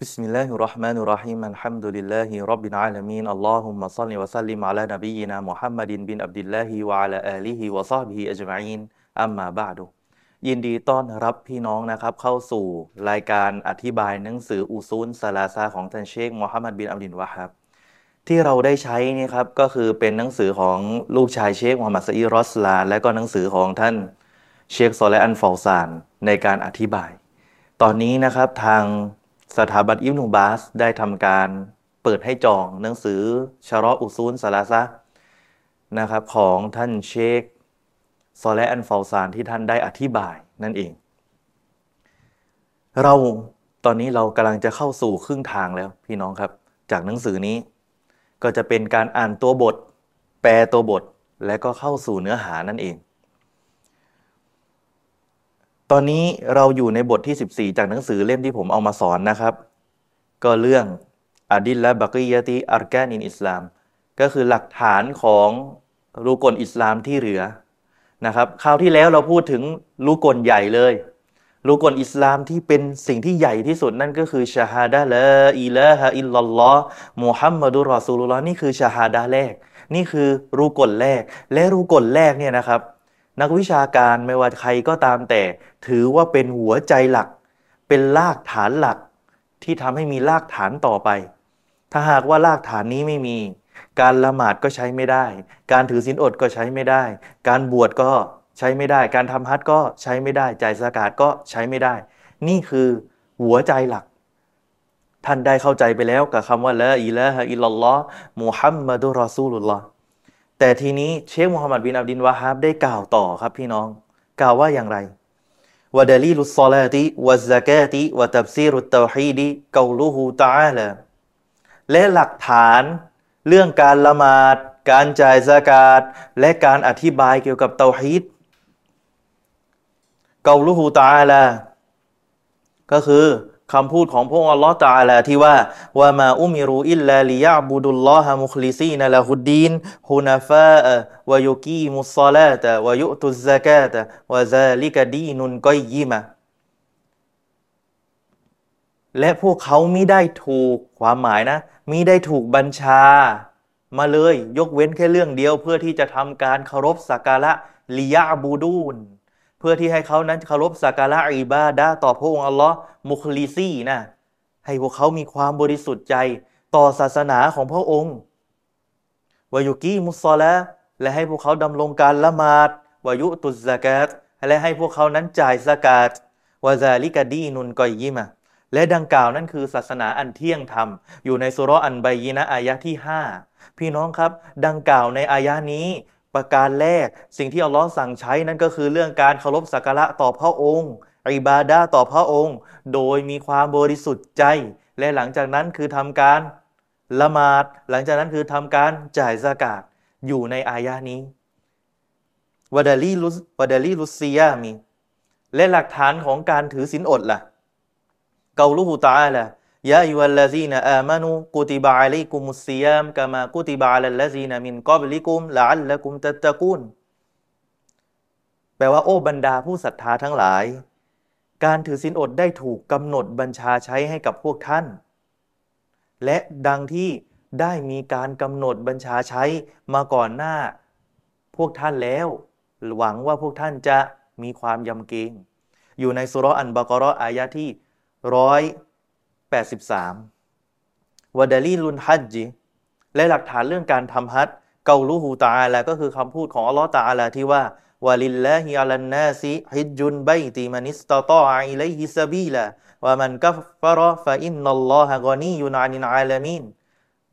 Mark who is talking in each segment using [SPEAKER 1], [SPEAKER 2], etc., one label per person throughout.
[SPEAKER 1] بسم الله الرحمن الرحيم الحمد لله رب العالمين اللهم صل وسلم على نبينا محمد بن عبد الله وعلى آله وصحبه أجمعين أما بعد ยินดีต้อนรับพี่น้องนะครับ เข้าสู่รายการอธิบายหนังสืออุซูลซาลาซาของท่านเชคมูฮัมหมัดบินอับดินวะครับ ที่เราได้ใช้นี่ครับก็คือเป็นหนังสือของลูกชายเชคมูฮัมหมัดซอีรอสลา และก็หนังสือของท่านเชคซอลและอันฟอลซานในการอธิบาย ตอนนี้นะครับทาง สถาบันอิบนุบาสได้ทำการเปิดให้จองหนังสือชารออุซูลซาลาซะนะครับของท่านเชคซอและอันฟาซานที่ท่านได้อธิบายนั่นเอง เราตอนนี้เรากำลังจะเข้าสู่ครึ่งทางแล้วพี่น้องครับ จากหนังสือนี้ ก็จะเป็นการอ่านตัวบท แปลตัวบท และก็เข้าสู่เนื้อหานั่นเอง ตอนนี้เราอยู่ในบทที่ 14 จากหนังสือเล่มที่ผมเอามาสอนนะครับ ก็เรื่องอดิลและบักียติอาร์แกนินอิสลาม ก็คือหลักฐานของรูกลอิสลามที่เหลือนะครับคราวที่แล้วเราพูดถึงรูกลใหญ่เลยรูกลอิสลามที่เป็นสิ่งที่ใหญ่ที่สุดนั่นก็คือชาฮาดะละอิละฮะอิลลัลลอฮ์มุฮัมมัดุรอซูลุลลอฮ์นี่คือชาฮาดะแรก นี่คือรูกลแรก และรูกลแรกเนี่ยนะครับ นักวิชาการไม่ว่าใครก็ตามแต่ ถือว่าเป็นหัวใจหลัก เป็นรากฐานหลัก ที่ทำให้มีรากฐานต่อไป ถ้าหากว่ารากฐานนี้ไม่มี การละหมาดก็ใช้ไม่ได้ การถือศีลอดก็ใช้ไม่ได้ การบวชก็ใช้ไม่ได้ การทำฮัทก็ใช้ไม่ได้จ่ายสกาดก็ใช้ไม่ได้ นี่คือหัวใจหลัก ท่านได้เข้าใจไปแล้วกับคำว่าละอิละฮะอิลลัลลอฮ์มุฮัมมัดุรอซูลุลลอฮ์ แต่ทีนี้เชคมูฮัมหมัดบินอับดินวาฮับได้กล่าวต่อครับพี่น้อง กล่าวว่าอย่างไรวะดลีลุสซอลาติวะซะกาติวะตับซีรุตเตาฮีดีกาลูฮูตาอาลาและหลักฐานเรื่องการละหมาด การจ่ายสกาดและการอธิบายเกี่ยวกับเตาฮีดกาลูฮูตาอาลาก็คือ คำพูดของพระองค์อัลลอฮ์ตาลาที่ว่าว่ามาอุมิรูอิลลาลิยาบุดุลลอฮะมุคลิซีนละฮุดดีนฮุนาฟาะวะยุกีมุสซาลาตะวะยุตุซะกาตะวะซาลิกดีนุนกอยยิมะและพวกเขามิได้ถูกความหมายนะมิได้ถูกบัญชา มาเลยยกเว้นแค่เรื่องเดียวเพื่อที่จะทำการเคารพสักการะลิยาบูดูน พื่อที่ให้เขานั้นเคารพสักการะอิบาดะต่อพระองค์อัลลอฮ์มุคลิซีนะให้พวกเขามีความบริสุทธิ์ใจต่อศาสนาของพระองค์วายุกีมุสซอละและให้พวกเขาดำรงการละหมาดวายุตุสกาตและให้พวกเขานั้นจ่ายสกาตวาซาลิกาดีนุนกอยยิมะและดังกล่าวนั้นคือศาสนาอันเที่ยงธรรม อยู่ในสุรอันบยีนะอายะที่ 5 พี่น้องครับ ดังกล่าวในอายะนี้ ประการแรก สิ่งที่อัลลอฮ์สั่งใช้นั่นก็คือเรื่องการเคารพสักการะต่อพระองค์อิบาดาต่อพระองค์ โดยมีความบริสุทธิ์ใจ และหลังจากนั้นคือทำการละหมาด หลังจากนั้นคือทำการจ่ายสกาดอยู่ในอายะนี้วดาลีลุสวดาลีลุซียามี และหลักฐานของการถือศีลอดล่ะ قوله تعالى يا أيها الذين آمنوا كتب عليكم الصيام كما كتب على الذين من قبلكم لعلكم تتقون แปลว่าโอ้บรรดาผู้ศรัทธาทั้งหลาย การถือศีลอดได้ถูกกำหนดบัญชาใช้ให้กับพวกท่าน และดังที่ได้มีการกำหนดบัญชาใช้มาก่อนหน้า พวกท่านแล้ว หวังว่าพวกท่านจะมีความยำเกรงอยู่ในซูเราะฮ์อัลบะกอเราะฮ์อายะฮ์ที่ร้อย 83 ودليل الحج และหลักฐานเรื่องการทำฮัจญ์ قوله تعالى ก็คือคำพูดของอัลลอฮ์ตาลาที่ว่า ولله على الناس حج البيت من استطاع إليه سبيلا ومن كفر فإن الله غني عن العالمين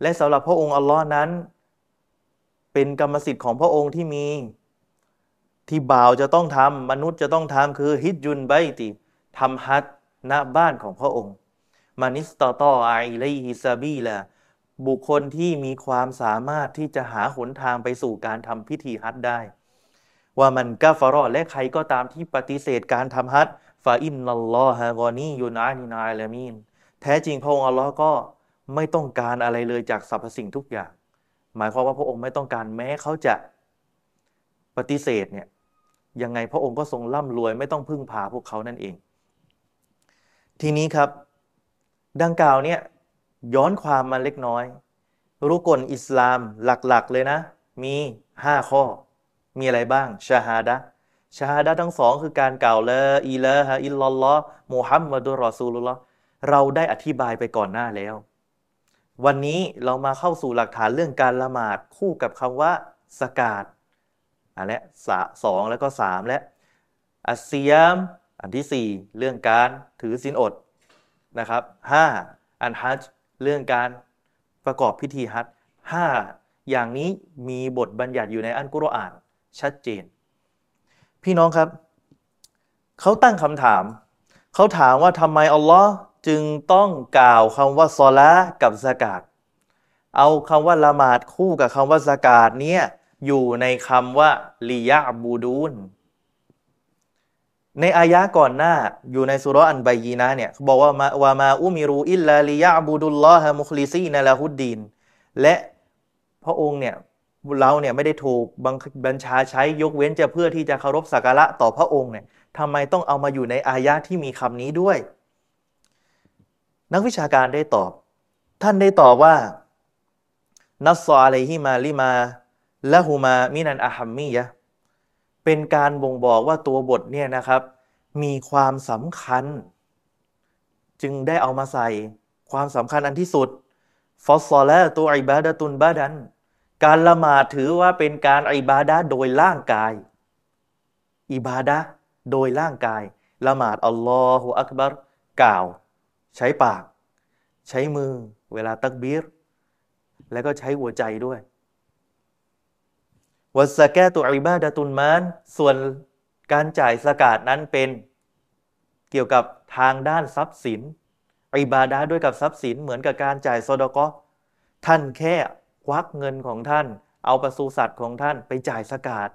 [SPEAKER 1] และสำหรับพระองค์อัลลอฮ์นั้น เป็นกรรมสิทธิ์ของพระองค์ที่มี ที่บ่าวจะต้องทำมนุษย์จะต้องทำคือحج البيت ทำฮัจณบ้านของพระองค์ من استطاع إليه سبيلا บุคคลที่มีความสามารถที่จะหาหนทางไปสู่การทำพิธีฮัตได้ ว่ามันกาฟารอและใครก็ตามที่ปฏิเสธการทำฮัตฟาอินนัลลอฮะกอนียูนานินาลามีนแท้จริงพระองค์อัลลอฮ์ก็ไม่ต้องการอะไรเลยจากสรรพสิ่งทุกอย่าง หมายความว่าพระองค์ไม่ต้องการแม้เขาจะปฏิเสธเนี่ยยังไงพระองค์ก็ทรงร่ำรวยไม่ต้องพึ่งพาพวกเขานั่นเอง ทีนี้ครับ ดังกล่าวเนี่ยย้อนความมาเล็กน้อย รุกลอิสลามหลักๆเลยนะ มีห้าข้อ มีอะไรบ้างชาฮาดะชาฮาดะทั้งสองคือการกล่าวละอิละฮะอิลลัลลอฮ์มุฮัมมัดุลรอซูลุลลอฮ์เราได้อธิบายไปก่อนหน้าแล้ว วันนี้เรามาเข้าสู่หลักฐานเรื่องการละหมาดคู่กับคำว่าสกาดอันและสองแล้วก็สามและอัสซียม อันที่สี่เรื่องการถือศีลอด นะครับห้าอันฮัจเรื่องการประกอบพิธีฮัจห้าอย่างนี้มีบทบัญญัติอยู่ในอันกุรอานชัดเจน พี่น้องครับ เขาตั้งคำถาม เขาถามว่าทำไมอัลลอฮ์จึงต้องกล่าวคำว่าซอละกับสกาดเอาคำว่าละหมาดคู่กับคำว่าสกาดเนี้ยอยู่ในคำว่าลิยาบูดูน ในอายะก่อนหน้าอยู่ในสุรอันบายีนะเนี่ยเขาบอกว่ามาว่ามาอุมิรูอิลลาลิยาบูดุลลอฮะมุคลิซีนละฮุดดีน และพระองค์เนี่ยเราเนี่ยไม่ได้ถูกบัญชาใช้ยกเว้นจะเพื่อที่จะเคารพสักการะต่อพระองค์เนี่ยทำไมต้องเอามาอยู่ในอายะที่มีคำนี้ด้วย นักวิชาการได้ตอบ ท่านได้ตอบว่า นัสซออะไรฮิมาลิมาละหูมามินันอาฮัมมียะ เป็นการบ่งบอกว่าตัวบทเนี่ยนะครับ มีความสำคัญ จึงได้เอามาใส่ความสำคัญอันที่สุดฟอสซอและตัวอิบาดะตุนบาดัน การละหมาดถือว่าเป็นการอิบาดะโดยร่างกาย อิบาดะโดยร่างกาย ละหมาดอัลลอฮฺอักบัรกล่าว ใช้ปาก ใช้มือ เวลาตักบีร แล้วก็ใช้หัวใจด้วย วัสแกตุอิบาดะตุนมานส่วนการจ่ายสกาดนั้นเป็นเกี่ยวกับทางด้านทรัพย์สินอิบาดาด้วยกับทรัพย์สินเหมือนกับการจ่ายโซดกอท่านแค่ควักเงินของท่าน เอาประสูสัตว์ของท่านไปจ่ายสกาด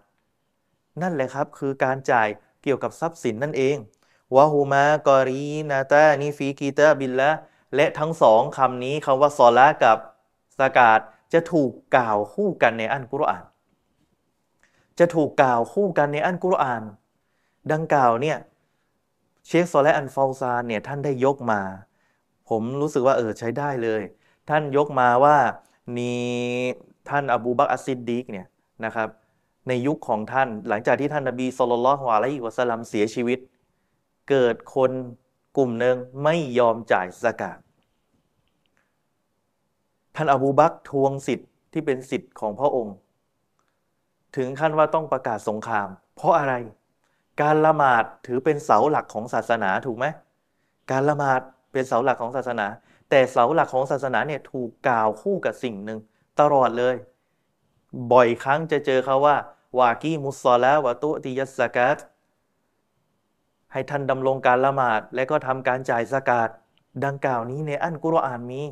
[SPEAKER 1] นั่นแหละครับคือการจ่ายเกี่ยวกับทรัพย์สินนั่นเองวะฮูมากอรีนาตานีฟีกีตาบิลละและทั้งสองคำนี้คำว่าซอละกับสกาดจะถูกกล่าวคู่กันในอันกุรอาน จะถูกกล่าวคู่กันในอันกุรอาน ดังกล่าวเนี่ยเชคโซและอันฟาซานเนี่ยท่านได้ยกมา ผมรู้สึกว่าเออใช้ได้เลย ท่านยกมาว่านี่ท่านอบูบักอัสซิดดีกเนี่ยนะครับในยุคของท่านหลังจากที่ท่านนบีสุลต่านละฮ์อะลัยฮิวะสัลัมเสียชีวิต เกิดคนกลุ่มหนึ่งไม่ยอมจ่ายสกาดท่านอบูบักทวงสิทธิ์ที่เป็นสิทธิ์ของพระองค์ ถึงขั้นว่าต้องประกาศสงคราม เพราะอะไร การละหมาดถือเป็นเสาหลักของศาสนาถูกไหมการละหมาดเป็นเสาหลักของศาสนา แต่เสาหลักของศาสนาเนี่ยถูกกล่าวคู่กับสิ่งหนึ่งตลอดเลย บ่อยครั้งจะเจอเขาว่าวากีมุสซอละวะตุติยัสกาตให้ท่านดำรงการละหมาดและก็ทำการจ่ายสกาดดังกล่าวนี้ในอัลกุรอานมี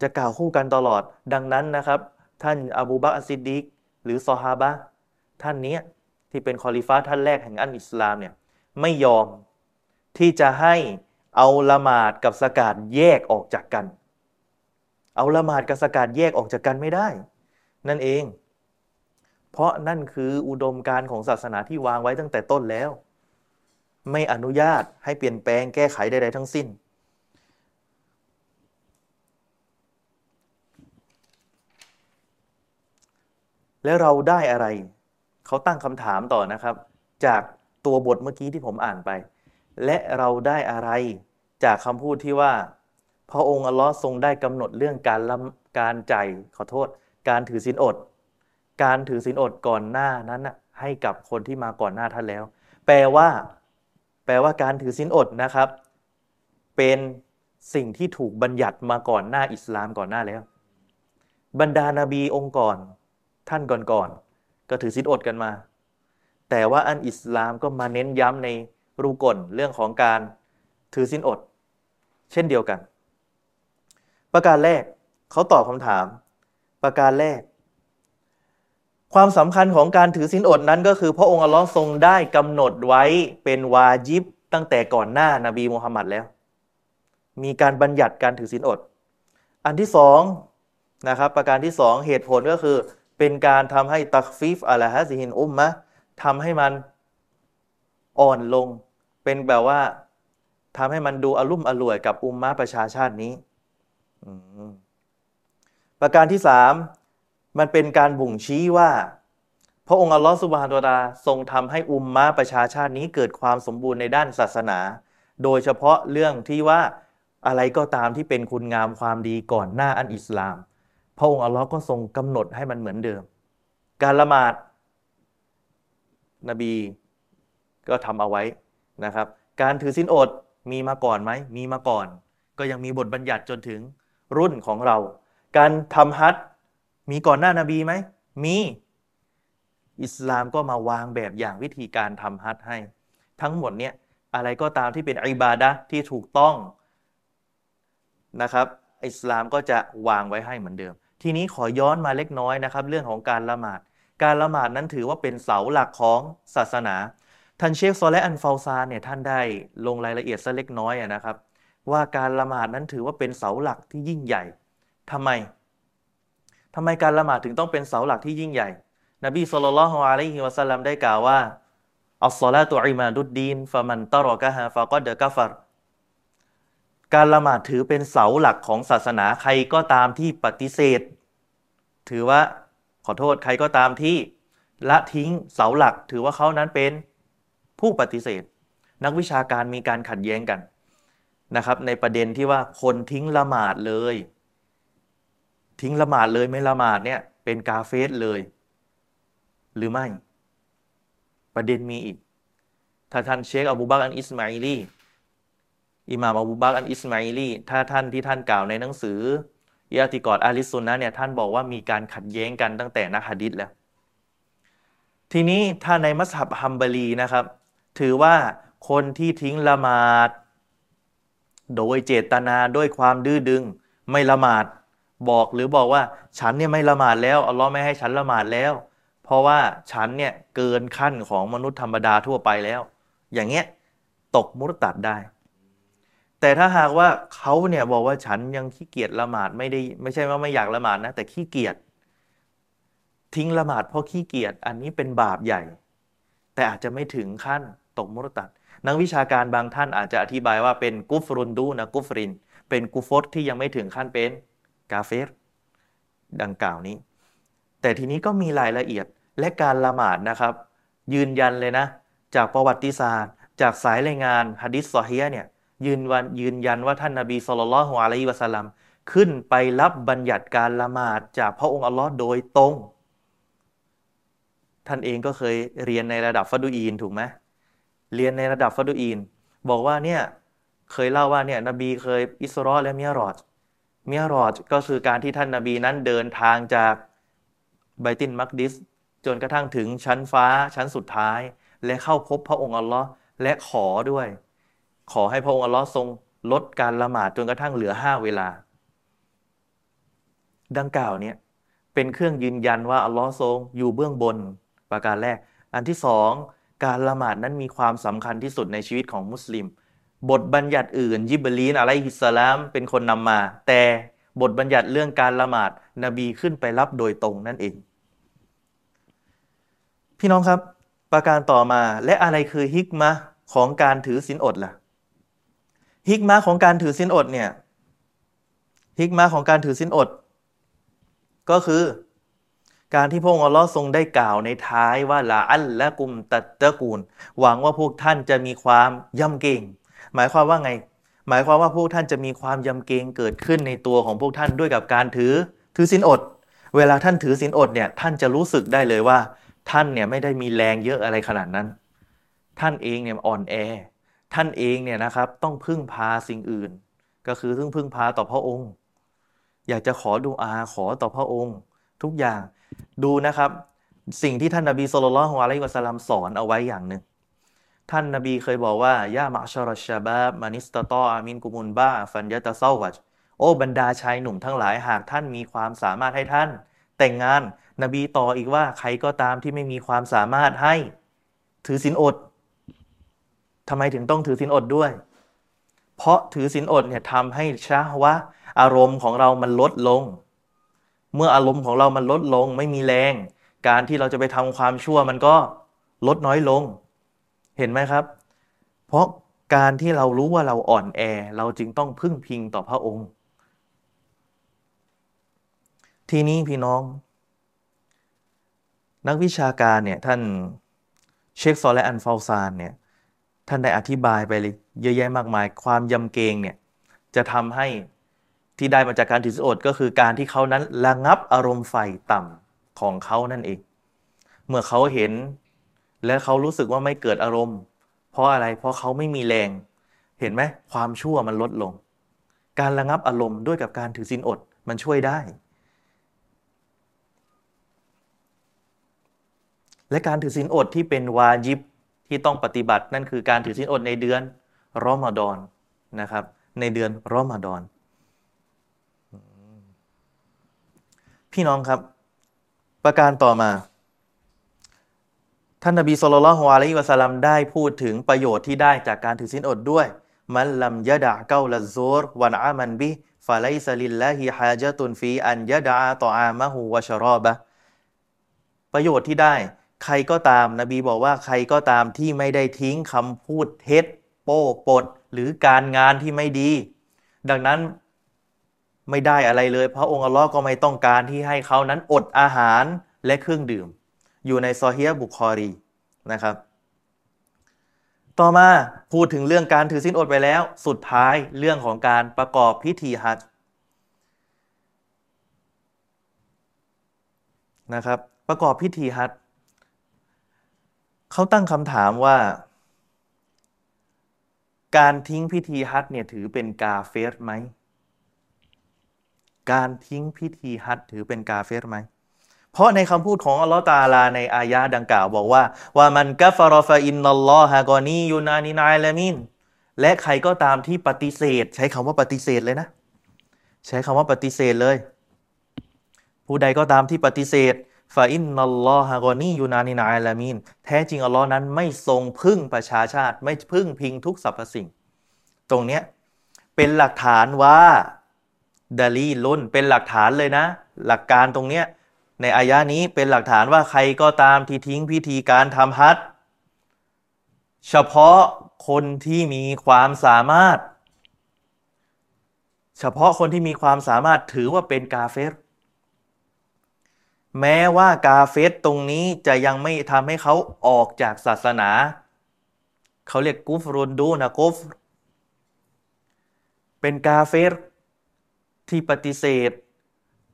[SPEAKER 1] จะกล่าวคู่กันตลอด ดังนั้นนะครับ ท่านอบูบักอซิดดิก หรือซอฮาบะท่านนี้ที่เป็นคอลิฟ้าท่านแรกแห่งอัลอิสลามเนี่ยไม่ยอมที่จะให้เอาละหมาดกับสกาดแยกออกจากกัน เอาละหมาดกับสกาดแยกออกจากกันไม่ได้ นั่นเอง เพราะนั่นคืออุดมการของศาสนาที่วางไว้ตั้งแต่ต้นแล้ว ไม่อนุญาตให้เปลี่ยนแปลงแก้ไขใดๆทั้งสิ้น แล้วเราได้อะไร เขาตั้งคำถามต่อนะครับ จากตัวบทเมื่อกี้ที่ผมอ่านไป และเราได้อะไรจากคำพูดที่ว่า พระองค์อัลลอฮ์ทรงได้กำหนดเรื่องการละการใจขอโทษ การถือศีลอด การถือศีลอดก่อนหน้านั้นให้กับคนที่มาก่อนหน้าท่านแล้ว แปลว่า แปลว่าการถือศีลอดนะครับ เป็นสิ่งที่ถูกบัญญัติมาก่อนหน้าอิสลามก่อนหน้าแล้ว บรรดานาบีองค์ก่อน ท่านก่อนๆก็ถือศีลอดกันมา แต่ว่าอันอิสลามก็มาเน้นย้ำในรูกลเรื่องของการถือศีลอด เช่นเดียวกัน ประการแรกเขาตอบคำถาม ประการแรก ความสำคัญของการถือศีลอดนั้นก็คือ พระองค์อัลลอฮ์ทรงได้กำหนดไว้เป็นวาจิบตั้งแต่ก่อนหน้านาบีมุฮัมมัดแล้ว มีการบัญญัติการถือศีลอด อันที่สองนะครับประการที่สองเหตุผลก็คือ เป็นการทำให้ตักฟีฟอะลาฮะซิฮินอุมมะทำให้มันอ่อนลง เป็นแบบว่าทำให้มันดูอารมุ่มอร่วยกับอุมมะประชาชาตินี้ ประการที่สามมันเป็นการบ่งชี้ว่า พระองค์อัลลอฮฺสุบฮานตะลาทรงทำให้อุมมะประชาชาตินี้เกิดความสมบูรณ์ในด้านศาสนา โดยเฉพาะเรื่องที่ว่าอะไรก็ตามที่เป็นคุณงามความดีก่อนหน้าอันอิสลาม พระองค์อัลลอฮ์ก็ทรงกำหนดให้มันเหมือนเดิม การละหมาด นบีก็ทำเอาไว้นะครับ การถือศีลอดมีมาก่อนไหม มีมาก่อน ก็ยังมีบทบัญญัติจนถึงรุ่นของเรา การทำฮัจมีก่อนหน้านาบีไหม มี อิสลามก็มาวางแบบอย่างวิธีการทำฮัจให้ ทั้งหมดเนี้ยอะไรก็ตามที่เป็นอิบาดะที่ถูกต้องนะครับ อิสลามก็จะวางไว้ให้เหมือนเดิม ทีนี้ขอย้อนมาเล็กน้อยนะครับ เรื่องของการละหมาด การละหมาดนั้นถือว่าเป็นเสาหลักของศาสนา ท่านเชคโซเลอันฟาซานเนี่ยท่านได้ลงรายละเอียดสักเล็กน้อยนะครับ ว่าการละหมาดนั้นถือว่าเป็นเสาหลักที่ยิ่งใหญ่ทำไมทำไมการละหมาดถึงต้องเป็นเสาหลักที่ยิ่งใหญ่ นบีสุลต่านละฮ์อะลัยฮิวะสัลลัมได้กล่าวว่าอัลลอฮฺตุอิมาดุดดีนฟะมันตรอกะฮะฟะกอดกะฟัรการละหมาดถือเป็นเสาหลักของศาสนาใครก็ตามที่ปฏิเสธ ถือว่าขอโทษใครก็ตามที่ละทิ้งเสาหลัก ถือว่าเขานั้นเป็นผู้ปฏิเสธ นักวิชาการมีการขัดแย้งกันนะครับ ในประเด็นที่ว่าคนทิ้งละหมาดเลย ทิ้งละหมาดเลยไม่ละหมาดเนี่ยเป็นกาเฟสเลย หรือไม่ ประเด็นมีอีกถ้าท่านเชคอบูบักอันอิสมาอิลีอิหม่ามอบูบักอันอิสมาอิลีถ้าท่านที่ท่านกล่าวในหนังสือ ยาติกอดอาลิสุนนะเนี่ยท่านบอกว่ามีการขัดแย้งกันตั้งแต่นักฮะดิษแล้ว ทีนี้ถ้าในมัสฮับฮัมบารีนะครับ ถือว่าคนที่ทิ้งละหมาด โดยเจตนาด้วยความดื้อดึงไม่ละหมาดบอกหรือบอกว่าฉันเนี่ยไม่ละหมาดแล้วอัลลอฮ์ไม่ให้ฉันละหมาดแล้ว เพราะว่าฉันเนี่ยเกินขั้นของมนุษย์ธรรมดาทั่วไปแล้ว อย่างเงี้ยตกมุตตัดได้ แต่ถ้าหากว่าเขาเนี่ยบอกว่าฉันยังขี้เกียจละหมาดไม่ได้ ไม่ใช่ว่าไม่อยากละหมาดนะ แต่ขี้เกียจทิ้งละหมาดเพราะขี้เกียจอันนี้เป็นบาปใหญ่ แต่อาจจะไม่ถึงขั้นตกมุรตัดนักวิชาการบางท่านอาจจะอธิบายว่าเป็นกุฟรุนดูนะกุฟริน เป็นกุฟตที่ยังไม่ถึงขั้นเป็นกาเฟรดังกล่าวนี้ แต่ทีนี้ก็มีรายละเอียดและการละหมาดนะครับ ยืนยันเลยนะ จากประวัติศาสตร์ จากสายรายงานฮะดิษซอฮีเนี่ย ยืนวันยืนยันว่าท่านนาบีสุลต่านของอะลัยฮิวะสัลลัมขึ้นไปรับบัญญัติการละหมาดจากพระองค์อัลลอฮ์โดยตรง ท่านเองก็เคยเรียนในระดับฟัดูอีนถูกไหมเรียนในระดับฟัดูอีน บอกว่าเนี่ยเคยเล่าว่าเนี่ยนบีเคยอิสรอและเมียรอดเมียรอดก็คือการที่ท่านนาบีนั้นเดินทางจากไบตินมักดิสจนกระทั่งถึงชั้นฟ้าชั้นสุดท้าย และเข้าพบพระองค์อัลลอฮ์และขอด้วย ขอให้พระองค์อัลลอฮ์ทรงลดการละหมาดจนกระทั่งเหลือห้าเวลา ดังกล่าวเนี่ยเป็นเครื่องยืนยันว่าอัลลอฮ์ทรงอยู่เบื้องบนประการแรก อันที่สองการละหมาดนั้นมีความสำคัญที่สุดในชีวิตของมุสลิม บทบัญญัติอื่น ยิบลีนอะลัยฮิสลามเป็นคนนำมา แต่บทบัญญัติเรื่องการละหมาดนบีขึ้นไปรับโดยตรงนั่นเอง พี่น้องครับ ประการต่อมาและอะไรคือฮิกมะของการถือศีลอดล่ะ ฮิกมะของการถือศีลอดเนี่ยฮิกมะของการถือศีลอด ก็คือ การที่พระองค์อัลลอฮ์ทรงได้กล่าวในท้ายว่าละอัลละกุมตัตตะกูล หวังว่าพวกท่านจะมีความยำเกรงหมายความว่าไง หมายความว่าพวกท่านจะมีความยำเกรงเกิดขึ้นในตัวของพวกท่านด้วยกับการถือถือศีลอด เวลาท่านถือศีลอดเนี่ยท่านจะรู้สึกได้เลยว่า ท่านเนี่ยไม่ได้มีแรงเยอะอะไรขนาดนั้น ท่านเองเนี่ยอ่อนแอ ท่านเองเนี่ยนะครับต้องพึ่งพาสิ่งอื่น ก็คือพึ่งพึ่งพาต่อพระองค์ อยากจะขอดูอาขอต่อพระองค์ ทุกอย่างดูนะครับ สิ่งที่ท่านนาบีสุลต่านของอะลัยฮิวะสลัมสอนเอาไว้อย่างหนึ่งท่านนาบีเคยบอกว่ายามัชรัชบาบมานิสตตออามินกุมุนบ้าฟันยะตะเซาวัจโอ้บรรดาชายหนุ่มทั้งหลายหากท่านมีความสามารถให้ท่าน แต่งงานนบีต่ออีกว่าใครก็ตามที่ไม่มีความสามารถให้ ถือศีลอด ทำไมถึงต้องถือศีลอดด้วย เพราะถือศีลอดเนี่ยทำให้ชะวะอารมณ์ของเรามันลดลง เมื่ออารมณ์ของเรามันลดลง ไม่มีแรง การที่เราจะไปทำความชั่วมันก็ลดน้อยลง เห็นไหมครับ เพราะการที่เรารู้ว่าเราอ่อนแอ เราจึงต้องพึ่งพิงต่อพระองค์ ทีนี้พี่น้อง นักวิชาการเนี่ยท่านเชคซอและอันฟาวซานเนี่ย ท่านได้อธิบายไปเลยเยอะแยะมากมาย ความยำเกรงเนี่ยจะทำให้ที่ได้มาจากการถือสินอดก็คือการที่เขานั้นระงับอารมณ์ไฟต่ำของเขานั่นเอง เมื่อเขาเห็น และเขารู้สึกว่าไม่เกิดอารมณ์ เพราะอะไรเพราะเขาไม่มีแรง เห็นไหมความชั่วมันลดลง การระงับอารมณ์ด้วยกับการถือศีลอดมันช่วยได้ และการถือศีลอดที่เป็นวาจิบ ที่ต้องปฏิบัตินั่นคือการถือศีลอดในเดือนรอมฎอนนะครับ ในเดือนรอมฎอนพี่น้องครับ ประการต่อมา ท่านนบีสุลต่านฮวาลัยวะสลัมได้พูดถึงประโยชน์ที่ได้จากการถือศีลอดด้วยมันลัมยะดะเกาละซูรวันอามันบิฟาไลซลิลลาฮิฮาจตุนฟีอันยะดะต่ออามะฮูวะชรอบะประโยชน์ที่ได้ ใครก็ตามนบีบอกว่าใครก็ตามที่ไม่ได้ทิ้งคำพูดเท็จ โป้ปด หรือการงานที่ไม่ดี ดังนั้นไม่ได้อะไรเลย พระองค์อัลลอฮ์ก็ไม่ต้องการที่ให้เขานั้นอดอาหารและเครื่องดื่ม อยู่ในซอฮีบุคอรีนะครับ ต่อมาพูดถึงเรื่องการถือศีลอดไปแล้ว สุดท้ายเรื่องของการประกอบพิธีฮัจนะครับ ประกอบพิธีฮัจ เขาตั้งคำถามว่า การทิ้งพิธีฮัจเนี่ยถือเป็นกาเฟรไหม การทิ้งพิธีฮัจถือเป็นกาเฟรไหม เพราะในคำพูดของอัลลอฮฺตาลาในอายะดังกล่าวบอกว่า ومن كفر فإن الله غني عن العالمين และใครก็ตามที่ปฏิเสธ ใช้คำว่าปฏิเสธเลยนะ ใช้คำว่าปฏิเสธเลย ผู้ใดก็ตามที่ปฏิเสธ ฟาอินนัลลอฮะกอนียูนานินายละมินแท้จริงอัลลอฮ์นั้นไม่ทรงพึ่งประชาชาติ ไม่พึ่งพิงทุกสรรพสิ่ง ตรงเนี้ยเป็นหลักฐานว่าดาลีลุนเป็นหลักฐานเลยนะ หลักการตรงเนี้ยในอายะนี้เป็นหลักฐานว่าใครก็ตามที่ทิ้งพิธีการทำฮัจเฉพาะคนที่มีความสามารถ เฉพาะคนที่มีความสามารถถือว่าเป็นกาเฟส แม้ว่ากาเฟสตรงนี้จะยังไม่ทำให้เขาออกจากศาสนา เขาเรียกกุฟรุนดูนะกุฟเป็นกาเฟสที่ปฏิเสธ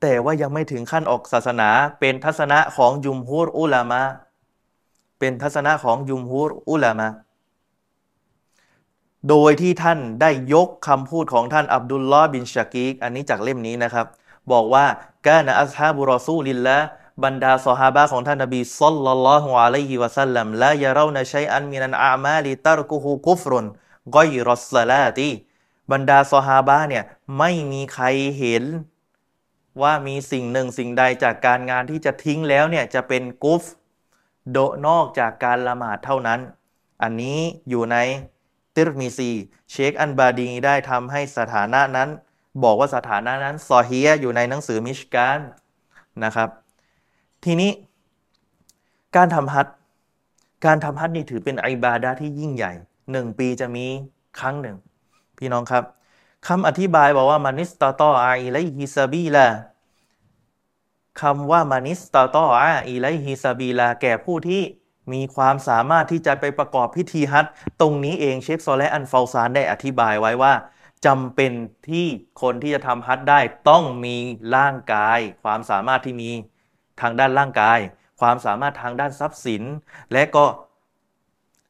[SPEAKER 1] แต่ว่ายังไม่ถึงขั้นออกศาสนา เป็นทัศนะของยุมฮูรอุลามะเป็นทัศนะของยุมฮูรอุลามะโดยที่ท่านได้ยกคำพูดของท่านอับดุลลอฮ์บินชากีกอันนี้จากเล่มนี้นะครับ บอกว่า กานะอัลฮาบุรอซูลิลละบรรดาสฮาบะของท่านนบีสัลลัลลอฮุอะลัยฮิวะสัลลัมละยาเรานะชัยอันมินันอามาลิตารกุฮูกุฟรุนกอยรอสลาตีบรรดาซอฮาบะเนี่ยไม่มีใครเห็น ว่ามีสิ่งหนึ่งสิ่งใดจากการงานที่จะทิ้งแล้วเนี่ยจะเป็นกุฟใดนอกจากการละหมาดเท่านั้น อันนี้อยู่ในติรมีซี เชคอัลบานีได้ทำให้สถานะนั้น บอกว่าสถานะนั้นซอเฮียะห์อยู่ในหนังสือมิชกาตนะครับ ทีนี้การทำฮัจการทำฮัจนี่ถือเป็นอิบาดาที่ยิ่งใหญ่หนึ่งปีจะมีครั้งหนึ่ง พี่น้องครับคำอธิบายบอกว่าمن استطاع إليه سبيلاคำว่ามานิสตาตออาอิไลฮิซาบีลาแก่ผู้ที่มีความสามารถที่จะไปประกอบพิธีฮัจตรงนี้เองเชคโซและอันฟาซานได้อธิบายไว้ว่า จำเป็นที่คนที่จะทำฮัจได้ต้องมีร่างกาย ความสามารถที่มีทางด้านร่างกาย ความสามารถทางด้านทรัพย์สิน และก็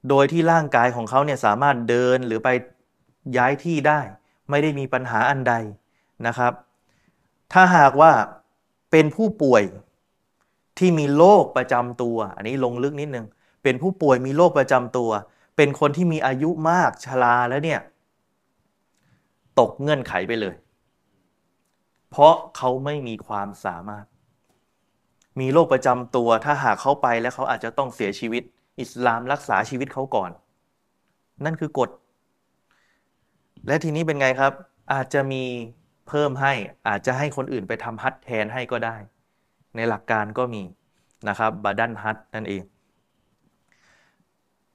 [SPEAKER 1] โดยที่ร่างกายของเขาเนี่ยสามารถเดินหรือไปย้ายที่ได้ ไม่ได้มีปัญหาอันใดนะครับ ถ้าหากว่าเป็นผู้ป่วยที่มีโรคประจำตัว อันนี้ลงลึกนิดนึงเป็นผู้ป่วยมีโรคประจำตัว เป็นคนที่มีอายุมากชราแล้วเนี่ย ตกเงื่อนไขไปเลย เพราะเขาไม่มีความสามารถ มีโรคประจำตัวถ้าหากเขาไปแล้วเขาอาจจะต้องเสียชีวิต อิสลามรักษาชีวิตเขาก่อน นั่นคือกฎ และทีนี้เป็นไงครับ อาจจะมีเพิ่มให้อาจจะให้คนอื่นไปทำฮัตแทนให้ก็ได้ ในหลักการก็มีนะครับบาดันฮัตนั่นเอง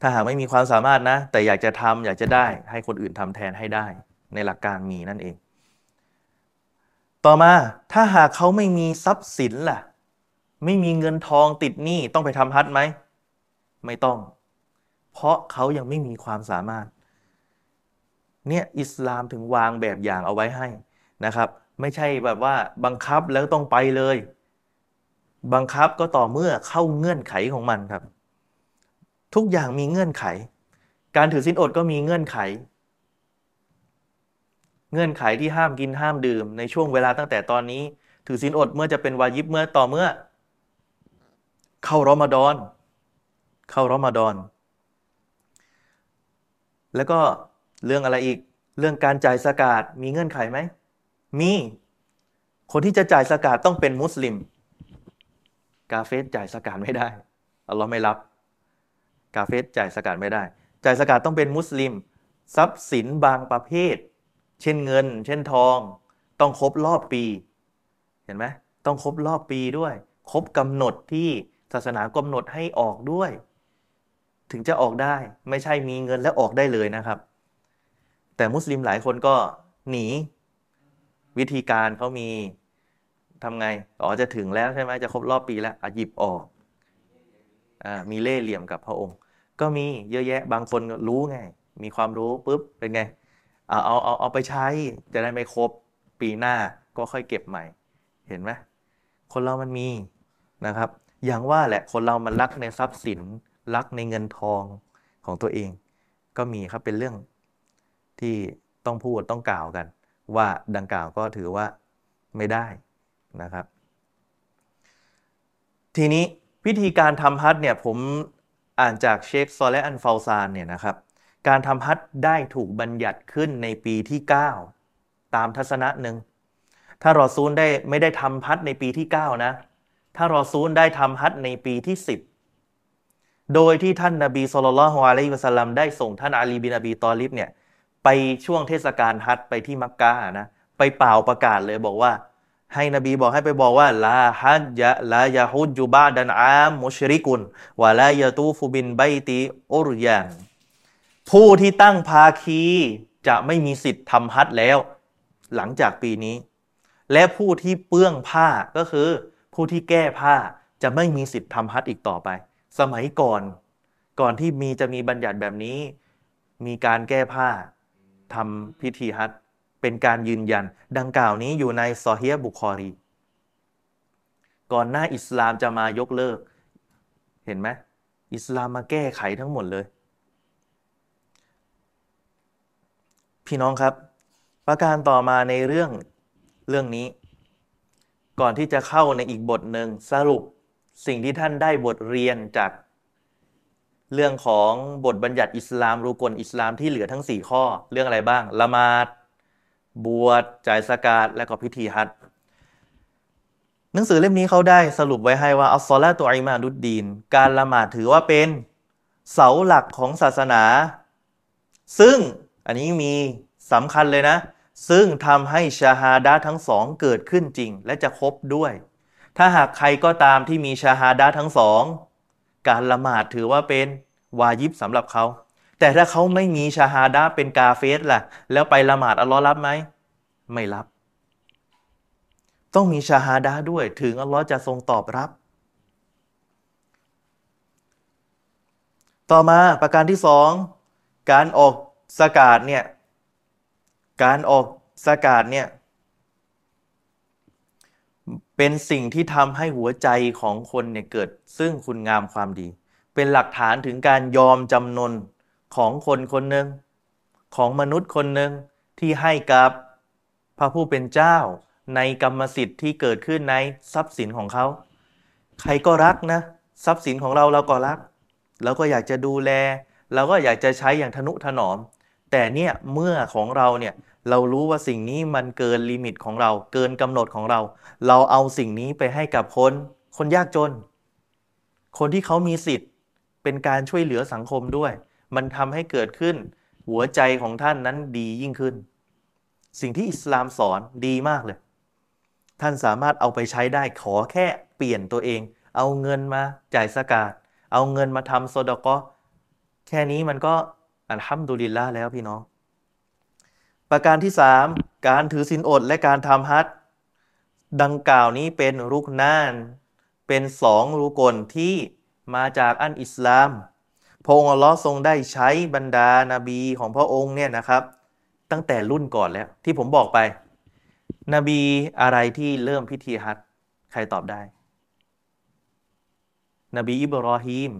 [SPEAKER 1] ถ้าหากไม่มีความสามารถนะ แต่อยากจะทำอยากจะได้ให้คนอื่นทำแทนให้ได้ ในหลักการมีนั่นเอง ต่อมาถ้าหากเขาไม่มีทรัพย์สินล่ะ ไม่มีเงินทองติดหนี้ต้องไปทำฮัทไหม ไม่ต้อง เพราะเขายังไม่มีความสามารถ เนี่ยอิสลามถึงวางแบบอย่างเอาไว้ให้นะครับ ไม่ใช่แบบว่าบังคับแล้วต้องไปเลย บังคับก็ต่อเมื่อเข้าเงื่อนไขของมันครับ ทุกอย่างมีเงื่อนไข การถือศีลอดก็มีเงื่อนไข เงื่อนไขที่ห้ามกินห้ามดื่ม ในช่วงเวลาตั้งแต่ตอนนี้ ถือศีลอดเมื่อจะเป็นวายิบเมื่อต่อเมื่อ เข้ารอมฎอน เข้ารอมฎอน แล้วก็เรื่องอะไรอีกเรื่องการจ่ายสกาดมีเงื่อนไขไหม มี คนที่จะจ่ายสกาดต้องเป็นมุสลิม กาเฟสจ่ายสกาดไม่ได้อัลลอฮ์ไม่รับ กาเฟสจ่ายสกัดไม่ได้ จ่ายสกัดต้องเป็นมุสลิม ทรัพย์สินบางประเภท เช่นเงิน เช่นทอง ต้องครบรอบปี เห็นไหมต้องครบรอบปีด้วย ครบกำหนดที่ศาสนากำหนดให้ออกด้วย ถึงจะออกได้ไม่ใช่มีเงินแล้วออกได้เลยนะครับ แต่มุสลิมหลายคนก็หนี วิธีการเขามีทำไง อ๋อ จะถึงแล้วใช่ไหม จะครบรอบปีแล้วอหยิบออกอมีเล่เหลี่ยมกับพระองค์ ก็มีเยอะแยะ บางคนรู้ไง มีความรู้ปุ๊บ เป็นไง เอาเอาเอาเอาไปใช้จะได้ไม่ครบปีหน้าก็ค่อยเก็บใหม่ เห็นไหมคนเรามันมีนะครับ อย่างว่าแหละคนเรามันรักในทรัพย์สินรักในเงินทองของตัวเอง ก็มีครับเป็นเรื่องที่ต้องพูดต้องกล่าวกัน ว่าดังกล่าวก็ถือว่าไม่ได้นะครับ ทีนี้วิธีการทำฮัทเนี่ยผมอ่านจากเชคซอเลอันฟาซานเนี่ยนะครับ การทำฮัทได้ถูกบัญญัติขึ้นในปีที่ 9 ตามทัศนะหนึ่ง ถ้ารอซูลได้ไม่ได้ทำฮัทในปีที่ 9 นะ ถ้ารอซูลได้ทำฮัทในปีที่ 10 โดยที่ท่านนาบีสุลต่านฮวาลัยวะสัลลัมได้ส่งท่านอาลีบินอบีตอลิบเนี่ยไปช่วงเทศกาลฮัทไปที่มักกะนะไปเป่าประกาศเลยบอกว่า ให้นบีบอกให้ไปบอกว่าลาฮัจยะลายาฮุจูบาดันอามมุชริกุนวะลายาตูฟูบินไบติอุรยาน ผู้ที่ตั้งภาคีจะไม่มีสิทธิ์ทำฮัจแล้ว หลังจากปีนี้ และผู้ที่เปื้องผ้าก็คือ ผู้ที่แก้ผ้าจะไม่มีสิทธิ์ทำฮัจอีกต่อไป สมัยก่อน ก่อนที่มีจะมีบัญญัติแบบนี้ มีการแก้ผ้าทำพิธีฮัจเป็นการยืนยัน ดังกล่าวนี้อยู่ในซอเฮียบุคอรี ก่อนหน้าอิสลามจะมายกเลิก เห็นไหมอิสลามมาแก้ไขทั้งหมดเลย พี่น้องครับ ประการต่อมาในเรื่องเรื่องนี้ ก่อนที่จะเข้าในอีกบทหนึ่งสรุปสิ่งที่ท่านได้บทเรียนจาก เรื่องของบทบัญญัติอิสลามรูกลอิสลามที่เหลือทั้ง 4 ข้อ เรื่องอะไรบ้าง ละมาดบวชจ่ายสกาดและก็พิธีฮัจหนังสือเล่มนี้เขาได้สรุปไว้ให้ว่าอัลซอลาตัวอิมาดุดดีน การละหมาดถือว่าเป็นเสาหลักของศาสนา ซึ่ง อันนี้มีสำคัญเลยนะ ซึ่งทำให้ชาฮาดาทั้งสองเกิดขึ้นจริง และจะครบด้วย ถ้าหากใครก็ตามที่มีชาฮาดาทั้งสอง การละหมาดถือว่าเป็นวายิบสำหรับเขา แต่ถ้าเขาไม่มีชาฮาดะเป็นกาเฟสล่ะ แล้วไปละหมาดอัลลอฮ์รับไหม ไม่รับ ต้องมีชาฮาดะด้วย ถึงอัลลอฮ์จะทรงตอบรับต่อมาประการที่สองการออก สกาดเนี่ย การออกสกาดเนี่ย เป็นสิ่งที่ทำให้หัวใจของคนเนี่ยเกิด ซึ่งคุณงามความดี เป็นหลักฐานถึงการยอมจำนนของคนคนหนึ่งของมนุษย์คนหนึ่งที่ให้กับพระผู้เป็นเจ้า ในกรรมสิทธิ์ที่เกิดขึ้นในทรัพย์สินของเขา ใครก็รักนะ ทรัพย์สินของเราเราก็รัก เราก็อยากจะดูแล เราก็อยากจะใช้อย่างทนุถนอม แต่เนี่ยเมื่อของเราเนี่ยเรารู้ว่าสิ่งนี้มันเกินลิมิตของเรา เกินกำหนดของเรา เราเอาสิ่งนี้ไปให้กับคน คนยากจน คนที่เขามีสิทธิ์ เป็นการช่วยเหลือสังคมด้วย มันทำให้เกิดขึ้น หัวใจของท่านนั้นดียิ่งขึ้น สิ่งที่อิสลามสอนดีมากเลย ท่านสามารถเอาไปใช้ได้ขอแค่เปลี่ยนตัวเอง เอาเงินมาจ่ายสกาดเอาเงินมาทำโซดกอแค่นี้มันก็ อัลฮัมดุลิลละแล้วพี่น้อง ประการที่สามการถือศีลอดและการทำฮัจดังกล่าวนี้เป็นรุกนาน เป็นสองรุกลที่มาจากอันอิสลาม พระองค์อัลลอฮ์ทรงได้ใช้บรรดานาบีของพระองค์เนี่ยนะครับ ตั้งแต่รุ่นก่อนแล้วที่ผมบอกไป นบีอะไรที่เริ่มพิธีฮัจใครตอบได้ นบีอิบรอฮีม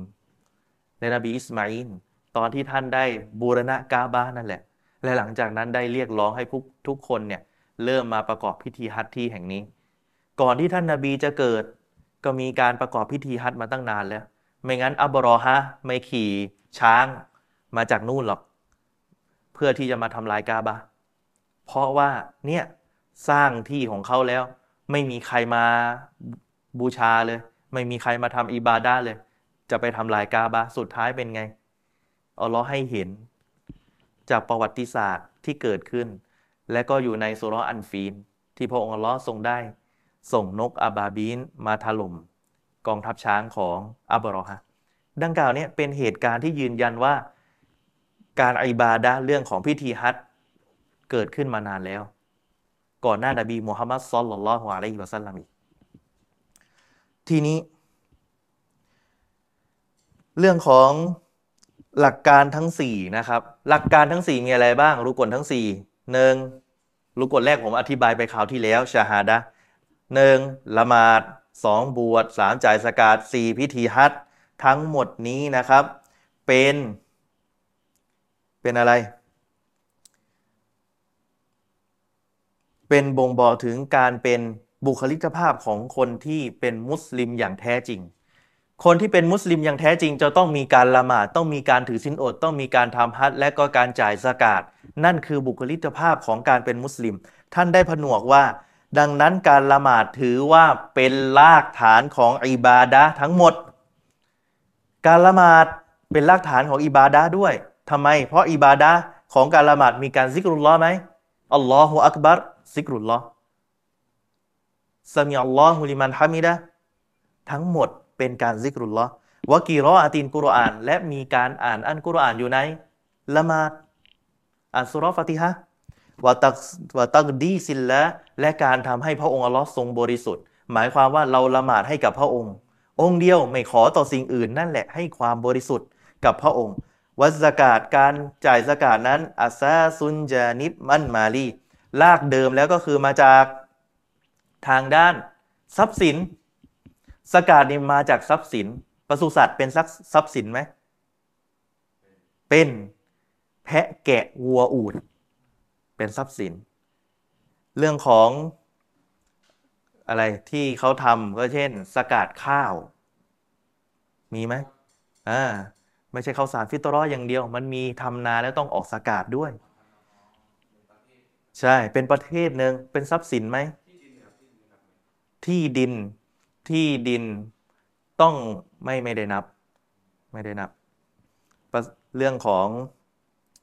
[SPEAKER 1] และนบีอิสมาอิน ตอนที่ท่านได้บูรณะกาบานั่นแหละ และหลังจากนั้นได้เรียกร้องให้ทุกทุกคนเนี่ยเริ่มมาประกอบพิธีฮัจญ์ที่แห่งนี้ ก่อนที่ท่านนาบีจะเกิด ก็มีการประกอบพิธีฮัจญ์มาตั้งนานแล้ว ไม่งั้นอับรอฮะไม่ขี่ช้างมาจากนู่นหรอก เพื่อที่จะมาทำลายกาบาเพราะว่าเนี่ยสร้างที่ของเขาแล้ว ไม่มีใครมาบูชาเลย ไม่มีใครมาทำอิบาดาเลย จะไปทำลายกาบาสุดท้ายเป็นไง อัลลอฮ์ให้เห็น จากประวัติศาสตร์ที่เกิดขึ้น และก็อยู่ในสุรอันฟีน ที่พระองค์อัลลอฮ์ทรงได้ ส่งนกอาบาบีนมาถล่มกองทัพช้างของอับรอฮะดังกล่าวเนี้เป็นเหตุการณ์ที่ยืนยันว่า การอิบาดะเรื่องของพิธีฮัจเกิดขึ้นมานานแล้ว ก่อนหน้านบีมุฮัมมัดซอลลัลลอฮุอะลัยฮิวะสัลลัมอีกทีนี้ เรื่องของ หลักการทั้ง 4 นะครับ หลักการทั้ง 4 มีอะไรบ้างรุกลทั้ง4หนึ่งรุกลแรกผมอธิบายไปคราวที่แล้วชาฮาดะหนึ่งละหมาดสองบวชสามจ่ายสกาดสี่พิธีฮัจญ์ทั้งหมดนี้นะครับ เป็น เป็นอะไร เป็นบ่งบอกถึงการเป็นบุคลิกภาพของคนที่เป็นมุสลิมอย่างแท้จริง คนที่เป็นมุสลิมอย่างแท้จริงจะต้องมีการละหมาดต้องมีการถือศีลอด ต้องมีการทำฮัจและก็การจ่ายสกาดนั่นคือบุคลิกภาพของการเป็นมุสลิม ท่านได้ผนวกว่า ดังนั้นการละหมาดถือว่าเป็นรากฐานของอิบาดะทั้งหมด การละหมาดเป็นรากฐานของอิบาดะด้วยทำไม เพราะอิบาดะของการละหมาดมีการซิกรุลลอไหมอัลลอฮฺอักบัรซิกรุลลอฮ์สมีอัลลอฮฺลิมันฮามิดะทั้งหมด เป็นการซิกรุลลอฮ์وقراءة القرآن และมีการอ่านอัลกุรอานอยู่ในละหมาดอ่านสูเราะฟาติฮะ وتق وتقديس الله และการทำให้พระองค์อัลลอฮ์ทรงบริสุทธิ์ หมายความว่าเราละหมาดให้กับพระองค์ องค์เดียวไม่ขอต่อสิ่งอื่นนั่นแหละให้ความบริสุทธิ์กับพระองค์ วัสกาดการจ่ายสกาดนั้นอัซาซุนจานิบมันมาลีลากเดิมแล้วก็คือมาจากทางด้านทรัพย์สิน สกาดนี่มาจากทรัพย์สินปศุสัตว์เป็นทรัพย์สินไหม เป็นแพะแกะวัวอูด เป็นทรัพย์สิน เรื่องของอะไรที่เขาทำก็เช่น สกาดข้าว มีไหมอ่าไม่ใช่ข้าวสารฟิตรออย่างเดียว มันมีทำนาแล้วต้องออกสกาดด้วย ใช่เป็นประเทศหนึ่งเป็นทรัพย์สินไหม ที่ดิน ที่ดินต้องไม่ไม่ได้นับ ไม่ได้นับ เรื่องของ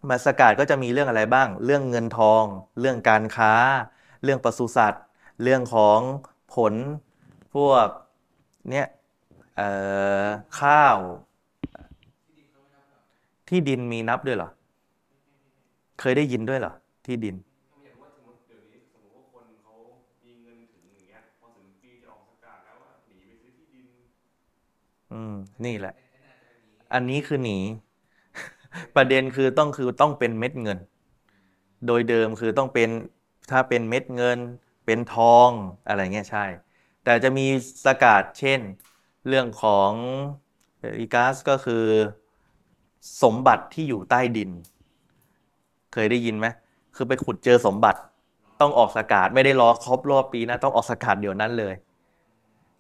[SPEAKER 1] มาสกาดก็จะมีเรื่องอะไรบ้าง เรื่องเงินทอง เรื่องการค้า เรื่องปศุสัตว์ เรื่องของผลพวกเนี้ยข้าว ที่ดินมีนับด้วยเหรอ เคยได้ยินด้วยเหรอ ที่ดิน อืม นี่แหละ อันนี้คือหนี ประเด็นคือต้องคือต้องเป็นเม็ดเงิน โดยเดิมคือต้องเป็นถ้าเป็นเม็ดเงิน เป็นทองอะไรเงี้ยใช่ แต่จะมีสกาดเช่น เรื่องของอีกาสก็คือสมบัติที่อยู่ใต้ดิน เคยได้ยินไหมคือไปขุดเจอสมบัติ ต้องออกสกาดไม่ได้รอครบรอบปีนะ ต้องออกสกาดเดี๋ยวนั้นเลย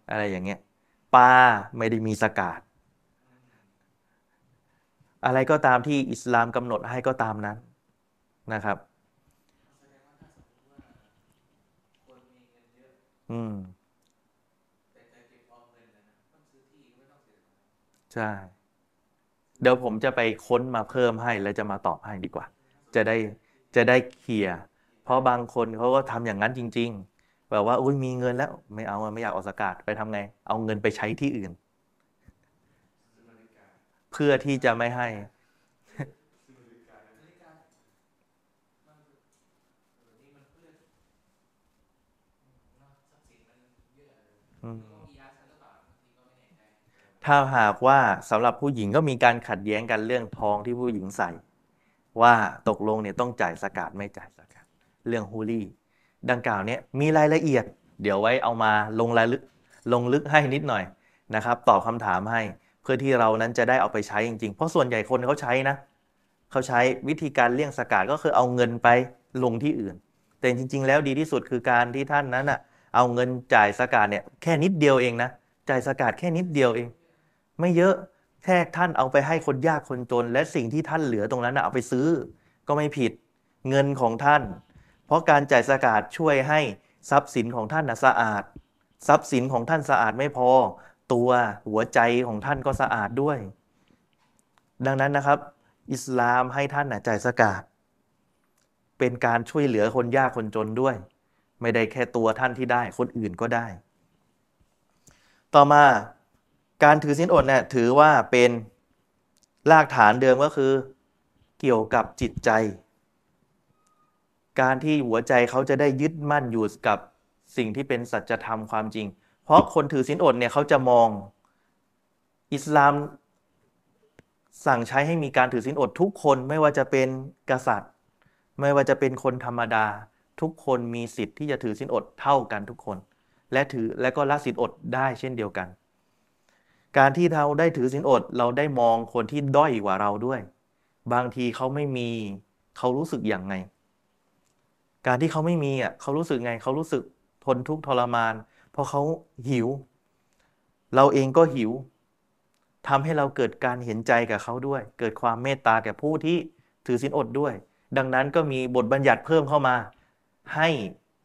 [SPEAKER 1] อะไรอย่างเงี้ย ปลาไม่ได้มีสกาดอะไรก็ตามที่อิสลามกำหนดให้ก็ตามนั้นนะครับ อืมใช่ เดี๋ยวผมจะไปค้นมาเพิ่มให้แล้วจะมาตอบให้ดีกว่า จะได้จะได้เคลียร์เพราะบางคนเขาก็ทำอย่างนั้นจริง ๆ แบบว่าอุ้ยมีเงินแล้ว ไม่เอาไม่อยากออกสกาดไปทำไง เอาเงินไปใช้ที่อื่น เพื่อที่จะไม่ให้ ถ้าหากว่าสำหรับผู้หญิงก็มีการขัดแย้งกันเรื่องทองที่ผู้หญิงใส่ ว่าตกลงเนี่ยต้องจ่ายสกาดไม่จ่ายสกาดเรื่องฮูลี่ ดังกล่าวเนี่ยมีรายละเอียด เดี๋ยวไว้เอามาลงรายลึกลงลึกให้นิดหน่อยนะครับ ตอบคำถามให้เพื่อที่เรานั้นจะได้เอาไปใช้จริงๆ เพราะส่วนใหญ่คนเขาใช้นะเขาใช้วิธีการเลี่ยงสกาดก็คือเอาเงินไปลงที่อื่น แต่จริง ๆ แล้วดีที่สุดคือการที่ท่านนั้นอะเอาเงินจ่ายสกาดเนี่ยแค่นิดเดียวเองนะจ่ายสกาดแค่นิดเดียวเอง ไม่เยอะแค่ท่านเอาไปให้คนยากคนจน และสิ่งที่ท่านเหลือตรงนั้นเอาไปซื้อ ก็ไม่ผิดเงินของท่าน เพราะการจ่ายสกาดช่วยให้ทรัพย์สินของท่านนะสะอาด ทรัพย์สินของท่านสะอาดไม่พอ ตัวหัวใจของท่านก็สะอาดด้วย ดังนั้นนะครับ อิสลามให้ท่านนะจ่ายสกาดเป็นการช่วยเหลือคนยากคนจนด้วย ไม่ได้แค่ตัวท่านที่ได้ คนอื่นก็ได้ ต่อมาการถือศีลอดเนี่ยถือว่าเป็นรากฐานเดิมก็คือ เกี่ยวกับจิตใจ การที่หัวใจเขาจะได้ยึดมั่นอยู่กับสิ่งที่เป็นสัจธรรมความจริง เพราะคนถือศีลอดเนี่ยเขาจะมอง อิสลามสั่งใช้ให้มีการถือศีลอดทุกคนไม่ว่าจะเป็นกษัตริย์ ไม่ว่าจะเป็นคนธรรมดา ทุกคนมีสิทธิ์ที่จะถือศีลอดเท่ากันทุกคน และถือและก็ละศีลอดได้เช่นเดียวกัน การที่เราได้ถือศีลอดเราได้มองคนที่ด้อยกว่าเราด้วย บางทีเขาไม่มีเขารู้สึกอย่างไง การที่เขาไม่มีอะเขารู้สึกไงเขารู้สึกทนทุกข์ทรมาน เพราะเขาหิว เราเองก็หิวทำให้เราเกิดการเห็นใจกับเขาด้วย เกิดความเมตตาแก่ผู้ที่ถือศีลอดด้วย ดังนั้นก็มีบทบัญญัติเพิ่มเข้ามา ให้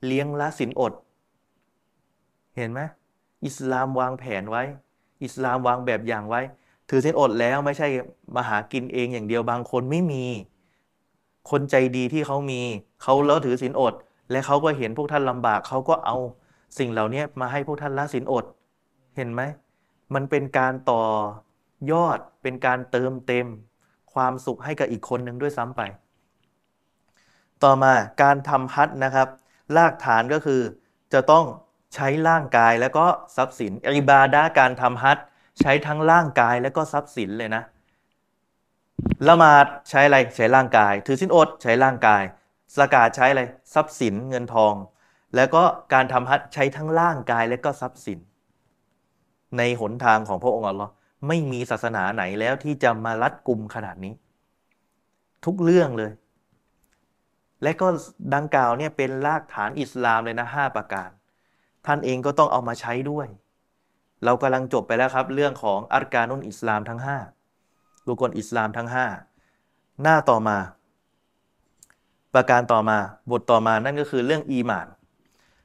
[SPEAKER 1] เลี้ยงละศีลอด เห็นไหมอิสลามวางแผนไว้ อิสลามวางแบบอย่างไว้ ถือเส้นอดแล้วไม่ใช่มาหากินเองอย่างเดียวบางคนไม่มี คนใจดีที่เขามีเขาแล้วถือศีลอด และเขาก็เห็นพวกท่านลำบากเขาก็เอาสิ่งเหล่านี้มาให้พวกท่านละศีลอด เห็นไหม มันเป็นการต่อยอดเป็นการเติมเต็ม ความสุขให้กับอีกคนหนึ่งด้วยซ้ำไป ต่อมาการทำฮัทนะครับรากฐานก็คือจะต้องใช้ร่างกายแล้วก็ทรัพย์สินอิบาดาการทำฮัทใช้ทั้งร่างกายแล้วก็ทรัพย์สินเลยนะ ละหมาดใช้อะไรใช้ร่างกาย ถือสินอดใช้ร่างกายสกาดใช้อะไรทรัพย์สินเงินทอง แล้วก็การทำฮัทใช้ทั้งร่างกายและก็ทรัพย์สิน ในหนทางของพระองค์อัลลอฮ์ไม่มีศาสนาไหนแล้วที่จะมารัดกุมขนาดนี้ ทุกเรื่องเลย และก็ดังกล่าวเนี่ยเป็นรากฐานอิสลามเลยนะห้าประการ ท่านเองก็ต้องเอามาใช้ด้วย เรากำลังจบไปแล้วครับ เรื่องของอัรการนุนอิสลามทั้ง5 รุกลอิสลามทั้ง 5 หน้าต่อมา ประการต่อมาบทต่อมานั่นก็คือเรื่องอีมาน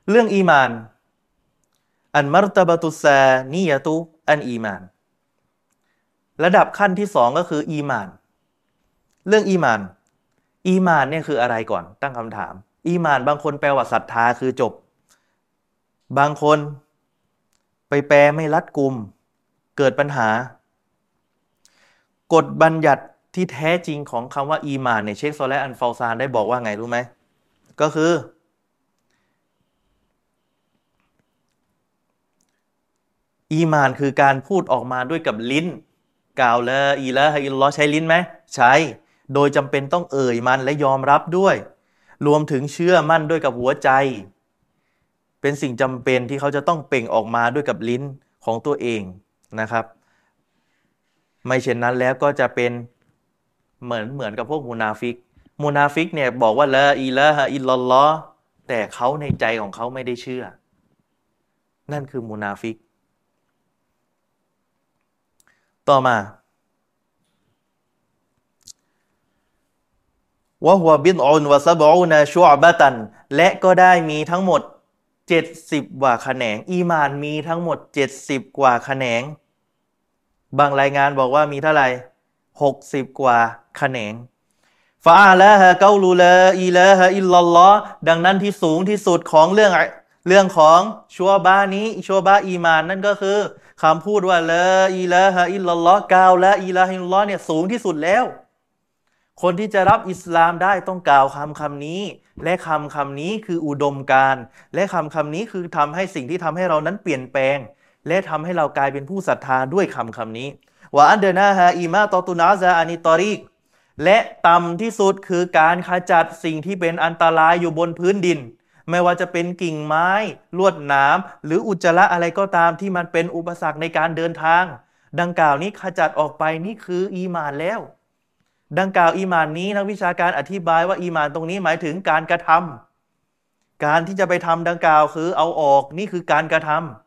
[SPEAKER 1] เรื่องอีมาน อันมารตบตุซานียตุอันอีมาน ระดับขั้นที่สองก็คืออีมาน เรื่องอีมาน อีมานเนี่ยคืออะไรก่อนตั้งคำถาม อีมานบางคนแปลว่าศรัทธาคือจบ บางคนไปแปลไม่รัดกุม เกิดปัญหา กฎบัญญัติที่แท้จริงของคำว่าอีมานเนี่ยเชคซอและฮ์อัลเฟาซานได้บอกว่าไงรู้ไหม ก็คือ อีมานคือการพูดออกมาด้วยกับลิ้น กล่าวلا إله إلا الله ใช้ลิ้นไหม ใช้ โดยจำเป็นต้องเอ่ยมันและยอมรับด้วย รวมถึงเชื่อมั่นด้วยกับหัวใจ เป็นสิ่งจำเป็นที่เขาจะต้องเปล่งออกมาด้วยกับลิ้นของตัวเองนะครับ ไม่เช่นนั้นแล้วก็จะเป็นเหมือนเหมือนกับพวกมูนาฟิก มูนาฟิกเนี่ยบอกว่าلا إله إلا اللهแต่เขาในใจของเขาไม่ได้เชื่อ นั่นคือมูนาฟิก ต่อมาوهو بضع وسبعون شعبة และก็ได้มีทั้งหมด 70 กว่าแขนง อีมานมีทั้งหมด 70 กว่าแขนง บางรายงานบอกว่ามีเท่าไหร่60กว่าแขนงฟาละฮะเกาลูลาอีละฮะอิลลัลลอฮ์ดังนั้นที่สูงที่สุดของเรื่องเรื่องของชัวบ้านี้ชัวบ้าอีมานนั่นก็คือคำพูดว่าละอีละฮะอิลลัลลอฮ์กาวละอีละฮิลลอฮ์เนี่ยสูงที่สุดแล้ว คนที่จะรับอิสลามได้ต้องกล่าวคำคำนี้ และคำคำนี้คืออุดมการ และคำคำนี้คือทำให้สิ่งที่ทำให้เรานั้นเปลี่ยนแปลง และทำให้เรากลายเป็นผู้ศรัทธาด้วยคำคำนี้وأدناها إماطة الأذى عن الطريق และต่ำที่สุดคือการขจัดสิ่งที่เป็นอันตรายอยู่บนพื้นดิน ไม่ว่าจะเป็นกิ่งไม้ ลวดหนามหรืออุจจาระอะไรก็ตามที่มันเป็นอุปสรรคในการเดินทาง ดังกล่าวนี้ขจัดออกไปนี่คืออีมานแล้ว ดังกล่าวอีมานนี้นักวิชาการอธิบายว่าอีมานตรงนี้หมายถึงการกระทำการที่จะไปทำดังกล่าวคือเอาออกนี่คือการกระทำ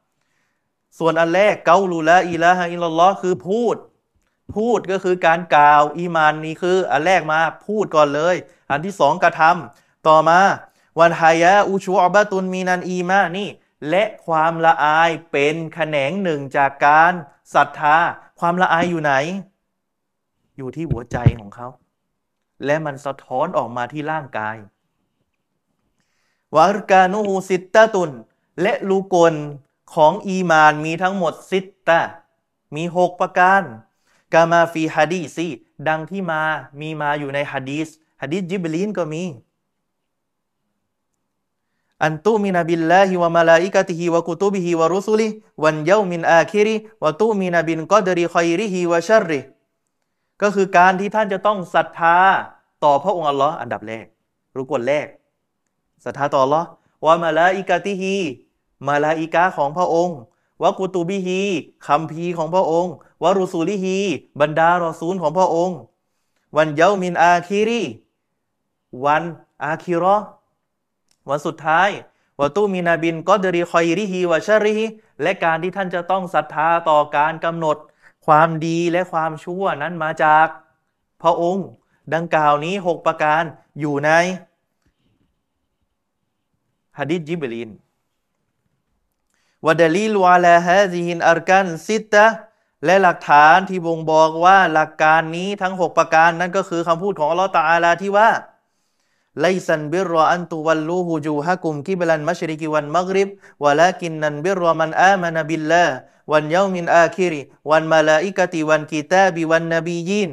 [SPEAKER 1] ส่วนอันแรกเกาลูละอีละฮะอิลลอคือพูด พูดก็คือการกล่าวอีมานนี้คือ อันแรกมาพูดก่อนเลย อันที่สองกระทำต่อมาวันฮายะอูชูอบะตุนมีนันอีมานี่ และความละอายเป็นแขนงหนึ่งจากการศรัทธา ความละอายอยู่ไหน อยู่ที่หัวใจของเขา และมันสะท้อนออกมาที่ร่างกายوأركانه ستة และรุก่น ของอีมานมีทั้งหมดستة มีหกประการكما في الحديث ดังที่มามีมาอยู่ในฮะดีสฮะดีสจิบลีนก็มี أن تؤمن بالله وملائكته وكتبه ورسله واليوم الآخر وتؤمن بالقدر خيره وشره ก็คือการที่ท่านจะต้องศรัทธาต่อพระองค์อัลลอฮ์อันดับแรกรุกลแรกศรัทธาต่ออัลลอฮ์วะมาลาอิกะติฮิ มาลาอิกะของพระองค์วะกุตูบิฮีคำพีของพระองค์วะรุสูลิฮีบรรดารอซูลของพระองค์ วันเยามินอาคิรีวันอาคิรอวันสุดท้ายวะตูมินาบินกอดรีคอยริฮีวะชาริฮีและการที่ท่านจะต้องศรัทธาต่อการกำหนด ความดีและความชั่วนั้นมาจากพระองค์ ดังกล่าวนี้หกประการอยู่ในฮะดิษจิบรีล والدليل على هذه الأركان الستة และหลักฐานที่บ่งบอกว่าหลักการนี้ทั้ง 6 ประการนั้นก็คือคำพูดของอัลลอฮฺตาอาลาที่ว่าليس البر أن تولوا وجوهكم قبل المشرق والمغرب ولكن البر من آمن بالله واليوم الآخر والملائكة والكتاب والنبيين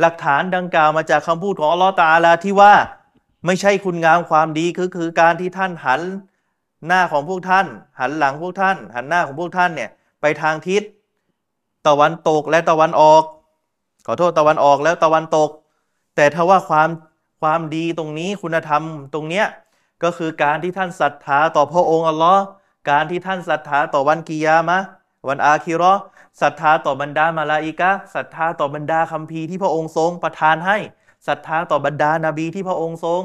[SPEAKER 1] หลักฐานดังกล่าวมาจากคำพูดของอัลลอฮฺตาอาลาที่ว่า ไม่ใช่คุณงามความดีคือคือการที่ท่านหัน หน้าของพวกท่าน หันหลังพวกท่าน หันหน้าของพวกท่านเนี่ยไปทางทิศ ตะวันตกและตะวันออก ขอโทษตะวันออกแล้วตะวันตก แต่ถ้าว่าความความดีตรงนี้คุณธรรมตรงเนี้ยก็คือการที่ท่านศรัทธาต่อพระองค์อัลลอฮ์การที่ท่านศรัทธาต่อวันกิยามะวันอาคิรอศรัทธาต่อบรรดามาลาอิกะศรัทธาต่อบรรดาคัมภีร์ที่พระองค์ทรงประทานให้ศรัทธาต่อบรรดานาบีที่พระองค์ทรง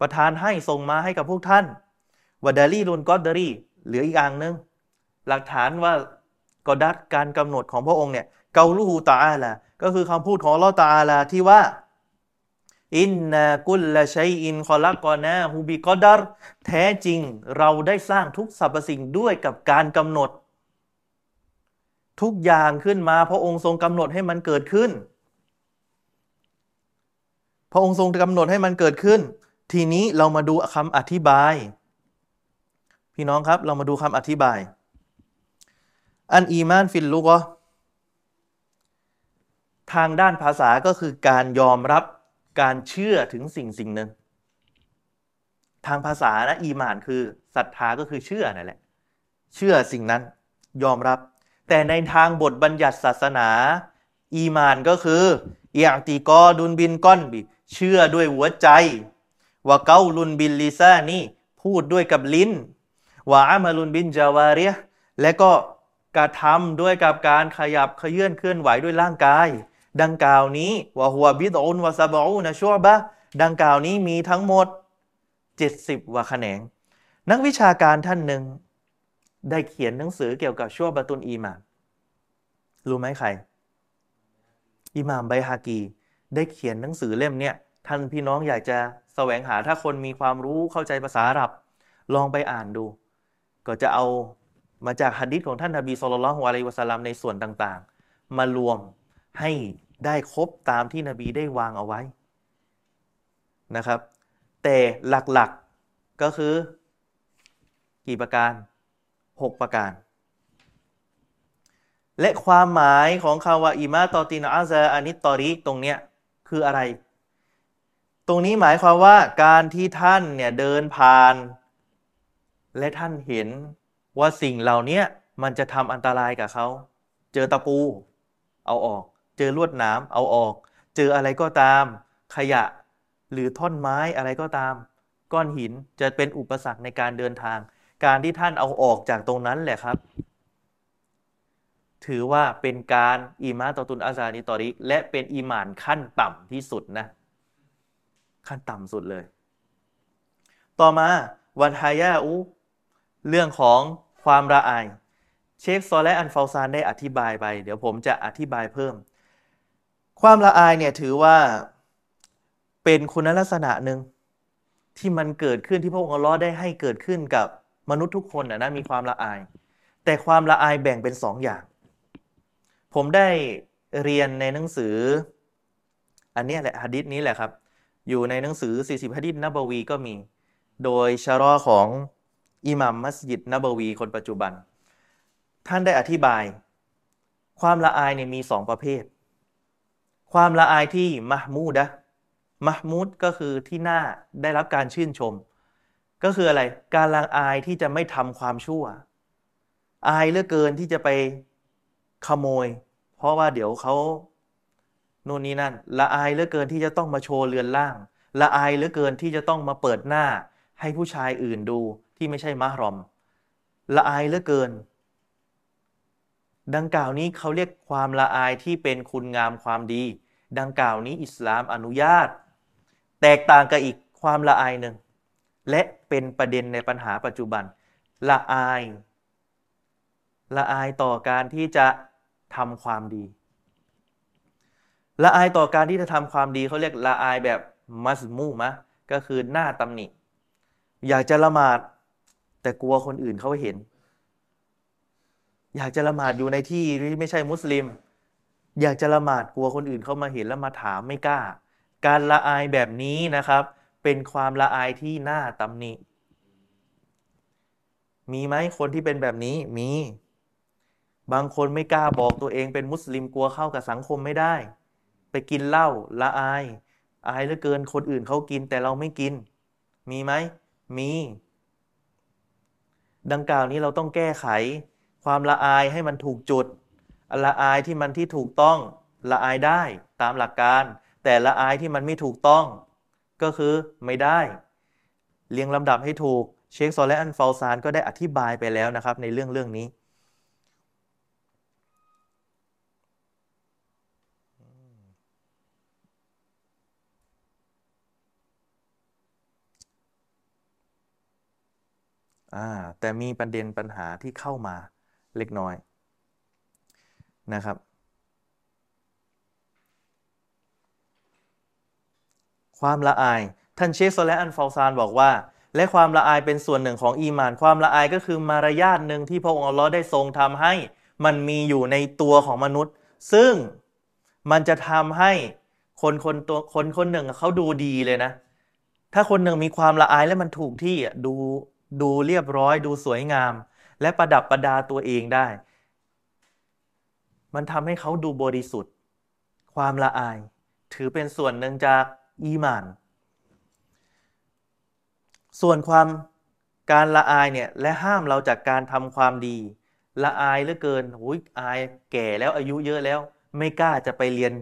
[SPEAKER 1] ประทานให้ส่งมาให้กับพวกท่าน วดาลีลุนกอดดารีเหลืออีกอย่างหนึ่งหลักฐานว่ากอดัดการกำหนดของพระองค์เนี่ยเกาลูฮูตาอาลาก็คือคำพูดของลอตาอาลาที่ว่าอินนากุลละชัยอินคอลักกอนาฮูบิกอดัรแท้จริงเราได้สร้างทุกสรรพสิ่งด้วยกับการกำหนด ทุกอย่างขึ้นมาพระองค์ทรงกำหนดให้มันเกิดขึ้น พระองค์ทรงกำหนดให้มันเกิดขึ้น ทีนี้เรามาดูคำอธิบาย พี่น้องครับ เรามาดูคำอธิบาย الإيمان في اللغة ทางด้านภาษาก็คือการยอมรับการเชื่อถึงสิ่งสิ่งหนึ่ง ทางภาษานะอีมานคือศรัทธาก็คือเชื่อนั่นแหละ เชื่อสิ่งนั้นยอมรับ แต่ในทางบทบัญญัติศาสนา อีมานก็คือاعتقاد بالقلب เชื่อด้วยหัวใจوقول باللسانพูดด้วยกับลิ้น วาอามาลุนบินจาวาเรียและก็กระทำด้วยกับการขยับขยื่นเคลื่อนไหวด้วยร่างกาย ดังกล่าวนี้วะฮัวบิดอุนวะซาบอูนะชัวบะดังกล่าวนี้มีทั้งหมด 70ว่าแขนง นักวิชาการท่านหนึ่ง ได้เขียนหนังสือเกี่ยวกับชั่วบะตุนอีมานรู้ไหมใคร อิหม่ามไบฮากี ได้เขียนหนังสือเล่มเนี้ยท่านพี่น้องอยากจะแสวงหาถ้าคนมีความรู้เข้าใจภาษาอาหรับ ลองไปอ่านดู ก็จะเอามาจากฮะดิษของท่านนบีสุลต่านละฮ์อะลัยวะสัลลัมในส่วนต่างๆ มารวมให้ได้ครบตามที่นบีได้วางเอาไว้นะครับ แต่หลักๆก็คือ กี่ประการ 6 ประการ และความหมายของคาว่าอิมาตอตินอาซาอานิตอริตรงเนี้ยคืออะไร ตรงนี้หมายความว่าการที่ท่านเนี่ยเดินผ่าน และท่านเห็นว่าสิ่งเหล่านี้มันจะทำอันตรายกับเขา เจอตะปู เอาออก เจอลวดหนามเอาออก เจออะไรก็ตาม ขยะหรือท่อนไม้อะไรก็ตาม ก้อนหินจะเป็นอุปสรรคในการเดินทาง การที่ท่านเอาออกจากตรงนั้นแหละครับ ถือว่าเป็นการอีมาตอตุนอาซานิตอริก และเป็นอีหมานขั้นต่ำที่สุดนะ ขั้นต่ำสุดเลย ต่อมาวันฮายาอู เรื่องของความละอาย เชคซอและอันฟาซานได้อธิบายไป เดี๋ยวผมจะอธิบายเพิ่ม ความละอายเนี่ยถือว่าเป็นคุณลักษณะหนึ่งที่มันเกิดขึ้นที่พระองค์ลอได้ให้เกิดขึ้นกับมนุษย์ทุกคนนะมีความละอาย แต่ความละอายแบ่งเป็นสองอย่าง ผมได้เรียนในหนังสือ อันนี้แหละฮะดิษนี้แหละครับ อยู่ในหนังสือ 40ฮะดิษนบวีก็มี โดยชารอของ อิหมัมมัสยิดนบวีคนปัจจุบัน ท่านได้อธิบาย ความละอายเนี่ยมีสองประเภท ความละอายที่มะมูดะมะมูดก็คือที่หน่าได้รับการชื่นชม ก็คืออะไรการละอายที่จะไม่ทำความชั่ว อายเหลือเกินที่จะไปขโมย เพราะว่าเดี๋ยวเขาโน่นนี่นั่น ละอายเหลือเกินที่จะต้องมาโชว์เรือนล่าง ละอายเหลือเกินที่จะต้องมาเปิดหน้าให้ผู้ชายอื่นดูที่ไม่ใช่มารอม ละอายเหลือเกิน ดังกล่าวนี้เขาเรียกความละอายที่เป็นคุณงามความดี ดังกล่าวนี้อิสลามอนุญาต แตกต่างกับอีกความละอายหนึ่ง และเป็นประเด็นในปัญหาปัจจุบัน ละอาย ละอายต่อการที่จะทำความดีละอายต่อการที่จะทำความดีเขาเรียกละอายแบบมัสมูมะก็คือหน้าตำหนิ อยากจะละหมาด แต่กลัวคนอื่นเขาเห็น อยากจะละหมาดอยู่ในที่ที่ไม่ใช่มุสลิม อยากจะละหมาดกลัวคนอื่นเขามาเห็นแล้วมาถามไม่กล้า การละอายแบบนี้นะครับ เป็นความละอายที่น่าตำหนิ มีไหมคนที่เป็นแบบนี้มี บางคนไม่กล้าบอกตัวเองเป็นมุสลิมกลัวเข้ากับสังคมไม่ได้ ไปกินเหล้าละอาย อายเหลือเกินคนอื่นเขากินแต่เราไม่กิน มีไหมมี ดังกล่าวนี้เราต้องแก้ไข ความละอายให้มันถูกจุดละอายที่มันที่ถูกต้องละอายได้ตามหลักการ แต่ละอายที่มันไม่ถูกต้อง ก็คือไม่ได้ เรียงลำดับให้ถูก เชคซอและอันฟาซานก็ได้อธิบายไปแล้วนะครับในเรื่องเรื่องนี้ อ่าแต่มีประเด็นปัญหาที่เข้ามาเล็กน้อยนะครับ ความละอาย ท่านเชคโซและอันฟาซานบอกว่า และความละอายเป็นส่วนหนึ่งของอีมาน ความละอายก็คือมารยาทหนึ่งที่พระองค์อัลลอฮ์ได้ทรงทำให้มันมีอยู่ในตัวของมนุษย์ ซึ่งมันจะทำให้คนคนตัวคนคนหนึ่งเขาดูดีเลยนะ ถ้าคนหนึ่งมีความละอายและมันถูกที่ดู ดูเรียบร้อยดูสวยงาม และประดับประดาตัวเองได้ มันทำให้เขาดูบริสุทธิ์ ความละอาย ถือเป็นส่วนหนึ่งจากอีมาน ส่วนความการละอายเนี่ยและห้ามเราจากการทำความดี ละอายเหลือเกินโอ้ยอายแก่แล้วอายุเยอะแล้ว ไม่กล้าจะไปเรียน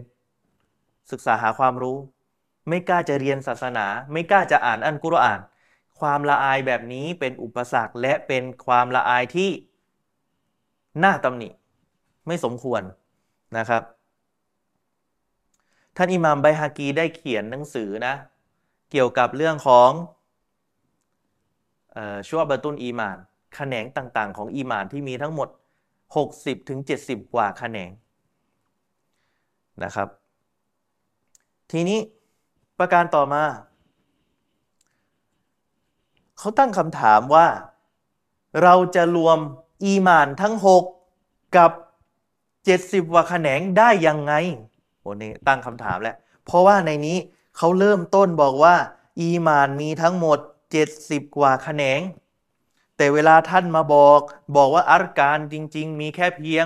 [SPEAKER 1] ศึกษาหาความรู้ ไม่กล้าจะเรียนศาสนา ไม่กล้าจะอ่านอันกุรอาน ความละอายแบบนี้เป็นอุปสรรคและเป็นความละอายที่น่าตำหนิ ไม่สมควรนะครับ ท่านอิหม่ามไบฮากีได้เขียนหนังสือนะ เกี่ยวกับเรื่องของชั่วบรตุนอีมานแขนงต่างๆ ของอีมานที่มีทั้งหมด 60-70ถึงกว่าแขนงนะครับ ทีนี้ประการต่อมา เขาตั้งคำถามว่า เราจะรวมอีมานทั้งหกกับเจ็ดสิบว่าแขนงได้ยังไงโอ้นี่ตั้งคำถามแล้ว เพราะว่าในนี้เขาเริ่มต้นบอกว่า อีมานมีทั้งหมดเจ็ดสิบกว่าแขนง แต่เวลาท่านมาบอก บอกว่าอารการจริง ๆ มีแค่เพียง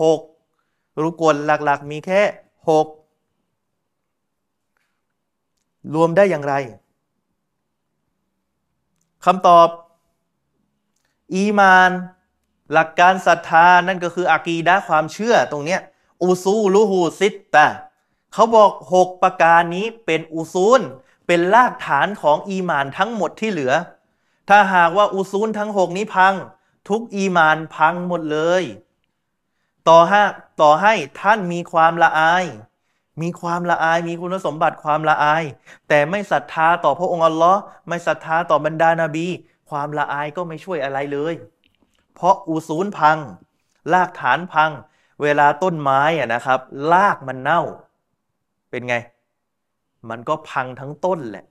[SPEAKER 1] หกรุกลหลักๆ มีแค่หกรวมได้อย่างไร คำตอบ อีมาน หลักการศรัทธานั่นก็คืออากีดะความเชื่อตรงเนี้ยอุซูลูฮูซิตตะเขาบอกหกประการนี้เป็นอุซูล เป็นรากฐานของอีมานทั้งหมดที่เหลือ ถ้าหากว่าอุซูลทั้งหกนี้พัง ทุกอีมานพังหมดเลย ต่อให้ต่อให้ท่านมีความละอาย มีความละอายมีคุณสมบัติความละอาย แต่ไม่ศรัทธาต่อพระองค์อัลลอฮ์ไม่ศรัทธาต่อบรรดานาบี ความละอายก็ไม่ช่วยอะไรเลย เพราะอุซูลพังรากฐานพัง เวลาต้นไม้อะนะครับรากมันเน่า เป็นไง มันก็พังทั้งต้นแหละ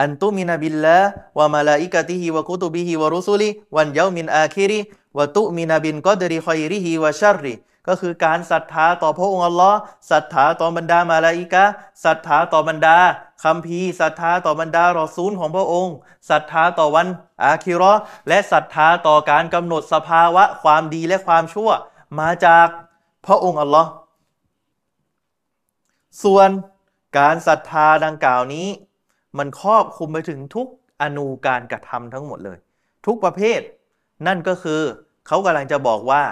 [SPEAKER 1] أن تؤمن بالله وملائكته وكتبه ورسله واليوم الآخر وتؤمن بالقدر خيره وشره ก็คือการศรัทธาต่อพระองค์อัลลอฮ์ศรัทธาต่อบรรดามาลาอิกะศรัทธาต่อบรรดาคัมภีร์ศรัทธาต่อบรรดารอซูลของพระองค์ศรัทธาต่อวันอาคิรอและศรัทธาต่อการกำหนดสภาวะความดีและความชั่ว มาจากพระองค์อัลลอฮ์ส่วนการศรัทธาดังกล่าวนี้ มันครอบคลุมไปถึงทุกอนูการกระทำทั้งหมดเลย ทุกประเภท นั่นก็คือเขากำลังจะบอกว่า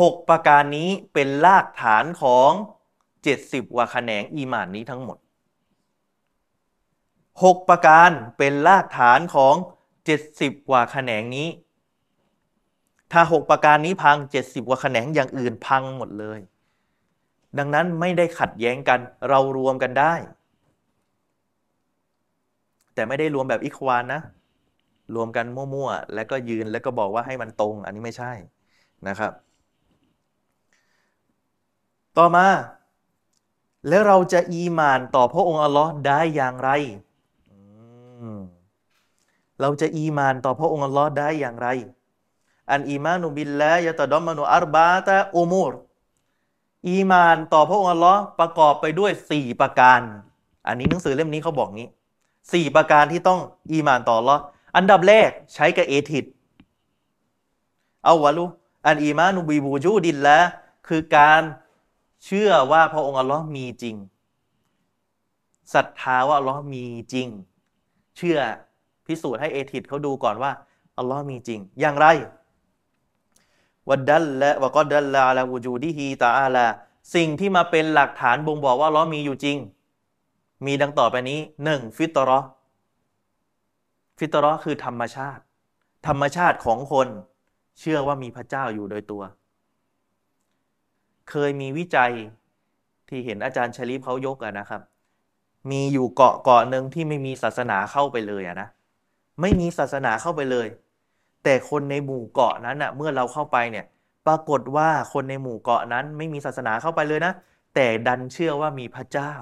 [SPEAKER 1] 6 ประการนี้เป็นรากฐานของ 70ว่าแขนงอีมานนี้ทั้งหมด 6 ประการเป็นรากฐานของ 70 กว่าแขนงนี้ ถ้า 6 ประการนี้พัง 70 กว่าแขนงอย่างอื่นพังหมดเลย ดังนั้นไม่ได้ขัดแย้งกันเรารวมกันได้ แต่ไม่ได้รวมแบบอิควานนะ รวมกันมั่วๆ แล้วก็ยืนแล้วก็บอกว่าให้มันตรง อันนี้ไม่ใช่นะครับ ต่อมา แล้วเราจะอีมานต่อพระองค์อัลลอฮ์ได้อย่างไร เราจะอีมานต่อพระองค์อัลลอฮ์ได้อย่างไร อันอีมานุบิลละยะตะดอมมานุอัรบาตะอุมูรอีมานต่อพระองค์อัลลอฮ์ประกอบไปด้วยสี่ประการ อันนี้หนังสือเล่มนี้เขาบอกงี้สี่ประการที่ต้องอีมานต่ออัลลอฮ์อันดับแรกใช้กับเอทิดเอาวะลูอันอีมานุบีบูจูดินละคือการ เชื่อว่าพระองค์อัลลอฮ์มีจริงศรัทธาว่าอัลลอฮ์มีจริง เชื่อพิสูจน์ให้เอทิดเขาดูก่อนว่าอัลลอฮ์มีจริง อย่างไรวัดดัลและวก็ดัลลาลาวูจูดีฮีตาอาลาสิ่งที่มาเป็นหลักฐานบ่งบอกว่าล้อมีอยู่จริง มีดังต่อไปนี้หนึ่งฟิตรอฟิตรอคือธรรมชาติ ธรรมชาติของคน เชื่อว่ามีพระเจ้าอยู่โดยตัว เคยมีวิจัยที่เห็นอาจารย์ชลีฟเขายกอะนะครับ มีอยู่เกาะเกาะหนึ่งที่ไม่มีศาสนาเข้าไปเลยอะนะไม่มีศาสนาเข้าไปเลย แต่คนในหมู่เกาะนั้นอะเมื่อเราเข้าไปเนี่ย ปรากฏว่าคนในหมู่เกาะนั้น ไม่มีศาสนาเข้าไปเลยนะแต่ดันเชื่อว่ามีพระเจ้า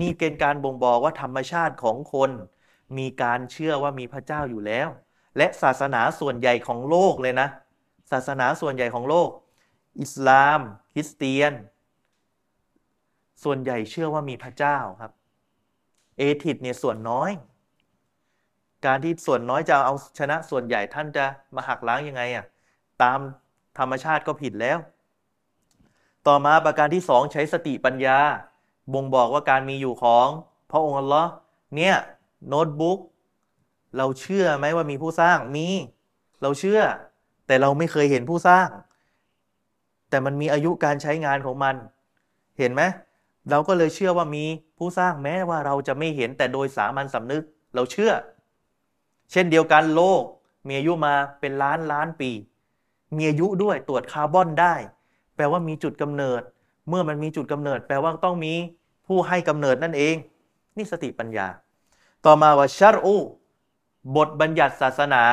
[SPEAKER 1] นี่เป็นการบ่งบอกว่าธรรมชาติของคน มีการเชื่อว่ามีพระเจ้าอยู่แล้ว และศาสนาส่วนใหญ่ของโลกเลยนะ ศาสนาส่วนใหญ่ของโลก อิสลาม คริสเตียน ส่วนใหญ่เชื่อว่ามีพระเจ้าครับ เอทิดเนี่ยส่วนน้อย การที่ส่วนน้อยจะเอาชนะส่วนใหญ่ท่านจะมาหักล้างยังไงอะตามธรรมชาติก็ผิดแล้ว ต่อมาประการที่สองใช้สติปัญญา บ่งบอกว่าการมีอยู่ของพระองค์อัลลอฮ์เนี่ยโน้ตบุ๊กเราเชื่อไหมว่ามีผู้สร้างมี เราเชื่อ แต่เราไม่เคยเห็นผู้สร้าง แต่มันมีอายุการใช้งานของมัน เห็นไหมเราก็เลยเชื่อว่ามีผู้สร้างแม้ว่าเราจะไม่เห็นแต่โดยสามัญสำนึกเราเชื่อ เช่นเดียวกันโลก มีอายุมาเป็นล้านล้านปี มีอายุด้วยตรวจคาร์บอนได้ แปลว่ามีจุดกำเนิด เมื่อมันมีจุดกำเนิด แปลว่าต้องมีผู้ให้กำเนิดนั่นเอง นี่สติปัญญา ต่อมาว่าชารอูบทบัญญัติศาสนา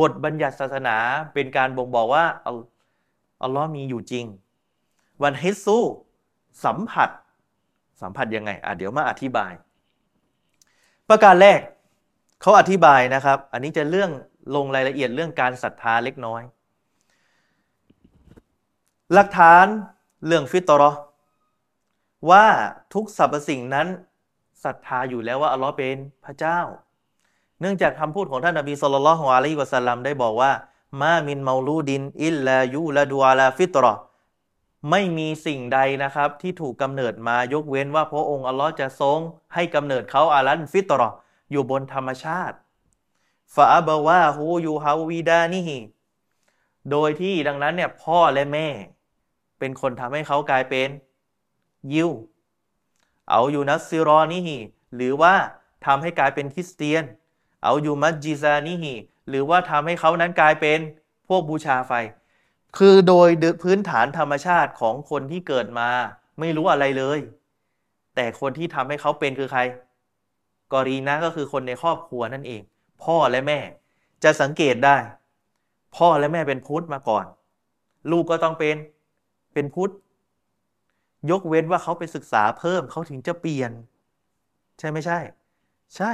[SPEAKER 1] บทบัญญัติศาสนาเป็นการบ่งบอกว่า อัลลอฮ์มีอยู่จริง วันฮิซูสัมผัส สัมผัสยังไงอะเดี๋ยวมาอธิบาย ประการแรกเขาอธิบายนะครับ อันนี้จะเรื่องลงรายละเอียดเรื่องการศรัทธาเล็กน้อย หลักฐานเรื่องฟิตรอว่าทุกสรรพสิ่งนั้นศรัทธาอยู่แล้วว่าอัลลอฮ์เป็นพระเจ้า เนื่องจากคำพูดของท่านนบีสุลต่านของอะลัยวะสัลลัมได้บอกว่า มามินเมาลูดิน อิลลายูลาดูอาลาฟิตรอไม่มีสิ่งใดนะครับที่ถูกกำเนิดมายกเว้นว่าพระองค์อัลลอฮ์จะทรงให้กำเนิดเขาعلى الفطرةอยู่บนธรรมชาติفأبواه يهودانهโดยที่ดังนั้นเนี่ยพ่อและแม่ เป็นคนทำให้เขากลายเป็นยิวأو ينصرانهหรือว่าทำให้กลายเป็นคริสเตียน أو يمجسانه หรือว่าทำให้เขานั้นกลายเป็นพวกบูชาไฟ คือโดยพื้นฐานธรรมชาติของคนที่เกิดมาไม่รู้อะไรเลย แต่คนที่ทำให้เขาเป็นคือใคร กอรีนะก็คือคนในครอบครัวนั่นเอง พ่อและแม่ จะสังเกตได้ พ่อและแม่เป็นพุทธมาก่อน ลูกก็ต้องเป็นเป็นพุทธยกเว้นว่าเขาไปศึกษาเพิ่มเขาถึงจะเปลี่ยน ใช่ไม่ใช่ ใช่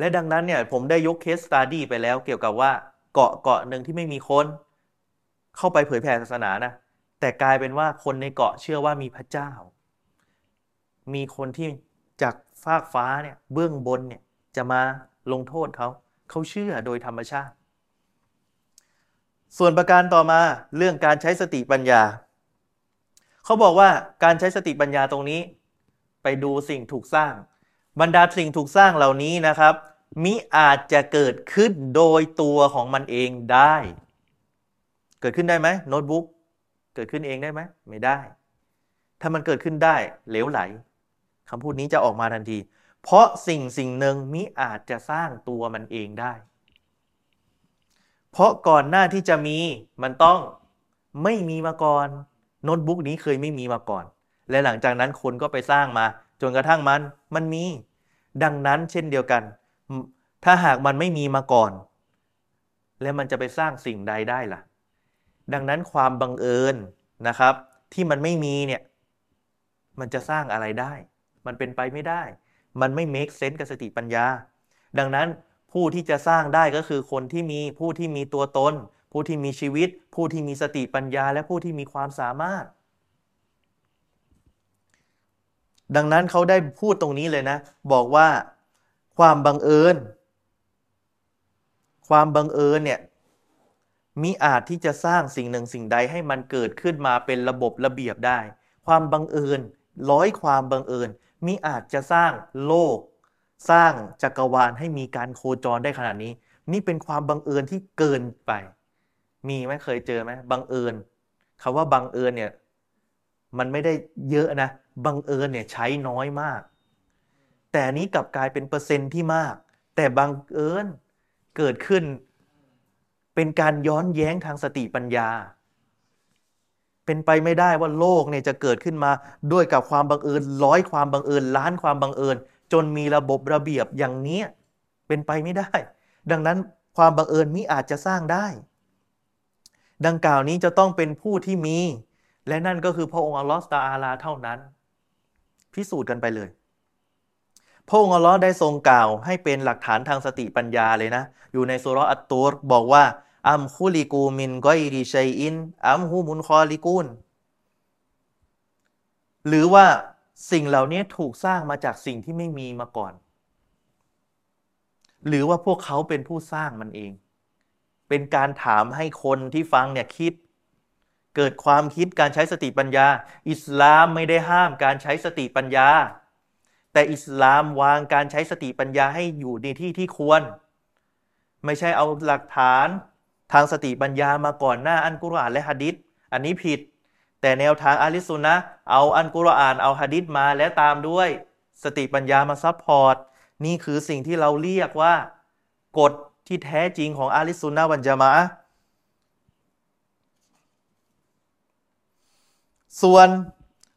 [SPEAKER 1] และดังนั้นเนี่ยผมได้ยกเคสสตาดี้ไปแล้ว เกี่ยวกับว่าเกาะเกาะหนึ่งที่ไม่มีคนเข้าไปเผยแผ่ศาสนานะแต่กลายเป็นว่าคนในเกาะเชื่อว่ามีพระเจ้า มีคนที่จากฟากฟ้าเนี่ยเบื้องบนเนี่ยจะมาลงโทษเขาเขาเชื่อโดยธรรมชาติ ส่วนประการต่อมาเรื่องการใช้สติปัญญา เขาบอกว่าการใช้สติปัญญาตรงนี้ ไปดูสิ่งถูกสร้าง บรรดาสิ่งถูกสร้างเหล่านี้นะครับ มิอาจจะเกิดขึ้นโดยตัวของมันเองได้ เกิดขึ้นได้ไหมโน้ตบุ๊กเกิดขึ้นเองได้ไหมไม่ได้ ถ้ามันเกิดขึ้นได้เหลวไหลคำพูดนี้จะออกมาทันที เพราะสิ่งสิ่งหนึ่งมิอาจจะสร้างตัวมันเองได้ เพราะก่อนหน้าที่จะมีมันต้องไม่มีมาก่อนโน้ตบุ๊กนี้เคยไม่มีมาก่อน และหลังจากนั้นคนก็ไปสร้างมา จนกระทั่งมันมันมี ดังนั้นเช่นเดียวกัน ถ้าหากมันไม่มีมาก่อน แล้วมันจะไปสร้างสิ่งใดได้ล่ะ ดังนั้นความบังเอิญนะครับ ที่มันไม่มีเนี่ย มันจะสร้างอะไรได้ มันเป็นไปไม่ได้ มันไม่ make sense กับสติปัญญา ดังนั้นผู้ที่จะสร้างได้ก็คือคนที่มีผู้ที่มีตัวตน ผู้ที่มีชีวิต ผู้ที่มีสติปัญญา และผู้ที่มีความสามารถ ดังนั้นเขาได้พูดตรงนี้เลยนะ บอกว่า ความบังเอิญ ความบังเอิญเนี่ยมีอาจที่จะสร้างสิ่งหนึ่งสิ่งใดให้มันเกิดขึ้นมาเป็นระบบระเบียบได้ ความบังเอิญร้อยความบังเอิญมีอาจจะสร้างโลก สร้างจักรวาลให้มีการโคจรได้ขนาดนี้ นี่เป็นความบังเอิญที่เกินไป มีไหมเคยเจอไหมบังเอิญคาว่าบังเอิญเนี่ยมันไม่ได้เยอะนะบังเอิญเนี่ยใช้น้อยมาก แต่นี้กลับกลายเป็นเปอร์เซ็นต์ที่มาก แต่บังเอิญเกิดขึ้น เป็นการย้อนแย้งทางสติปัญญา เป็นไปไม่ได้ว่าโลกเนี่ยจะเกิดขึ้นมาด้วยกับความบังเอิญร้อยความบังเอิญล้านความบังเอิญ จนมีระบบระเบียบอย่างนี้เป็นไปไม่ได้ ดังนั้นความบังเอิญมิอาจจะสร้างได้ ดังกล่าวนี้จะต้องเป็นผู้ที่มี และนั่นก็คือพระองค์อัลลอฮฺตาอาลาเท่านั้น พิสูจน์กันไปเลย พระองค์อัลลอฮ์ได้ทรงกล่าวให้เป็นหลักฐานทางสติปัญญาเลยนะ อยู่ในสุรอัตตูรบอกว่า อัมคุลิกูมินกอยริชัยอิน อัมฮูมุนคอลิกูน หรือว่าสิ่งเหล่านี้ถูกสร้างมาจากสิ่งที่ไม่มีมาก่อน หรือว่าพวกเขาเป็นผู้สร้างมันเอง เป็นการถามให้คนที่ฟังเนี่ยคิด เกิดความคิดการใช้สติปัญญา อิสลามไม่ได้ห้ามการใช้สติปัญญา แต่อิสลามวางการใช้สติปัญญาให้อยู่ในที่ที่ควร ไม่ใช่เอาหลักฐานทางสติปัญญามาก่อนหน้าอันกุรอานและฮะดิษอันนี้ผิด แต่แนวทางอาลิสุนนะเอาอันกุรอานเอาฮะดิษมาและตามด้วย สติปัญญามา support นี่คือสิ่งที่เราเรียกว่ากฎที่แท้จริงของأهل السنة والجماعةส่วน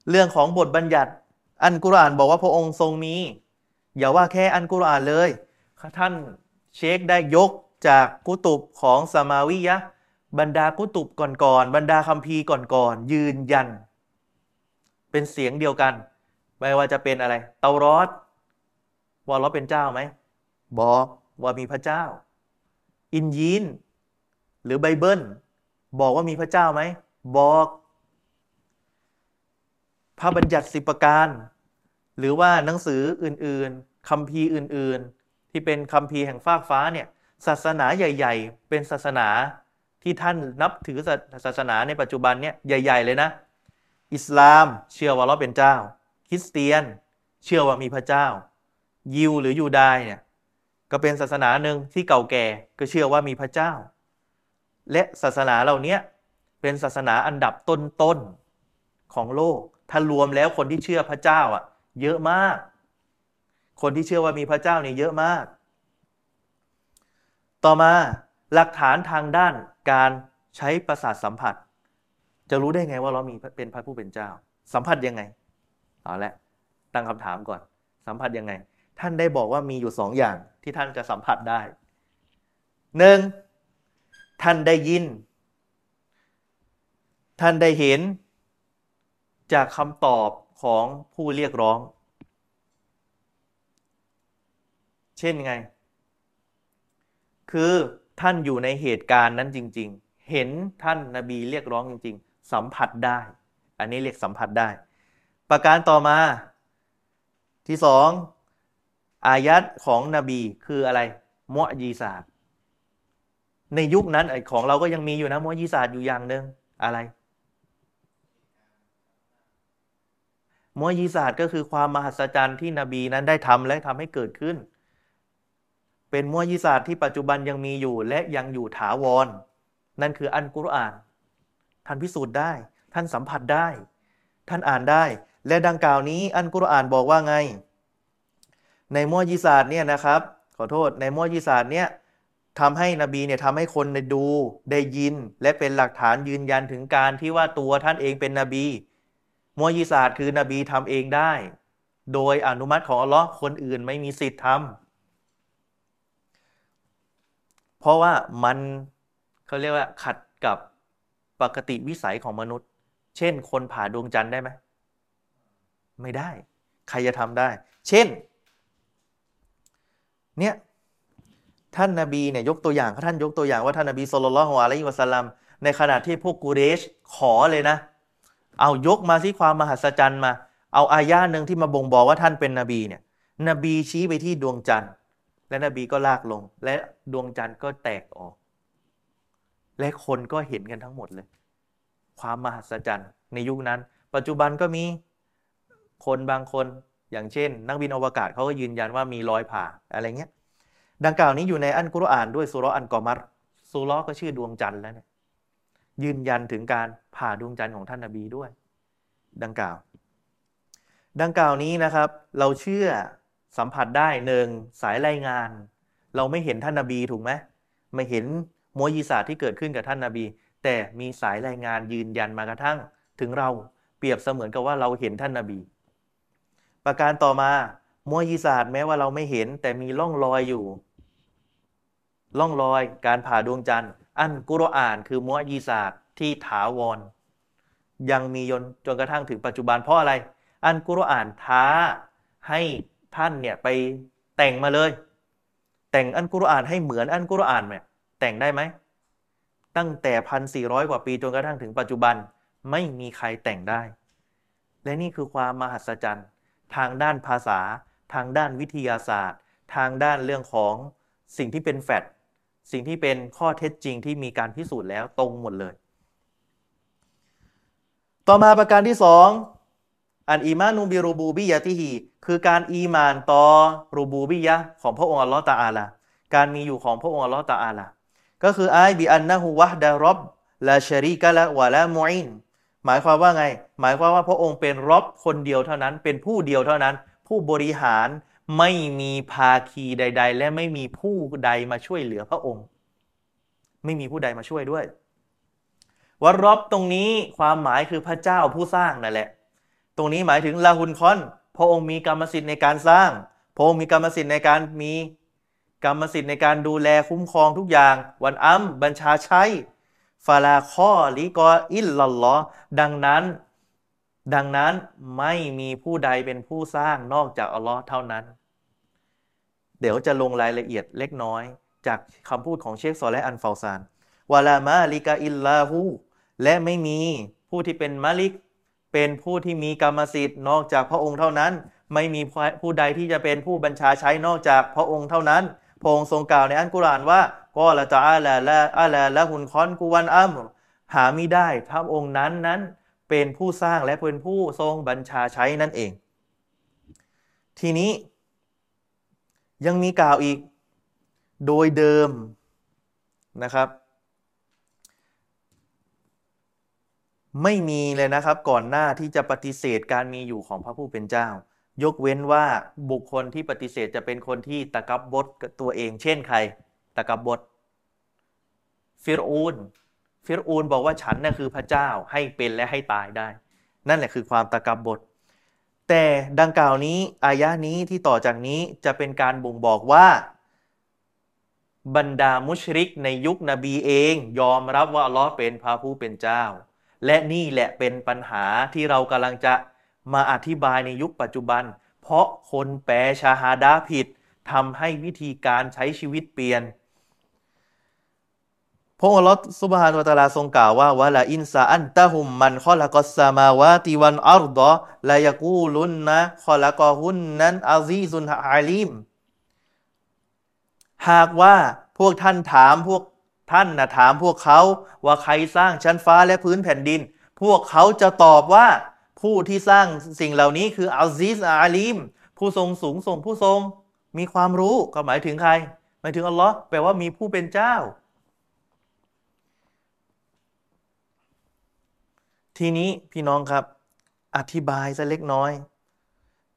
[SPEAKER 1] เรื่องของบทบัญญัติ อันกุรอานบอกว่าพระองค์ทรงมี อย่าว่าแค่อันกุรอานเลย ท่านเชคได้ยกจากكتب ของ سماوية บรรดา كتب ก่อนๆบรรดาคัมภีร์ก่อนๆยืนยัน เป็นเสียงเดียวกัน ไม่ว่าจะเป็นอะไร เตารอดว่าเราเป็นเจ้าไหมบอกว่ามีพระเจ้า อินยีนหรือไบเบิลบอกว่ามีพระเจ้าไหมบอก ระบัญญัติสิบประการ หรือว่าหนังสืออื่นๆคำพีอื่นๆ ที่เป็นคำพีแห่งฟากฟ้าเนี่ยศาสนาใหญ่ ๆ เป็นศาสนาที่ท่านนับถือศาสนาในปัจจุบันเนี่ยใหญ่ ๆ เลยนะ อิสลามเชื่อว่าเราเป็นเจ้า คริสเตียนเชื่อว่ามีพระเจ้า ยิวหรือยูดายเนี่ยก็เป็นศาสนาหนึ่งที่เก่าแก่ก็เชื่อว่ามีพระเจ้า และศาสนาเหล่านี้เป็นศาสนาอันดับต้นๆของโลก ถ้ารวมแล้วคนที่เชื่อพระเจ้าอะ เยอะมาก คนที่เชื่อว่ามีพระเจ้านี่เยอะมาก ต่อมาหลักฐานทางด้านการใช้ประสาทสัมผัส จะรู้ได้ไงว่าเรามีเป็นพระผู้เป็นเจ้า สัมผัสยังไงเอาละตั้งคำถามก่อน สัมผัสยังไง ท่านได้บอกว่ามีอยู่สองอย่างที่ท่านจะสัมผัสได้หนึ่งท่านได้ยิน ท่านได้เห็น จากคำตอบของผู้เรียกร้อง เช่นไง คือท่านอยู่ในเหตุการณ์นั้นจริง ๆ เห็นท่านนาบีเรียกร้องจริง ๆ สัมผัสได้ อันนี้เรียกสัมผัสได้ ประการต่อมาที่สองอายัดของนบีคืออะไรมอยีศาสตร์ในยุคนั้นของเราก็ยังมีอยู่นะมอยีศาสตร์อยู่อย่างหนึ่งอะไร มอยีศาสตร์ก็คือความมหัศจรรย์ที่นบีนั้นได้ทำและทำให้เกิดขึ้น เป็นมอยีศาสตร์ที่ปัจจุบันยังมีอยู่และยังอยู่ถาวร นั่นคืออันกุรอาน ท่านพิสูจน์ได้ ท่านสัมผัสได้ ท่านอ่านได้ และดังกล่าวนี้อันกุรอานบอกว่าไง ในมอญิศาสตร์เนี่ยนะครับ ขอโทษในมอญิศาสตร์เนี่ยทำให้นบีเนี่ยทำให้คนได้ดูได้ยิน และเป็นหลักฐานยืนยันถึงการที่ว่าตัวท่านเองเป็นนบี มอญิศาสตร์คือนบีทำเองได้ โดยอนุมัติของอัลลอฮ์คนอื่นไม่มีสิทธิ์ทำเพราะว่ามันเขาเรียกว่าขัดกับปกติวิสัยของมนุษย์ เช่น คนผ่าดวงจันทร์ได้ไหมไม่ได้ ใครจะทำได้ เช่น เนี่ยท่านนาบีเนี่ยยกตัวอย่างท่านยกตัวอย่างว่าท่านนาบีสุลต่านละอะลัยฮิวะสัลลัมในขณะที่พวกกูเรชขอเลยนะ เอายกมาที่ความมหัศจรรย์มา เอาอายาหนึ่งที่มาบ่งบอกว่าท่านเป็นนบีเนี่ย นบีชี้ไปที่ดวงจันทร์ และนบีก็ลากลง และดวงจันทร์ก็แตกออก และคนก็เห็นกันทั้งหมดเลย ความมหัศจรรย์ในยุคนั้น ปัจจุบันก็มีคนบางคนอย่างเช่น นักบินอวกาศเขาก็ยืนยันว่ามีรอยผ่าอะไรเงี้ยดังกล่าวนี้อยู่ในอันกุรอานด้วยสุรอันกอมัรสุรก็ชื่อดวงจันทร์แล้วเนี่ย ยืนยันถึงการผ่าดวงจันทร์ของท่านนาบีด้วย ดังกล่าว ดังกล่าวนี้นะครับ เราเชื่อสัมผัสได้หนึ่งสายรายงาน เราไม่เห็นท่านนาบีถูกไหมไม่เห็นมวยีศาสตร์ที่เกิดขึ้นกับท่านนาบี แต่มีสายรายงานยืนยันมากระทั่ง ถึงเราเปรียบเสมือนกับว่าเราเห็นท่านนาบี ประการต่อมามวยยีศาสตร์แม้ว่าเราไม่เห็น แต่มีร่องรอยอยู่ ร่องรอยการผ่าดวงจันทร์ อันกุรอานคือมวยยีศาสตร์ที่ถาวร ยังมียนจนกระทั่งถึงปัจจุบันเพราะอะไร อันกุรอานท้าให้ท่านเนี่ยไปแต่งมาเลย แต่งอันกุรอานให้เหมือนอันกุรอานเนี่ยแต่งได้ไหม ตั้งแต่พันสี่ร้อยกว่าปีจนกระทั่งถึงปัจจุบันไม่มีใครแต่งได้ และนี่คือความมหัศจรรย์ทางด้านภาษา ทางด้านวิทยาศาสตร์ ทางด้านเรื่องของสิ่งที่เป็นแฟกต สิ่งที่เป็นข้อเท็จจริงที่มีการพิสูจน์แล้วตรงหมดเลย ต่อมาประการที่สองอันอีมานุบิรูบูบิยะที่ฮีคือการอีมานต่อรูบูบิยะของพระองค์อัลลอฮฺตาอาลาการมีอยู่ของพระองค์อัลลอฮฺตาอาลาก็คือไอบิอันนะฮูวะดารอบลาชรีกะละวะละมุอินหมายความว่าไง หมายความว่าพระองค์เป็นรบคนเดียวเท่านั้น เป็นผู้เดียวเท่านั้น ผู้บริหาร ไม่มีภาคีใด ๆ และไม่มีผู้ใดมาช่วยเหลือพระองค์ ไม่มีผู้ใดมาช่วยด้วยวรบตรงนี้ความหมายคือพระเจ้าผู้สร้างนั่นแหละ ตรงนี้หมายถึงลาหุนคอน พระองค์มีกรรมสิทธิ์ในการสร้าง พระองค์มีกรรมสิทธิ์ในการมีกรรมสิทธิ์ในการดูแลคุ้มครองทุกอย่าง วันอัมบัญชาใช้ฟาลาข้อลิกออิลลัลลอดังนั้น ดังนั้นไม่มีผู้ใดเป็นผู้สร้างนอกจากอัลลอฮ์เท่านั้น เดี๋ยวจะลงรายละเอียดเล็กน้อย จากคำพูดของเชคซอและอันฟาซานวาลามาลิกาอิลลาหูและไม่มีผู้ที่เป็นมาลิก เป็นผู้ที่มีกรรมสิทธิ์นอกจากพระองค์เท่านั้น ไม่มีผู้ใดที่จะเป็นผู้บัญชาใช้นอกจากพระองค์เท่านั้นพระองค์ทรงกล่าวในอันกุรานว่าก็ละตะอาลาละอาลาละหุนคอนกุวันอัมหาไม่ได้พระองค์นั้นนั้น เป็นผู้สร้างและเป็นผู้ทรงบัญชาใช้นั่นเอง ทีนี้ยังมีกล่าวอีกโดยเดิมนะครับ ไม่มีเลยนะครับก่อนหน้าที่จะปฏิเสธการมีอยู่ของพระผู้เป็นเจ้า ยกเว้นว่าบุคคลที่ปฏิเสธจะเป็นคนที่ตะกับบดตัวเอง เช่นใคร ตะกับบดฟิรูน ฟิรูนบอกว่าฉันน่ะคือพระเจ้าให้เป็นและให้ตายได้ นั่นแหละคือความตะกับบดแต่ดังกล่าวนี้อายะนี้ที่ต่อจากนี้จะเป็นการบ่งบอกว่าบรรดามุชริกในยุคนบีเอง ยอมรับว่าอัลลอฮ์เป็นพระผู้เป็นเจ้า และนี่แหละเป็นปัญหาที่เรากำลังจะมาอธิบายในยุคปัจจุบัน เพราะคนแปลชาฮาดาผิดทำให้วิธีการใช้ชีวิตเปลี่ยน พระองค์ลอฮ์สุบฮานุตะลาทรงกล่าวว่าวะลาอินซาอันตะฮุมมันขอละกัสซามาวาติวันอัรดะลายกูลุนนะขอละกอฮุนนั้นอาซีซุนอาลีมหากว่าพวกท่านถามพวกท่านนะถามพวกเขาว่าใครสร้างชั้นฟ้าและพื้นแผ่นดิน พวกเขาจะตอบว่าผู้ที่สร้างสิ่งเหล่านี้คืออัลซิสอาลีมผู้ทรงสูงส่งผู้ทรงมีความรู้ก็หมายถึงใคร หมายถึงอัลลอฮ์แปลว่ามีผู้เป็นเจ้า ทีนี้พี่น้องครับ อธิบายสักเล็กน้อย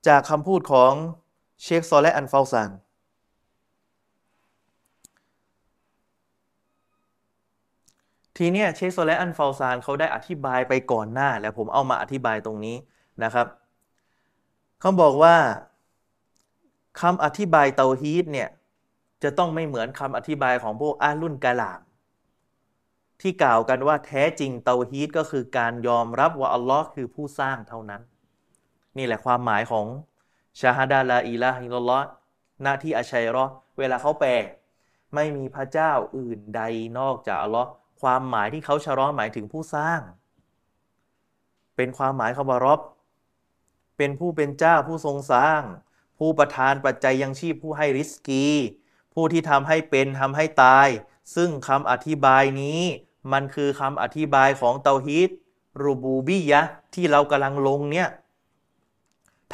[SPEAKER 1] จากคำพูดของเชคซอและอันฟาซานทีเนี้ยเชคโซและอันฟาซานเขาได้อธิบายไปก่อนหน้า แล้วผมเอามาอธิบายตรงนี้นะครับเขาบอกว่าคำอธิบายเตาฮีดเนี่ยจะต้องไม่เหมือนคำอธิบายของพวกأهل الكلام ที่กล่าวกันว่าแท้จริงเตาฮีดก็คือการยอมรับว่าอัลลอฮ์คือผู้สร้างเท่านั้น นี่แหละความหมายของشهادة لا إله إلا اللهหน้าที่อาชัยรอเวลาเขาแปลไม่มีพระเจ้าอื่นใดนอกจากอัลลอฮ์ความหมายที่เขาชะร้อหมายถึงผู้สร้าง เป็นความหมายคำว่ารบเป็นผู้เป็นเจ้าผู้ทรงสร้าง ผู้ประทานปัจจัยยังชีพผู้ให้ริสกี ผู้ที่ทำให้เป็นทำให้ตาย ซึ่งคำอธิบายนี้ มันคือคำอธิบายของเตาฮีดรูบูบียะที่เรากำลังลงเนี่ย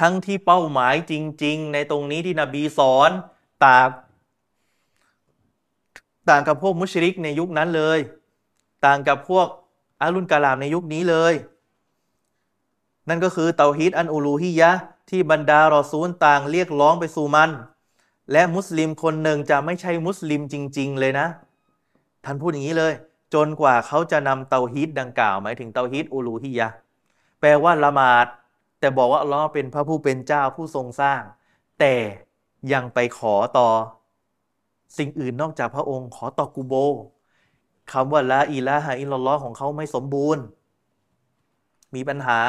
[SPEAKER 1] ทั้งที่เป้าหมายจริง ๆ ในตรงนี้ที่นบีสอนต่างต่างกับพวกมุชริกในยุคนั้นเลย ต่างกับพวกอาลุนกาลามในยุคนี้เลย นั่นก็คือเตาฮีดอันอูลูฮิยะที่บรรดารอซูลต่างเรียกร้องไปสู่มัน และมุสลิมคนหนึ่งจะไม่ใช่มุสลิมจริง ๆ เลยนะ ท่านพูดอย่างนี้เลย จนกว่าเขาจะนำเตาฮีดดังกล่าว หมายถึงเตาฮีดอูลูฮิยะแปลว่าละหมาด แต่บอกว่าอัลลอฮ์เป็นพระผู้เป็นเจ้าผู้ทรงสร้าง แต่ยังไปขอต่อ สิ่งอื่นนอกจากพระองค์ ขอต่อกูโบคำว่าละอิละฮะอิลลอฮ์ของเขาไม่สมบูรณ์ มีปัญหา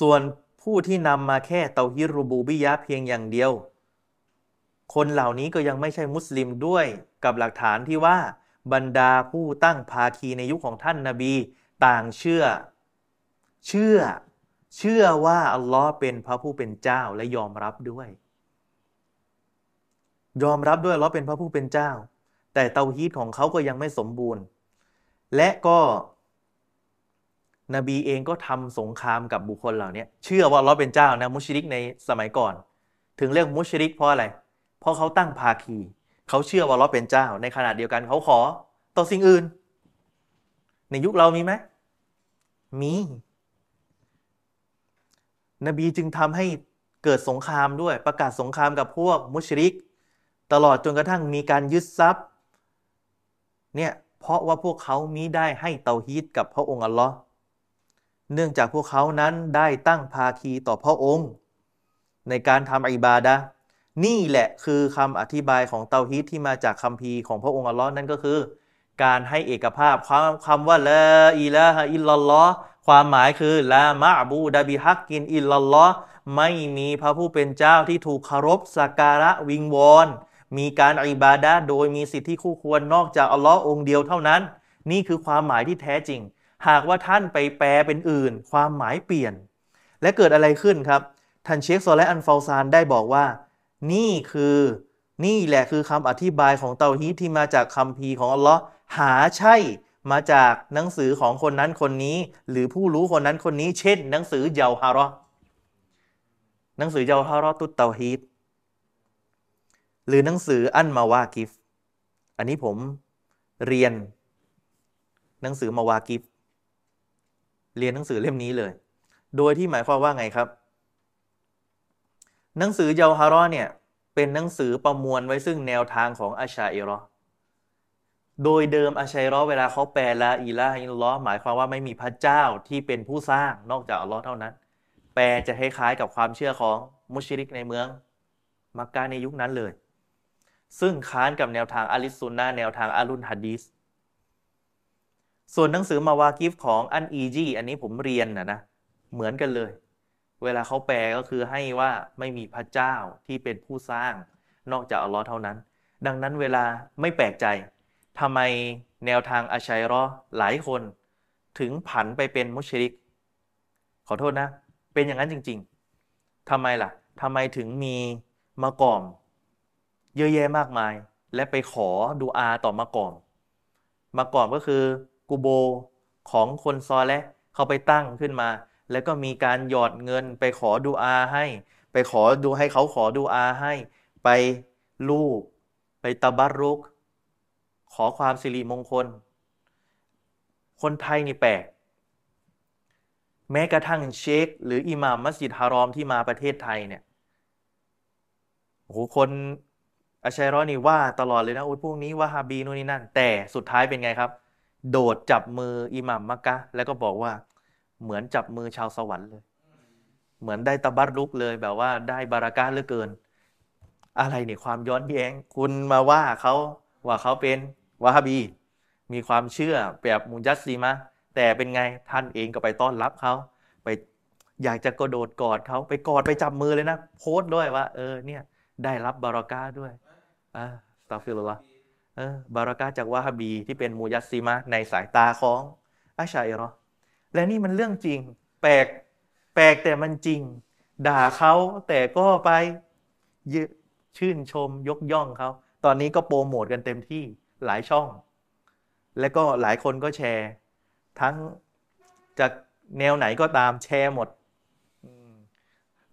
[SPEAKER 1] ส่วนผู้ที่นำมาแค่เตาฮิรูบูบิยะเพียงอย่างเดียว คนเหล่านี้ก็ยังไม่ใช่มุสลิมด้วยกับหลักฐานที่ว่าบรรดาผู้ตั้งภาคีในยุคของท่านนาบี ต่างเชื่อ เชื่อ เชื่อว่าอัลลอฮ์เป็นพระผู้เป็นเจ้าและยอมรับด้วย ยอมรับด้วยเราเป็นพระผู้เป็นเจ้า แต่เตาฮีตของเขาก็ยังไม่สมบูรณ์ และก็นบีเองก็ทำสงครามกับบุคคลเหล่านี้เชื่อว่าเราเป็นเจ้านะมุชริกในสมัยก่อน ถึงเรียกมุชริกเพราะอะไร เพราะเขาตั้งภาคีเขาเชื่อว่าเราเป็นเจ้า ในขณะเดียวกันเขาขอต่อสิ่งอื่น ในยุคเรามีไหมมี นบีจึงทำให้เกิดสงครามด้วยประกาศสงครามกับพวกมุชริก ตลอดจนกระทั่งมีการยึดทรัพย์เนี่ยเพราะว่าพวกเขามิได้ให้เตาฮีตกับพระองค์อัลลอฮ์เนื่องจากพวกเขานั้นได้ตั้งภาคีต่อพระองค์ ในการทำอิบาดะ นี่แหละคือคำอธิบายของเตาฮีตที่มาจากคัมภีร์ของพระองค์อัลลอฮ์นั่นก็คือ การให้เอกภาพความคำว่าละอิละฮะอิลลัลลอฮ์ความหมายคือละมะบูดะบิฮักกินอิลลัลลอฮ์ไม่มีพระผู้เป็นเจ้าที่ถูกเคารพสักการะวิงวอนมีการอิบาดะโดยมีสิทธิคู่ควรนอกจากอัลลอฮ์องเดียวเท่านั้น นี่คือความหมายที่แท้จริง หากว่าท่านไปแปลเป็นอื่น ความหมายเปลี่ยน และเกิดอะไรขึ้นครับท่านเชคโซและอันฟาซานได้บอกว่า นี่คือนี่แหละคือคำอธิบายของเตาฮีดที่มาจากคำพีของอัลลอฮ์หาใช่มาจากหนังสือของคนนั้นคนนี้ หรือผู้รู้คนนั้นคนนี้ เช่น หนังสือเยาฮารอหนังสือเยาฮารอตุตเตาฮีดหรือหนังสืออันมาวากิฟ อันนี้ผมเรียน หนังสือมาวากิฟ เรียนหนังสือเล่มนี้เลย โดยที่หมายความว่าไงครับ หนังสือเยาฮารอเนี่ยเป็นหนังสือประมวลไว้ซึ่งแนวทางของอาชาอิรอโดยเดิมอาชัยรอเวลาเขาแปลละอีลาฮิลลอหมายความว่าไม่มีพระเจ้าที่เป็นผู้สร้างนอกจากอัลลอฮ์เท่านั้น แปลจะคล้ายๆกับความเชื่อของมุชริกในเมือง มักกะในยุคนั้นเลย ซึ่งค้านกับแนวทางอาลิซุนนาแนวทางอาลุนฮัดดิสส่วนหนังสือมาวากิฟของอันอีจีอันนี้ผมเรียนนะนะเหมือนกันเลย เวลาเขาแปลก็คือให้ว่าไม่มีพระเจ้าที่เป็นผู้สร้าง นอกจากอัลลอฮ์เท่านั้น ดังนั้นเวลาไม่แปลกใจทำไมแนวทางอาชัยรอหลายคน ถึงผันไปเป็นมุชริก ขอโทษนะ เป็นอย่างนั้นจริง ๆทำไมล่ะทำไมถึงมีมะกอม เยอะแยะมากมาย และไปขอดูอาต่อมะกอมมะกอมก็คือกูโบของคนซอและเขาไปตั้งขึ้นมา แล้วก็มีการหยอดเงินไปขอดูอาให้ ไปขอดูให้เขาขอดูอาให้ ไปลูบไปตะบัรุก ขอความสิริมงคล คนไทยนี่แปลก แม้กระทั่งเชค หรืออิหม่ามมัสยิดฮารอมที่มาประเทศไทยเนี่ยโอ้โหคนอาชัยรอนี่ว่าตลอดเลยนะโอ้ยพวกนี้ว่าฮาบีนู่นนี่นั่น แต่สุดท้ายเป็นไงครับ โดดจับมืออิหม่ามมักกะแล้วก็บอกว่า เหมือนจับมือชาวสวรรค์เลย เหมือนได้ตะบัรลุกเลยแบบว่าได้บาราก้าเหลือเกิน อะไรเนี่ยความย้อนแย้ง คุณมาว่าเขาว่าเขาเป็นวาฮาบี มีความเชื่อแบบมุจัสซีมะแต่เป็นไงท่านเองก็ไปต้อนรับเขาไปอยากจะกระโดดกอดเขาไปกอดไปจับมือเลยนะ โพสต์ด้วยว่า เออเนี่ยได้รับบารากาด้วยอ่าตาฟิลละเออบารากาจากวาฮาบีที่เป็นมุยัสซีมะในสายตาของอาชัยรอ และนี่มันเรื่องจริง แปลกแปลกแต่มันจริง ด่าเขาแต่ก็ไปยชื่นชมยกย่องเขา ตอนนี้ก็โปรโมทกันเต็มที่หลายช่อง และก็หลายคนก็แชร์ ทั้งจากแนวไหนก็ตามแชร์หมด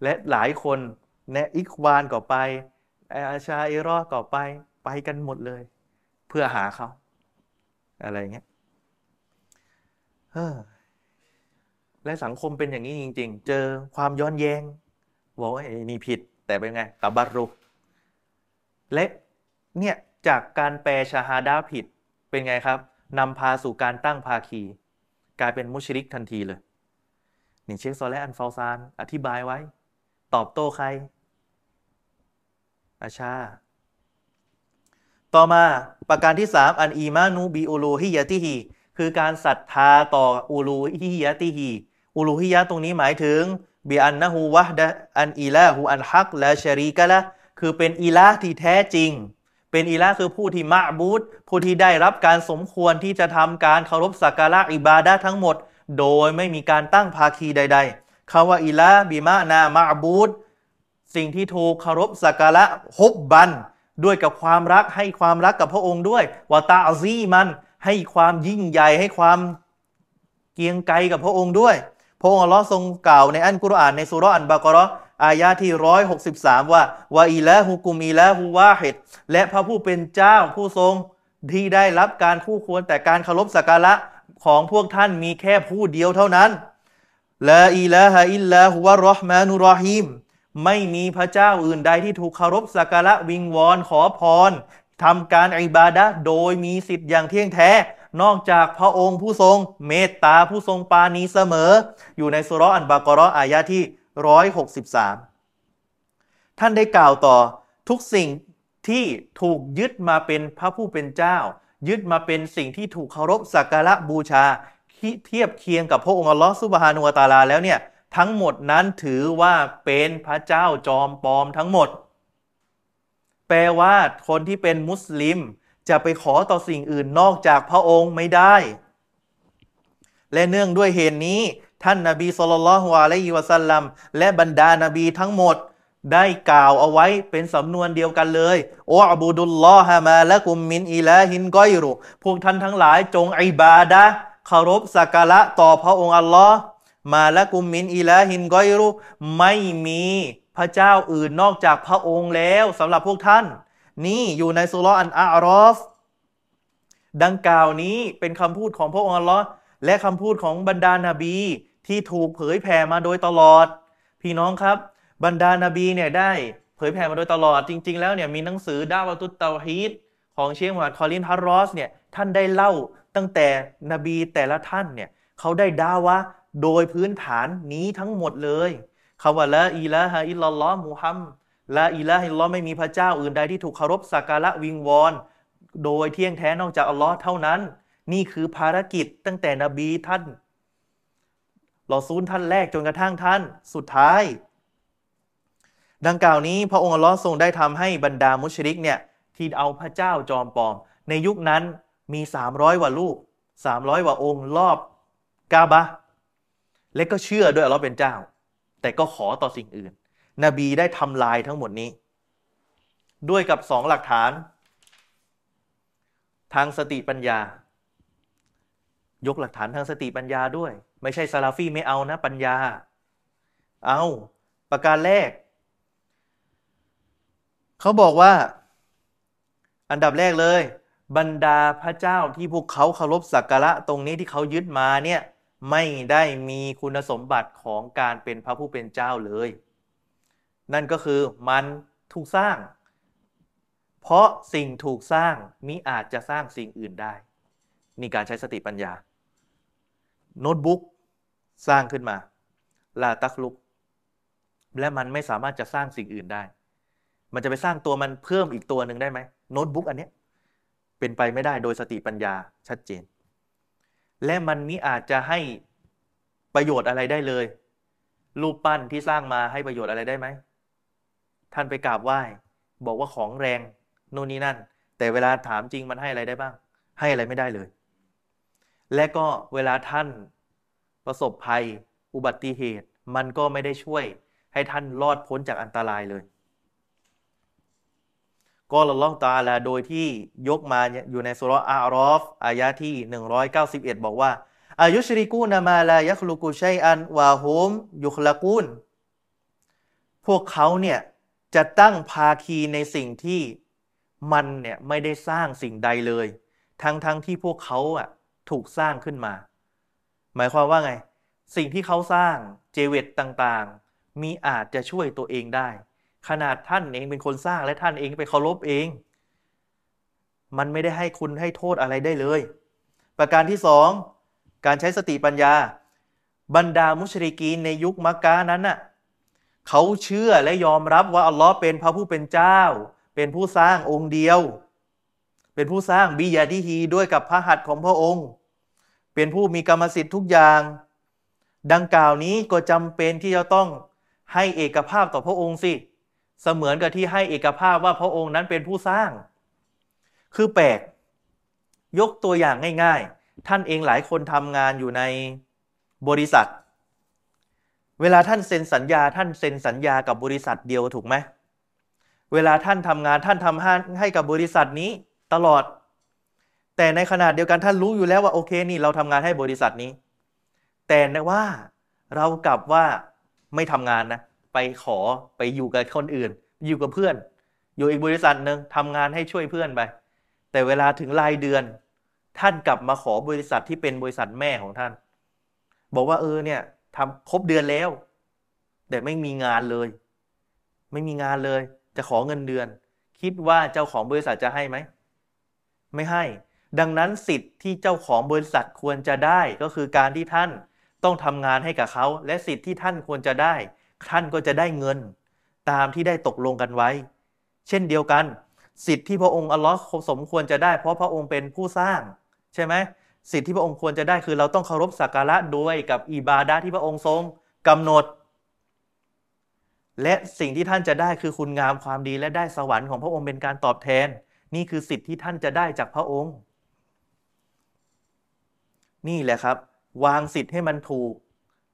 [SPEAKER 1] และหลายคนแนอิควานก็ไปอาชาเอรอก็ไปไปกันหมดเลย เพื่อหาเขา อะไรเงี้ย และสังคมเป็นอย่างนี้จริง ๆ เจอความย้อนแยง้งบอกว่าไอ้นี่ผิดแต่เป็นไงตาบัรุและเนี่ยจากการแปลชาฮาดาผิดเป็นไงครับนำพาสู่การตั้งภาคี กลายเป็นมุชริกทันทีเลยนี่เชคซอและอันฟาซาน อธิบายไว้ ตอบโต้ใคร อาชา ต่อมาประการที่สามอันอีมานูบีอูลูฮิยะติฮีคือการศรัทธาต่ออูลูฮิยะติฮี อูลูฮิยะตรงนี้หมายถึงบีอันนะฮูวะดะอันอีลาฮูอันฮักและชรีกะละคือเป็นอีลาที่แท้จริง เป็นอีละคือผู้ที่มะบูดผู้ที่ได้รับการสมควรที่จะทำการเคารพสักการะอิบาดะทั้งหมด โดยไม่มีการตั้งภาคีใด ๆคาว่าอีละบิมะนามะบูดสิ่งที่ถูกเคารพสักการะฮบบัน ด้วยกับความรักให้ความรักกับพระองค์ด้วยวาตาซีมันให้ความยิ่งใหญ่ให้ความเกียงไกลกับพระองค์ด้วย พระองค์อัลลอฮ์ทรงกล่าวในอันกุรอานในสุรอันบากรออายาที่ร้อยหกสิบสามว่าวาอีละฮุกุมีละฮุวาฮิดและพระผู้เป็นเจ้าผู้ทรงที่ได้รับการคู่ควรแต่การเคารพสักการะของพวกท่านมีแค่ผู้เดียวเท่านั้นละอีละฮะอิลลาฮุวะรอฮ์มานุรอฮิมไม่มีพระเจ้าอื่นใดที่ถูกเคารพสักการะวิงวอนขอพรทำการอิบาดะโดยมีสิทธิ์อย่างเที่ยงแท้ นอกจากพระองค์ผู้ทรงเมตตาผู้ทรงปานีเสมอ อยู่ในสุรอันบากรออายะที่ร้อยหกสิบสามท่านได้กล่าวต่อทุกสิ่งที่ถูกยึดมาเป็นพระผู้เป็นเจ้า ยึดมาเป็นสิ่งที่ถูกเคารพสักการะบูชาเทียบเคียงกับพระองค์อัลลอฮฺสุบฮานุวตาลาแล้วเนี่ยทั้งหมดนั้นถือว่าเป็นพระเจ้าจอมปลอมทั้งหมด แปลว่าคนที่เป็นมุสลิม จะไปขอต่อสิ่งอื่นนอกจากพระองค์ไม่ได้ และเนื่องด้วยเหตุนนี้ ท่านนาบีสุลต่านละฮ์อะลัยฮิวะสัลลัมและบรรดานาบีทั้งหมดได้กล่าวเอาไว้เป็นสำนวนเดียวกันเลยโออบูดุลลอฮะมาและกุมมินอิลาฮินก้อยรุพวกท่านทั้งหลายจงอิบาดะเคารพสักการะต่อพระองค์อัลลอฮ์ما لكم من إله غيرهไม่มีพระเจ้าอื่นนอกจากพระองค์แล้วสำหรับพวกท่าน นี่อยู่ในสุรอันอารอฟ ดังกล่าวนี้เป็นคำพูดของพระองค์อัลลอฮ์และคำพูดของบรรดานาบีที่ถูกเผยแผ่มาโดยตลอด พี่น้องครับ บรรดานาบีเนี่ยได้เผยแผ่มาโดยตลอดจริง ๆ แล้วเนี่ยมีหนังสือดาวตุตเตาฮีดของเชคมูฮัมหมัดคอลิลฮารอสเนี่ยท่านได้เล่าตั้งแต่นบีแต่ละท่านเนี่ยเขาได้ดาวะโดยพื้นฐานนี้ทั้งหมดเลยคำว่าلا إله إلا الله มุฮัม لا إله إلا اللهไม่มีพระเจ้าอื่นใดที่ถูกเคารพสักการะวิงวอน โดยเที่ยงแท้นอกจากอัลลอฮ์เท่านั้น นี่คือภารกิจตั้งแต่นบีท่านรอซูลท่านแรกจนกระทั่งท่านสุดท้าย ดังกล่าวนี้พระองค์อัลลอฮ์ทรงได้ทำให้บรรดามุชริกเนี่ยที่เอาพระเจ้าจอมปลอม ในยุคนั้นมี 300 กว่าลูก 300กว่าองค์รอบกาบะและก็เชื่อด้วยอัลลอฮ์เป็นเจ้า แต่ก็ขอต่อสิ่งอื่น นบีได้ทำลายทั้งหมดนี้ ด้วยกับสองหลักฐาน ทางสติปัญญา ยกหลักฐานทางสติปัญญาด้วย ไม่ใช่ซาลาฟีไม่เอานะปัญญา เอาประการแรก เขาบอกว่า อันดับแรกเลย บรรดาพระเจ้าที่พวกเขาเคารพสักการะตรงนี้ที่เขายึดมาเนี่ยไม่ได้มีคุณสมบัติของการเป็นพระผู้เป็นเจ้าเลย นั่นก็คือมันถูกสร้าง เพราะสิ่งถูกสร้างมิอาจจะสร้างสิ่งอื่นได้ นี่การใช้สติปัญญา โน้ตบุ๊กสร้างขึ้นมาลาตักลุก และมันไม่สามารถจะสร้างสิ่งอื่นได้ มันจะไปสร้างตัวมันเพิ่มอีกตัวหนึ่งได้ไหมโน้ตบุ๊กอันนี้เป็นไปไม่ได้โดยสติปัญญาชัดเจน และมันมิอาจจะให้ประโยชน์อะไรได้เลย รูปปั้นที่สร้างมาให้ประโยชน์อะไรได้ไหม ท่านไปกราบไหว้ บอกว่าของแรงโน่นนี่นั่น แต่เวลาถามจริงมันให้อะไรได้บ้าง ให้อะไรไม่ได้เลย และก็เวลาท่านประสบภัย อุบัติเหตุ มันก็ไม่ได้ช่วย ให้ท่านรอดพ้นจากอันตรายเลย ก็ละล่องตาลาโดยที่ยกมาอยู่ในสุรอารอฟอายะที่ 191 บอกว่าอายุชริกูนามาลายัคลูกุชัยอันวาโฮมยุคลากูนพวกเขาเนี่ย จะตั้งภาคีในสิ่งที่มันเนี่ยไม่ได้สร้างสิ่งใดเลย ทั้งทั้งที่พวกเขาอะถูกสร้างขึ้นมา หมายความว่าไง สิ่งที่เขาสร้างเจเวตต่างๆ มีอาจจะช่วยตัวเองได้ ขนาดท่านเองเป็นคนสร้างและท่านเองไปเคารพเอง มันไม่ได้ให้คุณให้โทษอะไรได้เลย ประการที่สองการใช้สติปัญญา บรรดามุชริกีนในยุคมักกะนั้นน่ะ เขาเชื่อและยอมรับว่าอัลลอฮ์เป็นพระผู้เป็นเจ้า เป็นผู้สร้างองค์เดียว เป็นผู้สร้างบิยาดีฮีด้วยกับพระหัตถ์ของพระองค์ เป็นผู้มีกรรมสิทธิ์ทุกอย่าง ดังกล่าวนี้ก็จำเป็นที่จะต้องให้เอกภาพต่อพระองค์สิ เสมือนกับที่ให้เอกภาพว่าพระองค์นั้นเป็นผู้สร้าง คือแปลก ยกตัวอย่างง่าย ๆ ท่านเองหลายคนทำงานอยู่ในบริษัท เวลาท่านเซ็นสัญญา ท่านเซ็นสัญญากับบริษัทเดียวถูกไหมเวลาท่านทำงานท่านทำให้กับบริษัทนี้ตลอด แต่ในขนาดเดียวกันท่านรู้อยู่แล้วว่าโอเคนี่เราทำงานให้บริษัทนี้ แต่ว่าเรากลับว่าไม่ทำงานนะไปขอไปอยู่กับคนอื่น อยู่กับเพื่อน อยู่อีกบริษัทหนึ่งทำงานให้ช่วยเพื่อนไป แต่เวลาถึงรายเดือน ท่านกลับมาขอบริษัทที่เป็นบริษัทแม่ของท่าน บอกว่าเออเนี่ย ทำครบเดือนแล้ว แต่ไม่มีงานเลย ไม่มีงานเลย จะขอเงินเดือน คิดว่าเจ้าของบริษัทจะให้ไหม ไม่ให้ ดังนั้นสิทธิ์ที่เจ้าของบริษัทควรจะได้ก็คือการที่ท่านต้องทำงานให้กับเขา และสิทธิ์ที่ท่านควรจะได้ ท่านก็จะได้เงิน ตามที่ได้ตกลงกันไว้ เช่นเดียวกัน สิทธิ์ที่พระองค์อัลลอฮ์สมควรจะได้ เพราะพระองค์เป็นผู้สร้าง ใช่ไหม สิทธิที่พระองค์ควรจะได้คือเราต้องเคารพสักการะด้วยกับอิบาดาที่พระองค์ทรงกำหนด และสิ่งที่ท่านจะได้คือคุณงามความดีและได้สวรรค์ของพระองค์เป็นการตอบแทน นี่คือสิทธิที่ท่านจะได้จากพระองค์ นี่แหละครับ วางสิทธิ์ให้มันถูก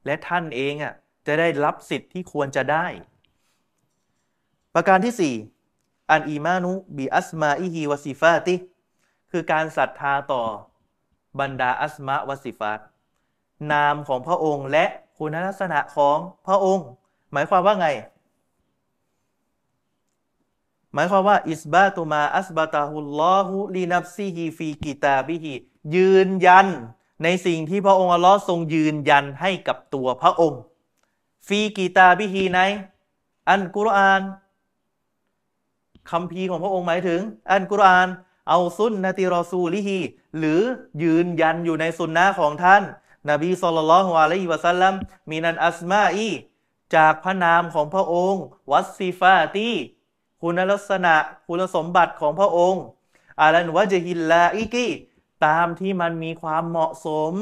[SPEAKER 1] และท่านเองอะจะได้รับสิทธิ์ที่ควรจะได้ ประการที่สี่الإيمان بأسمائه وصفاته คือการศรัทธาต่อ บรรดาأسماء وصفاتนามของพระองค์และคุณลักษณะของพระองค์ หมายความว่าไง หมายความว่า إثبات ما أثبته الله لنفسه في كتابهยืนยันในสิ่งที่พระองค์อัลลอฮ์ทรงยืนยันให้กับตัวพระองค์ ฟีกีตาบิฮีในอันกุรอานคำพีของพระองค์หมายถึง อันกุรอาน เอาซุนนติรอซูลิฮี หรือยืนยันอยู่ในสุนนะของท่าน นบีสุลต่านฮ์อะลัยฮิวะสัลลัมมีนันอัสมาอีจากพระนามของพระองค์ วัสซิฟาตีคุณลักษณะคุณสมบัติของพระองค์على الوجه اللائقตามที่มันมีความเหมาะสม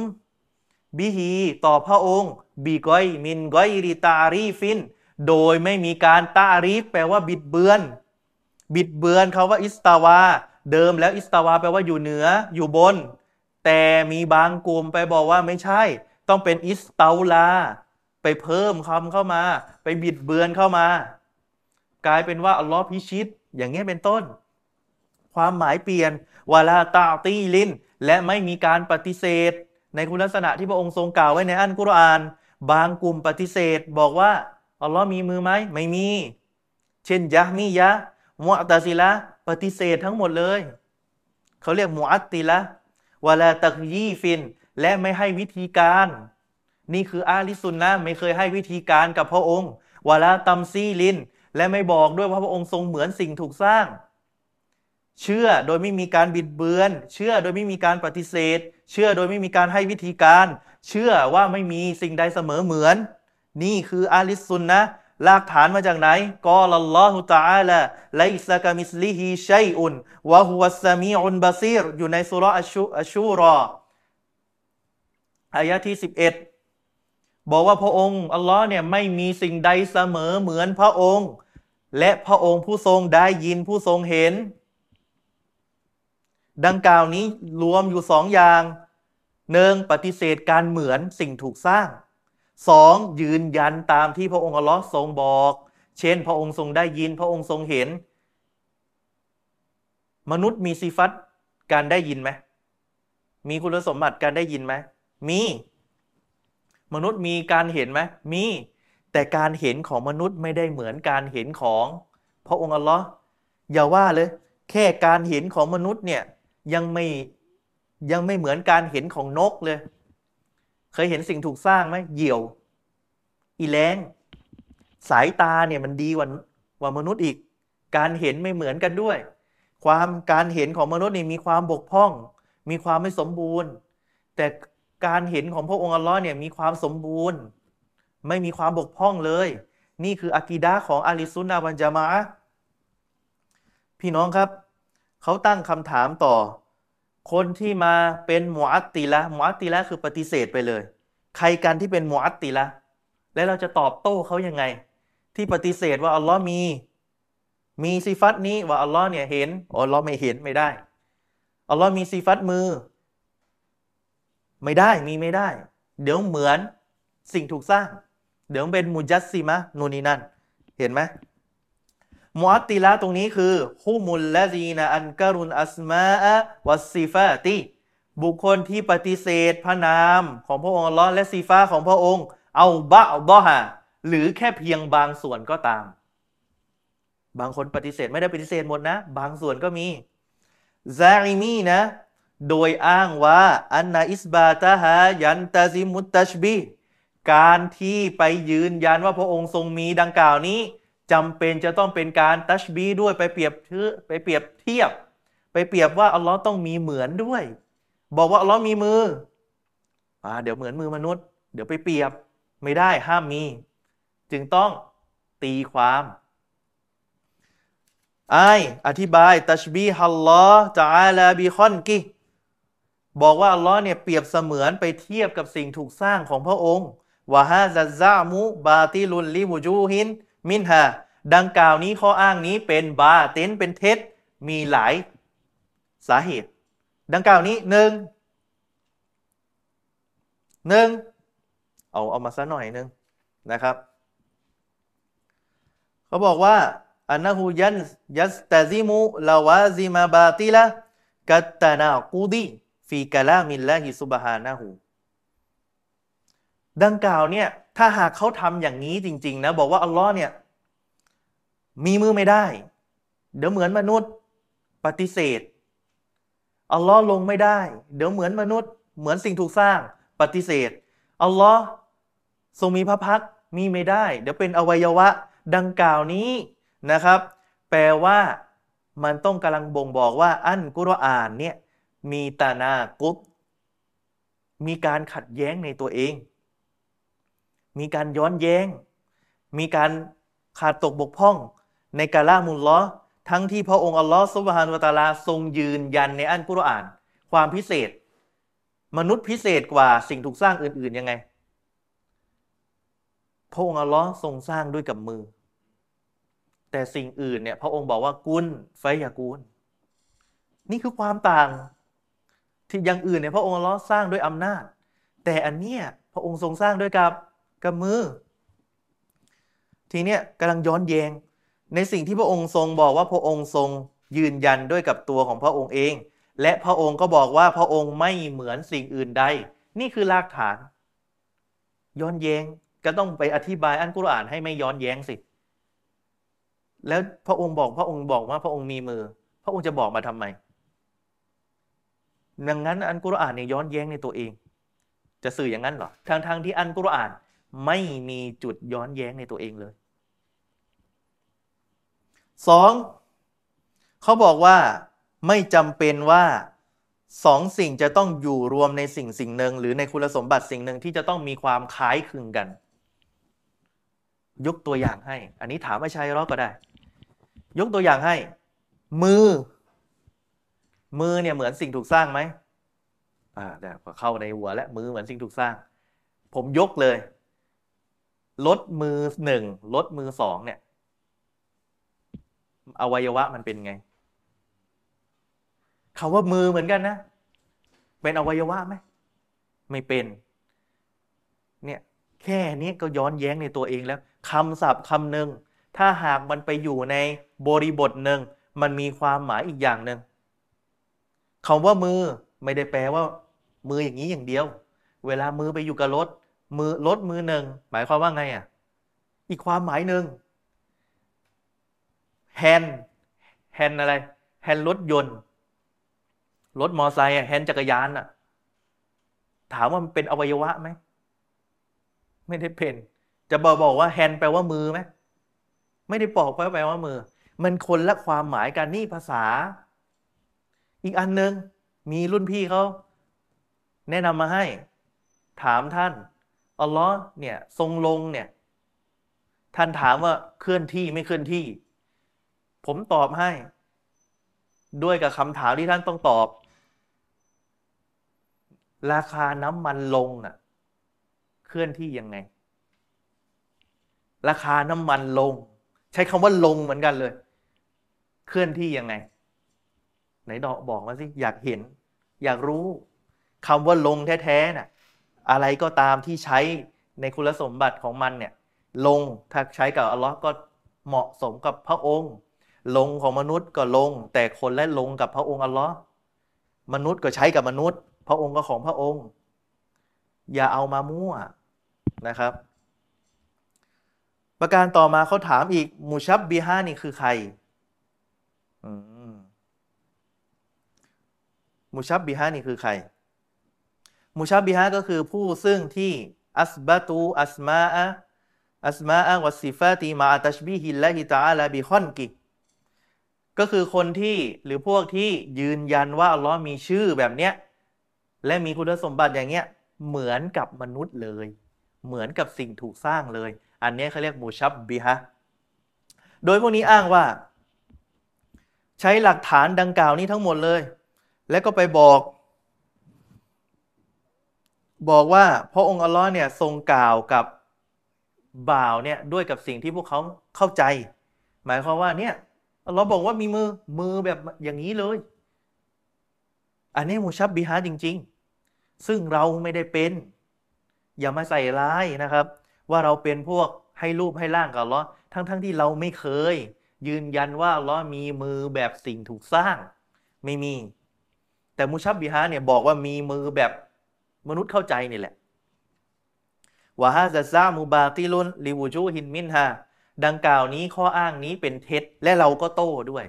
[SPEAKER 1] بهต่อพระองค์بغير من غير تحريف โดยไม่มีการتحريفแปลว่าบิดเบือน บิดเบือนเขาว่าاستوى เดิมแล้วاستوىแปลว่าอยู่เหนืออยู่บน แต่มีบางกลุ่มไปบอกว่าไม่ใช่ ต้องเป็นاستولى ไปเพิ่มคำเข้ามา ไปบิดเบือนเข้ามา กลายเป็นว่าอัลลอฮ์พิชิต อย่างนี้ยเป็นต้น ความหมายเปลี่ยนวาลาตาตีลิน และไม่มีการปฏิเสธ ในคุณลักษณะที่พระองค์ทรงกล่าวไว้ในอันกุรอาน บางกลุ่มปฏิเสธ บอกว่าอัลลอฮ์มีมือไหมไม่มี เช่นยะมียะมุอัตซิละ ปฏิเสธทั้งหมดเลย เขาเรียกมุอัตติละวาลาตักยีฟิน และไม่ให้วิธีการ นี่คืออาลิสุนนะไม่เคยให้วิธีการกับพระองค์วาลาตัมซีลิน และไม่บอกด้วยว่าพระองค์ทรงเหมือนสิ่งถูกสร้าง เชื่อโดยไม่มีการบิดเบือน เชื่อโดยไม่มีการปฏิเสธ เชื่อโดยไม่มีการให้วิธีการ เชื่อว่าไม่มีสิ่งใดเสมอเหมือน นี่คืออาลิสุนนะ ลากฐานมาจากไหนกอลัลลอฮุตะอาลาไลซะกามิสลิฮิชัยอุนวะฮุวัสซามีอุนบาซีรอยู่ในสุรอัชชูอัชชูรออายะที่ 11 บอกว่าพระองค์อัลลอฮ์เนี่ยไม่มีสิ่งใดเสมอเหมือนพระองค์ และพระองค์ผู้ทรงได้ยินผู้ทรงเห็น ดังกล่าวนี้รวมอยู่สองอย่างหนึ่งปฏิเสธการเหมือนสิ่งถูกสร้าง สองยืนยันตามที่พระองค์อัลลอฮ์ทรงบอก เช่น พระองค์ทรงได้ยิน พระองค์ทรงเห็น มนุษย์มีสิฟัตการได้ยินไหมมีคุณสมบัติการได้ยินไหมมี มนุษย์มีการเห็นไหมมี แต่การเห็นของมนุษย์ไม่ได้เหมือนการเห็นของพระองค์อัลลอฮ์อย่าว่าเลย แค่การเห็นของมนุษย์เนี่ยยังไม่ยังไม่เหมือนการเห็นของนกเลย เคยเห็นสิ่งถูกสร้างไหมเหี่ยว อีแรงสายตาเนี่ยมันดีกว่าว่ามนุษย์อีก การเห็นไม่เหมือนกันด้วย ความการเห็นของมนุษย์นี่มีความบกพร่อง มีความไม่สมบูรณ์ แต่การเห็นของพระองค์อัลลอฮ์เนี่ยมีความสมบูรณ์ ไม่มีความบกพร่องเลย นี่คืออากีดะของอาลิซุนนาบันจามะพี่น้องครับ เขาตั้งคำถามต่อ คนที่มาเป็นมุอัตติละมุอัตติละคือปฏิเสธไปเลย ใครกันที่เป็นมุอัตติละแล้วเราจะตอบโต้เขายังไง ที่ปฏิเสธว่าอัลลอฮ์มี มีซีฟัตนี้ว่าอัลลอฮ์เนี่ยเห็นอัลลอฮ์ไม่เห็นไม่ได้อัลลอฮ์มีซีฟัตมือ ไม่ได้มีไม่ได้ เดี๋ยวเหมือนสิ่งถูกสร้าง เดี๋ยวเป็นมุจัสซิมะนูนีนั่น เห็นไหม มุอัตติละตรงนี้คือฮุมุลละซีนอันกรุนอัสมาอะวัสซิฟาติ บุคคลที่ปฏิเสธพระนามของพระองค์ลอและซีฟ้าของพระองค์ เอาบะบอฮะหรือแค่เพียงบางส่วนก็ตาม บางคนปฏิเสธไม่ได้ปฏิเสธหมดนะ บางส่วนก็มีซาอิมีนะ โดยอ้างว่าอันนาอิสบาตาฮายันตาซิมุตตชบีการที่ไปยืนยันว่าพระองค์ทรงมีดังกล่าวนี้ จำเป็นจะต้องเป็นการตัชบีด้วยไปเปรียบเทียบไปเปรียบเทียบ ไปเปรียบว่าอัลลอฮ์ต้องมีเหมือนด้วย บอกว่าอัลลอฮ์มีมืออ่าเดี๋ยวเหมือนมือมนุษย์ เดี๋ยวไปเปรียบไม่ได้ห้ามมี จึงต้องตีความไออธิบายتشبيه الله تعالى بخلقهบอกว่าอัลลอฮ์เนี่ยเปรียบเสมือนไปเทียบกับสิ่งถูกสร้างของพระองค์وهذا الزعم باطل لوجوه منهاดังกล่าวนี้ข้ออ้างนี้เป็นباطلเป็นเท็จมีหลายสาเหตุ ดังกล่าวนี้หนึ่งหนึ่งเอาเอามาซะหน่อยหนึ่งนะครับ เขาบอกว่าอันนะฮูยันยัสตาซิมุลาวาซิมาบาติละกัตตานากูดีฟีกะลามิลลาฮิซุบฮานะฮูดังกล่าวเนี่ย ถ้าหากเขาทำอย่างนี้จริง ๆ นะ บอกว่าอัลลอฮ์เนี่ย มีมือไม่ได้ เดี๋ยวเหมือนมนุษย์ปฏิเสธอัลลอฮ์ลงไม่ได้ เดี๋ยวเหมือนมนุษย์ เหมือนสิ่งถูกสร้าง ปฏิเสธอัลลอฮ์ทรงมีพระพักมีไม่ได้ เดี๋ยวเป็นอวัยวะดังกล่าวนี้นะครับ แปลว่ามันต้องกำลังบ่งบอกว่า อันกุรอานเนี่ยมีตานากุบมีการขัดแย้งในตัวเอง มีการย้อนแย้ง มีการขาดตกบกพร่องในกาลามุลลอทั้งที่พระองค์อัลลอฮฺสุบฮานุตาลาทรงยืนยันในอันกุรอาน ความพิเศษ มนุษย์พิเศษกว่าสิ่งถูกสร้างอื่นๆยังไง พระองค์อัลลอฮ์ทรงสร้างด้วยกับมือ แต่สิ่งอื่นเนี่ยพระองค์บอกว่ากุลไฟยากุลนี่คือความต่างที่อย่างอื่นเนี่ยพระองค์อัลลอฮ์สร้างด้วยอำนาจ แต่อันเนี้ยพระองค์ทรงสร้างด้วยกับ กับมือ ทีเนี้ยกำลังย้อนแยง ในสิ่งที่พระองค์ทรงบอกว่าพระองค์ทรงยืนยันด้วยกับตัวของพระองค์เอง และพระองค์ก็บอกว่าพระองค์ไม่เหมือนสิ่งอื่นใด นี่คือรากฐาน ย้อนแยงก็ต้องไปอธิบายอันกุรอานให้ไม่ย้อนแย้งสิ แล้วพระองค์บอกพระองค์บอกว่าพระองค์มีมือ พระองค์จะบอกมาทำไม ดังนั้นอันกุรอานเนี่ยย้อนแย้งในตัวเอง จะสื่ออย่างนั้นเหรอทางทางที่อันกุรอาน ไม่มีจุดย้อนแย้งในตัวเองเลยสองเขาบอกว่าไม่จำเป็นว่าสองสิ่งจะต้องอยู่รวมในสิ่งสิ่งหนึ่งหรือในคุณสมบัติสิ่งหนึ่งที่จะต้องมีความคล้ายคลึงกัน ยกตัวอย่างให้ อันนี้ถามไม่ใช่รอก็ได้ ยกตัวอย่างให้ มือ มือเนี่ยเหมือนสิ่งถูกสร้างไหมอ่าเดี๋ยวเข้าในหัวและมือเหมือนสิ่งถูกสร้าง ผมยกเลย ลดมือหนึ่งลดมือสองเนี่ย อวัยวะมันเป็นไงคาว่ามือเหมือนกันนะ เป็นอวัยวะไหมไม่เป็น เนี่ย แค่นี้ก็ย้อนแย้งในตัวเองแล้วคำศัพท์คำหนึ่งถ้าหากมันไปอยู่ในบริบทหนึ่งมันมีความหมายอีกอย่างหนึ่งคำว่ามือไม่ได้แปลว่า มืออย่างนี้อย่างเดียว เวลามือไปอยู่กับรถ มือรถมือหนึ่งหมายความว่าไงอะ อีกความหมายหนึ่งแฮนด์แฮนด์อะไร แฮนด์รถยนต์ รถมอไซค์แฮนด์จักรยานอะ ถามว่ามันเป็นอวัยวะไหม ไม่ได้เป็น จะบอกบอกว่าแฮนด์แปลว่ามือไหม ไม่ได้บอกแปลว่ามือ มันคนละความหมายกันนี่ภาษา อีกอันหนึ่งมีรุ่นพี่เขาแนะนำมาให้ ถามท่าน อัลลอฮ์เนี่ยทรงลงเนี่ย ท่านถามว่าเคลื่อนที่ไม่เคลื่อนที่ ผมตอบให้ ด้วยกับคำถามที่ท่านต้องตอบ ราคาน้ำมันลงน่ะ เคลื่อนที่ยังไง ราคาน้ำมันลง ใช้คำว่าลงเหมือนกันเลย เคลื่อนที่ยังไง ไหนดอกบอกมาสิอยากเห็น อยากรู้คำว่าลงแท้ๆน่ะ อะไรก็ตามที่ใช้ในคุณสมบัติของมันเนี่ยลงถ้าใช้กับอัลลอฮ์ก็เหมาะสมกับพระองค์ ลงของมนุษย์ก็ลง แต่คนและลงกับพระองค์อัลลอฮ์มนุษย์ก็ใช้กับมนุษย์ พระองค์ก็ของพระองค์ อย่าเอามามั่วนะครับ ประการต่อมาเขาถามอีกมูชับบีฮานี่คือใครมูชับบีฮานี่คือใคร มูชับบีฮาก็คือผู้ซึ่งที่อัสบาตูอัสมาอะอัสมาอะวัสิฟาตีมาอัตชบีฮิลละฮิตาลาบิคอนกิก็คือคนที่หรือพวกที่ยืนยันว่าอัลลอฮ์มีชื่อแบบเนี้ยและมีคุณสมบัติอย่างเงี้ยเหมือนกับมนุษย์เลย เหมือนกับสิ่งถูกสร้างเลย อันนี้เขาเรียกมูชับบิฮะโดยพวกนี้อ้างว่า ใช้หลักฐานดังกล่าวนี้ทั้งหมดเลย แล้วก็ไปบอก บอกว่าพระองค์อัลลอฮ์เนี่ยทรงกล่าวกับบ่าวเนี่ยด้วยกับสิ่งที่พวกเขาเข้าใจ หมายความว่าเนี่ยเราบอกว่ามีมือมือแบบอย่างนี้เลย อันนี้มูชับบิฮาจริง ๆ ซึ่งเราไม่ได้เป็น อย่ามาใส่ร้ายนะครับ ว่าเราเป็นพวกให้รูปให้ร่างกับอัล้อฮ์ทั้งๆทที่เราไม่เคย ยืนยันว่าอัลลอฮ์มีมือแบบสิ่งถูกสร้าง ไม่มี แต่มุชับบิฮะเนี่ยบอกว่ามีมือแบบ มนุษย์เข้าใจนี่แหละวะฮะจะซามูบาติลุนลิวูจูฮินมินฮาดังกล่าวนี้ข้ออ้างนี้เป็นเท็จ และเราก็โต้ด้วย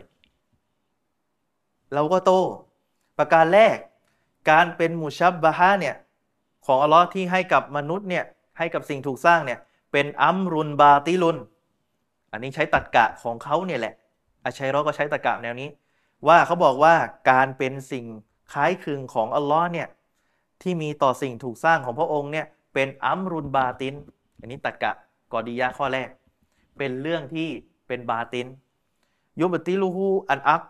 [SPEAKER 1] เราก็โต้ ประการแรก การเป็นมุชับบะฮะเนี่ย ของอัลลอฮ์ที่ให้กับมนุษย์เนี่ย ให้กับสิ่งถูกสร้างเนี่ย เป็นอัมรุนบาติลุน อันนี้ใช้ตัดกะของเขาเนี่ยแหละอาชัยรอก็ใช้ตัดกะแนวนี้ ว่าเขาบอกว่าการเป็นสิ่งคล้ายคลึงของอัลลอฮ์เนี่ย ที่มีต่อสิ่งถูกสร้างของพระองค์เนี่ยเป็นอัมรุนบาติน อันนี้ตัดกะกอดียะข้อแรก เป็นเรื่องที่เป็นบาตินยุบติลูฮูอันอัก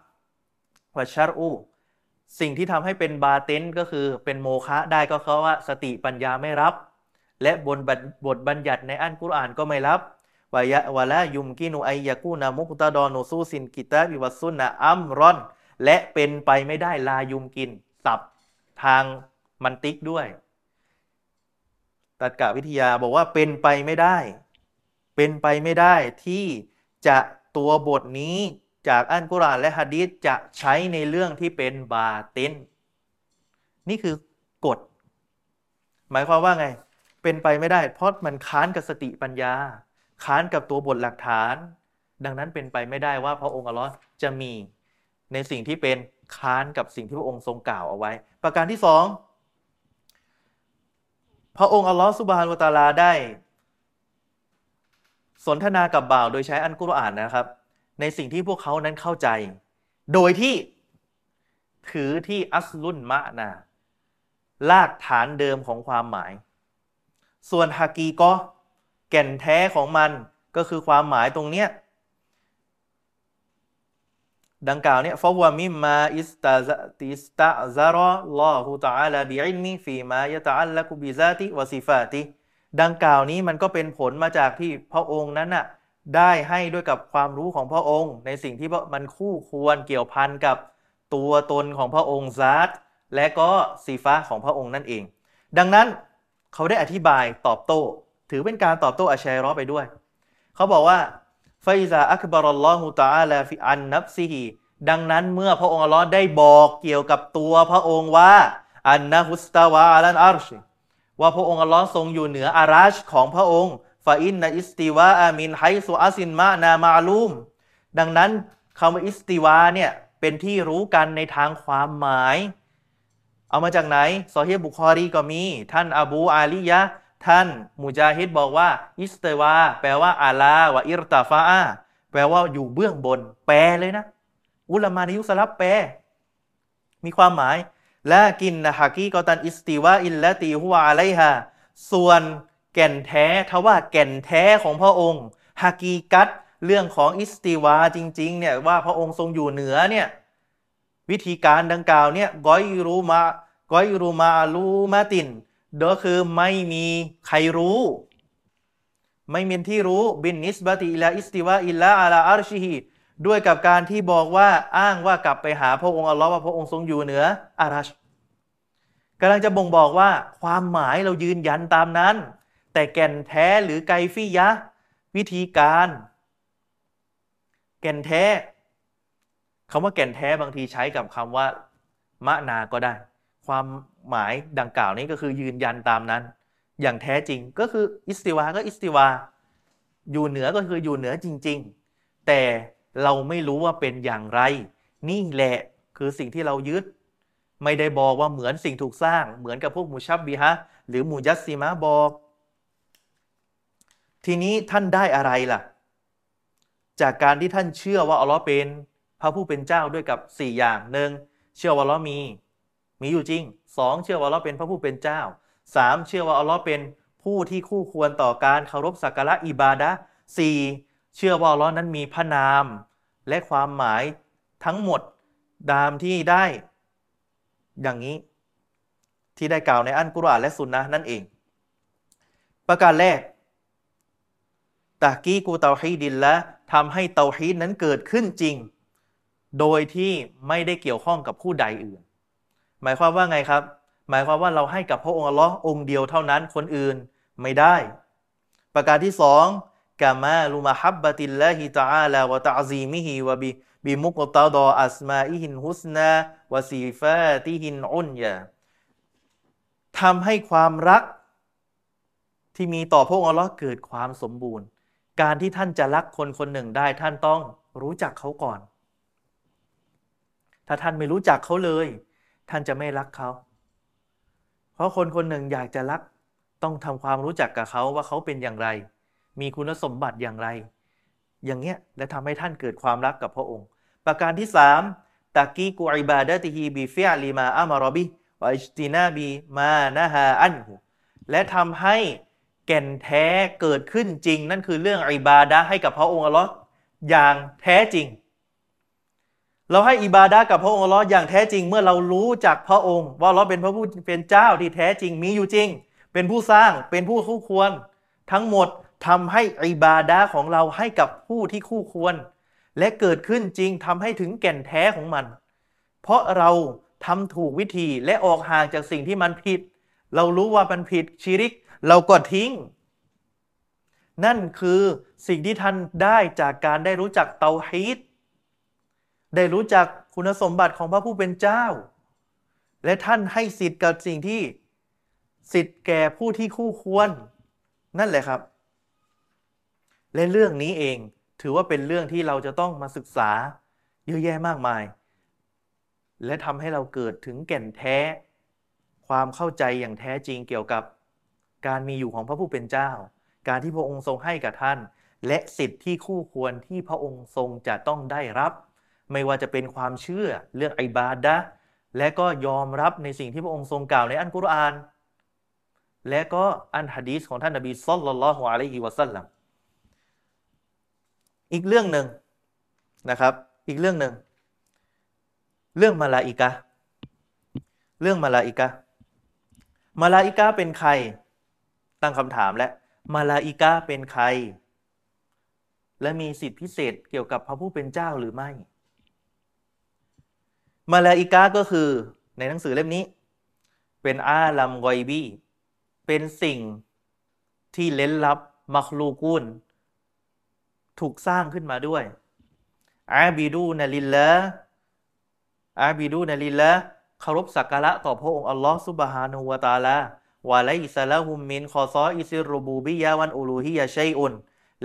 [SPEAKER 1] วัชารอูสิ่งที่ทำให้เป็นบาตินก็คือเป็นโมฆะได้ก็เพราะว่าสติปัญญาไม่รับ และบนบทบัญญัติในอันกุรอานก็ไม่รับวายะวะละยุมกินูไอยากูนามุกตาดอนูซูซินกิตาบิวัสุนนะอัมรอน และเป็นไปไม่ได้ลายุมกินสับทาง มันติ๊กด้วยตัดกะวิทยาบอกว่าเป็นไปไม่ได้ เป็นไปไม่ได้ที่จะตัวบทนี้จากอันกุรอานและฮะดีษจะใช้ในเรื่องที่เป็นบาเตนนี่คือกฎ หมายความว่าไง เป็นไปไม่ได้ เพราะมันค้านกับสติปัญญา ค้านกับตัวบทหลักฐาน ดังนั้นเป็นไปไม่ได้ว่าพระองค์อัลลอฮ์จะมีในสิ่งที่เป็นค้านกับสิ่งที่พระองค์ทรงกล่าวเอาไว้ ประการที่สอง พระองค์อัลลอฮฺสุบฮานวตาลาได้ สนทนากับบ่าวโดยใช้อันกุรอานนะครับ ในสิ่งที่พวกเขานั้นเข้าใจ โดยที่ถือที่อัสลุนมะนาลากฐานเดิมของความหมาย ส่วนฮากีก็แก่นแท้ของมันก็คือความหมายตรงเนี้ย ดังกล่าวเนี่ยฟาวามิมาอิสตาติสตาซารอลอฮูตาลาบิอิลมีฟีมายะตาอัลละกุบิซาติวะซิฟาติดังกล่าวนี้มันก็เป็นผลมาจากที่พระองค์นั้นน่ะได้ให้ด้วยกับความรู้ของพระองค์ ในสิ่งที่มันคู่ควรเกี่ยวพันกับตัวตนของพระองค์ซาตและก็สีฟ้าของพระองค์นั่นเอง ดังนั้นเขาได้อธิบายตอบโต้ ถือเป็นการตอบโต้อาชัยรอไปด้วย เขาบอกว่า ฟาอิซาอักบารัลลอฮุตาลาฟิอันนับซีฮีดังนั้นเมื่อพระองค์อัลลอฮ์ได้บอกเกี่ยวกับตัวพระองค์ว่า อันนะฮุสตาวาอัลันอาร์ชว่าพระองค์อัลลอฮ์ทรงอยู่เหนืออาราชของพระองค์ฟาอินนอิสติวาอามินไฮสุอาซินมานามาลูม ดังนั้นคำว่าอิสติวาเนี่ยเป็นที่รู้กันในทางความหมาย เอามาจากไหนซอฮีบุคอรีก็มี ท่านอบูอาลียะ ท่านมุจาฮิดบอกว่า استوى แปลว่า علا وارتفع แปลว่าอยู่เบื้องบน แปลเลยนะ อุลามาในยุคสลัฟแปล มีความหมาย ولكن حقيقة الاستواء التي هو عليها ส่วนแก่นแท้ทว่าแก่นแท้ของพระองค์ฮากีกัตเรื่องของอิสติวาจริง ๆ เนี่ยว่าพระองค์ทรงอยู่เหนือเนี่ยวิธีการดังกล่าวเนี่ยغير م غير معلومة ก็คือไม่มีใครรู้ ไม่มีที่รู้بالنسبة إلى استواء إلى على عرشهด้วยกับการที่บอกว่าอ้างว่ากลับไปหาพระองค์อัลลอฮ์ว่าพระองค์ทรงอยู่เหนืออาราชกำลังจะบ่งบอกว่าความหมายเรายืนยันตามนั้น แต่แก่นแท้หรือไกฟิยะ วิธีการ แก่นแท้คำว่าแก่นแท้บางทีใช้กับคำว่ามะนาก็ได้ ความ หมายดังกล่าวนี้ก็คือยืนยันตามนั้น อย่างแท้จริงก็คืออิสติวาก็อิสติวา อยู่เหนือก็คืออยู่เหนือจริง ๆ แต่เราไม่รู้ว่าเป็นอย่างไร นี่แหละคือสิ่งที่เรายึด ไม่ได้บอกว่าเหมือนสิ่งถูกสร้าง เหมือนกับพวกมูชับบีฮะหรือมูยัสซีมะบอก ทีนี้ท่านได้อะไรล่ะ จากการที่ท่านเชื่อว่าอัลลอฮ์เป็นพระผู้เป็นเจ้าด้วยกับ 4 อย่างหนึ่งเชื่อว่าอัลลอฮ์มี มีอยู่จริง สองเชื่อว่าอัลลอฮ์เป็นพระผู้เป็นเจ้าสามเชื่อว่าอัลลอฮ์เป็นผู้ที่คู่ควรต่อการเคารพสักการะอิบาดะสี่เชื่อว่าอัลลอฮ์นั้นมีพระนาม และความหมายทั้งหมดตามที่ได้ อย่างนี้ ที่ได้กล่าวในอันกุรอานและสุนนะนั่นเอง ประการแรกตะกี้กูเตาฮีดินและทำให้เตาฮีดนั้นเกิดขึ้นจริง โดยที่ไม่ได้เกี่ยวข้องกับผู้ใดอื่น หมายความว่าไงครับ หมายความว่าเราให้กับพระองค์อัลลอฮ์องเดียวเท่านั้นคนอื่นไม่ได้ ประการที่สองكمال محبة الله تعالى وتعظيمه وب بمقتضى أسمائه الحسنى وصفاته العليا ทำให้ความรักที่มีต่อพระองค์อัลลอฮ์เกิดความสมบูรณ์ การที่ท่านจะรักคนคนหนึ่งได้ท่านต้องรู้จักเขาก่อน ถ้าท่านไม่รู้จักเขาเลย ท่านจะไม่รักเขา เพราะคนคนหนึ่งอยากจะรักต้องทำความรู้จักกับเขาว่าเขาเป็นอย่างไร มีคุณสมบัติอย่างไร อย่างเงี้ยและทำให้ท่านเกิดความรักกับพระองค์ ประการที่สามتحقيق عبادته بفعل ما أمر به واجتناب ما نهى عنه และทำให้แก่นแท้เกิดขึ้นจริง นั่นคือเรื่องอิบาดะให้กับพระองค์อัลลอฮ์อย่างแท้จริง เราให้อิบาดะกับพระองค์อัลลอฮ์อย่างแท้จริง เมื่อเรารู้จักพระองค์ ว่าเราเป็นพระผู้เป็นเจ้าที่แท้จริงมีอยู่จริง เป็นผู้สร้างเป็นผู้คู่ควร ทั้งหมดทำให้อิบาดะของเราให้กับผู้ที่คู่ควร และเกิดขึ้นจริงทำให้ถึงแก่นแท้ของมัน เพราะเราทำถูกวิธีและออกห่างจากสิ่งที่มันผิด เรารู้ว่ามันผิดชิริก เราก็ทิ้ง นั่นคือสิ่งที่ท่านได้จากการได้รู้จักเตาฮีด ได้รู้จักคุณสมบัติของพระผู้เป็นเจ้า และท่านให้สิทธิ์กับสิ่งที่สิทธิ์แก่ผู้ที่คู่ควร นั่นแหละครับ และเรื่องนี้เองถือว่าเป็นเรื่องที่เราจะต้องมาศึกษาเยอะแยะมากมาย และทำให้เราเกิดถึงแก่นแท้ ความเข้าใจอย่างแท้จริงเกี่ยวกับการมีอยู่ของพระผู้เป็นเจ้า การที่พระองค์ทรงให้กับท่าน และสิทธิ์ที่คู่ควรที่พระองค์ทรงจะต้องได้รับ ไม่ว่าจะเป็นความเชื่อเรื่องอิบาดะและก็ยอมรับในสิ่งที่พระองค์ทรงกล่าวในอันกุรอาน และก็อันฮะดีษของท่านนบีสัลลัลลอฮุอะลัยฮิวะสัลลัมอีกเรื่องหนึ่งนะครับ อีกเรื่องหนึ่งเรื่องมาลาอิกะเรื่องมาลาอิกะมาลาอิกะเป็นใคร ตั้งคำถามและมาลาอิกะเป็นใคร และมีสิทธิพิเศษเกี่ยวกับพระผู้เป็นเจ้าหรือไม่ มาลาอิกะก็คือในหนังสือเล่มนี้ เป็นอาลัมกอยบีเป็นสิ่งที่เล้นลับมักลูกุนถูกสร้างขึ้นมาด้วย عابدون لله عابدون لله เคารพสักการะต่อพระองค์อัลลอฮ์سبحانه وتعالى وليس لهم من خصائص الربوبية والألوهية شيء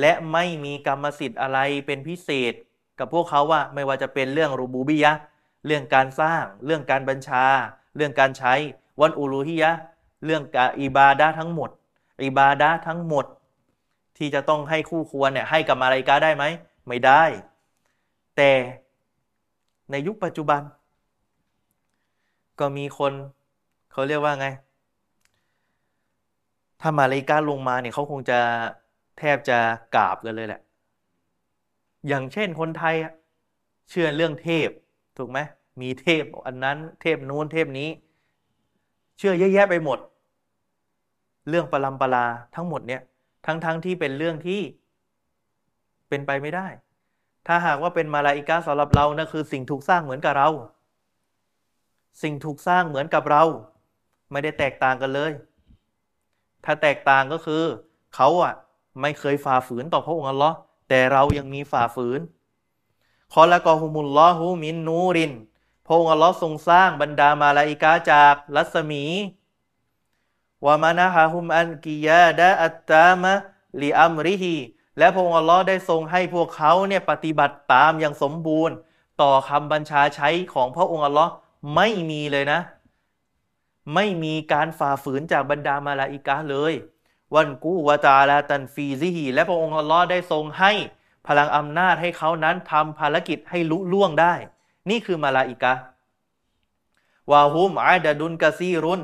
[SPEAKER 1] และไม่มีกรรมสิทธิ์อะไรเป็นพิเศษ กับพวกเขาว่าไม่ว่าจะเป็นเรื่องรูบูบิยะ เรื่องการสร้าง เรื่องการบัญชา เรื่องการใช้ والألوهية เรื่องการอิบาดะทั้งหมด อิบาดะทั้งหมด ที่จะต้องให้คู่ควรเนี่ยให้กับมาลาอิกาได้ไหม ไม่ได้ แต่ในยุคปัจจุบัน ก็มีคนเขาเรียกว่าไง ถ้ามาลาอิกาลงมาเนี่ยเขาคงจะแทบจะกราบกันเลยแหละ อย่างเช่นคนไทยเชื่อเรื่องเทพ ถูกไหมมีเทพอันนั้นเทพนู้นเทพนี้ เชื่อเยอะแยะไปหมด เรื่องปรำปราทั้งหมดเนี่ยทั้งๆทที่เป็นเรื่องที่เป็นไปไม่ได้ ถ้าหากว่าเป็นมาลาอิกาสำหรับเรานะคือสิ่งถูกสร้างเหมือนกับเรา สิ่งถูกสร้างเหมือนกับเรา ไม่ได้แตกต่างกันเลย ถ้าแตกต่างก็คือ เขาอะ ไม่เคยฝ่าฝืนต่อพระองค์อัลลอฮ์แต่เรายังมีฝ่าฝืน คอละกอฮุมุลลอฮุมินนูรินพระองค์อัลลอฮ์ทรงสร้างบรรดามาลาอิกาจากรัศมีวามานะฮะฮุมอันกิยาดะอัตตามะลีอัมริฮีและพระองค์อัลลอฮ์ได้ทรงให้พวกเขาเนี่ยปฏิบัติตามอย่างสมบูรณ์ ต่อคำบัญชาใช้ของพระองค์อัลลอฮ์ไม่มีเลยนะ ไม่มีการฝ่าฝืนจากบรรดามาลาอิกาเลย วันกูวาตาลาตันฟีซิฮีและพระองค์อัลลอฮ์ได้ทรงให้ พลังอำนาจให้เขานั้นทำภารกิจให้ลุล่วงได้ นี่คือมาลาอิกาวาฮุมอาดดุนกะซีรุน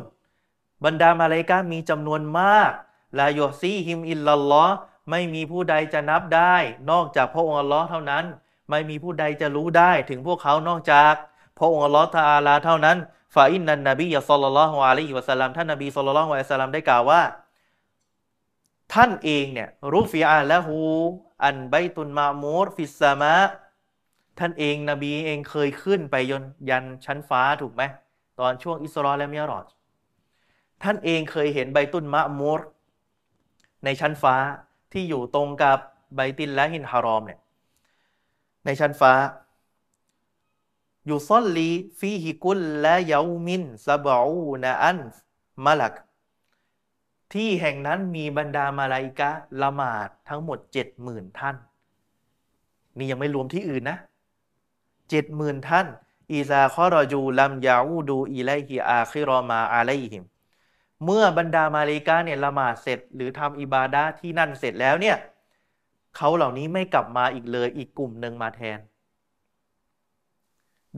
[SPEAKER 1] บรรดามาเลกามีจำนวนมากลายอซีฮิมอิลลัลลอไม่มีผู้ใดจะนับได้ นอกจากพระองค์อัลลอฮ์เท่านั้น ไม่มีผู้ใดจะรู้ได้ถึงพวกเขานอกจาก พระองค์อัลลอฮ์تعالى เท่านั้น فإن النبي صلى الله عليه وسلم ท่านนบี صلى الله عليه وسلم ได้กล่าวว่า ท่านเองเนี่ยرفع له البيت المعمور في السماءท่านเองนบีเองเคยขึ้นไปยันยันชั้นฟ้าถูกไหมตอนช่วงอิสราและมิรอจท่านเองเคยเห็นالبيت المعمور ในชั้นฟ้าที่อยู่ตรงกับبيت الله الحرام เนี่ยในชั้นฟ้าيصلي فيه كل يوم سبعون ألف ملك ที่แห่งนั้นมีบรรดามาลาอิกะละหมาดทั้งหมดเจ็ดหมื่นท่าน นี่ยังไม่รวมที่อื่นนะเจ็ดหมื่นท่านอีซาคอรอจูลัมยาอูดูอีไลฮิอาคิรอมาอาไลฮิม เมื่อบรรดามาลิกาเนี่ยละหมาดเสร็จ หรือทำอิบาดาที่นั่นเสร็จแล้วเนี่ยเขาเหล่านี้ไม่กลับมาอีกเลยอีกกลุ่มหนึ่งมาแทน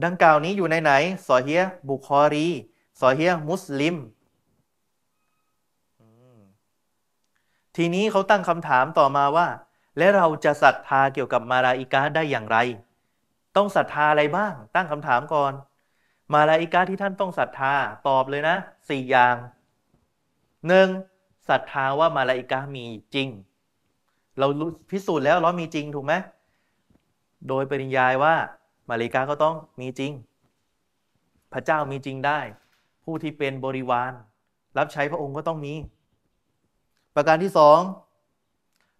[SPEAKER 1] ดังกล่าวนี้อยู่ในไหนซอเฮียบุคอรีซอเฮียมุสลิม ทีนี้เขาตั้งคำถามต่อมาว่า และเราจะศรัทธาเกี่ยวกับมาลาอิกาได้อย่างไร ต้องศรัทธาอะไรบ้าง ตั้งคำถามก่อน มาลาอิกาที่ท่านต้องศรัทธาตอบเลยนะสี่อย่างหนึ่งศรัทธาว่ามาลาอิกามีจริง เราพิสูจน์แล้วเรามีจริงถูกไหมโดยปริยายว่ามาลาอิกาก็ต้องมีจริง พระเจ้ามีจริงได้ ผู้ที่เป็นบริวาร รับใช้พระองค์ก็ต้องมี ประการที่สอง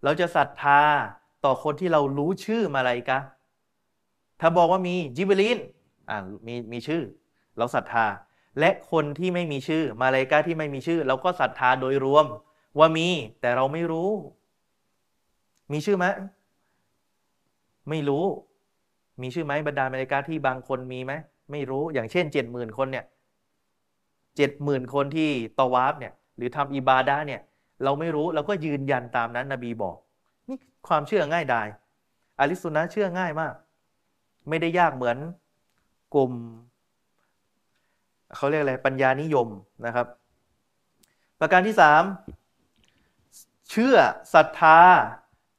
[SPEAKER 1] เราจะศรัทธาต่อคนที่เรารู้ชื่อมาลาอิกาถ้าบอกว่ามีจิบลินอ่ามีมีชื่อ เราศรัทธา และคนที่ไม่มีชื่อมาเลกาที่ไม่มีชื่อ เราก็ศรัทธาโดยรวมว่ามีแต่เราไม่รู้ มีชื่อไหมไม่รู้ มีชื่อไหมบรรดามาเลกาที่บางคนมีไหมไม่รู้อย่างเช่นเจ็ดหมื่นคนเนี่ยเจ็ดหมื่นคนที่ตอวาฟเนี่ย หรือทำอิบาดาเนี่ย เราไม่รู้เราก็ยืนยันตามนั้นนบีบอก นี่ความเชื่อง่ายดายอาลิสุนะเชื่อง่ายมาก ไม่ได้ยากเหมือนกลุ่มเขาเรียกอะไรปัญญานิยมนะครับ ประการที่สามเชื่อศรัทธา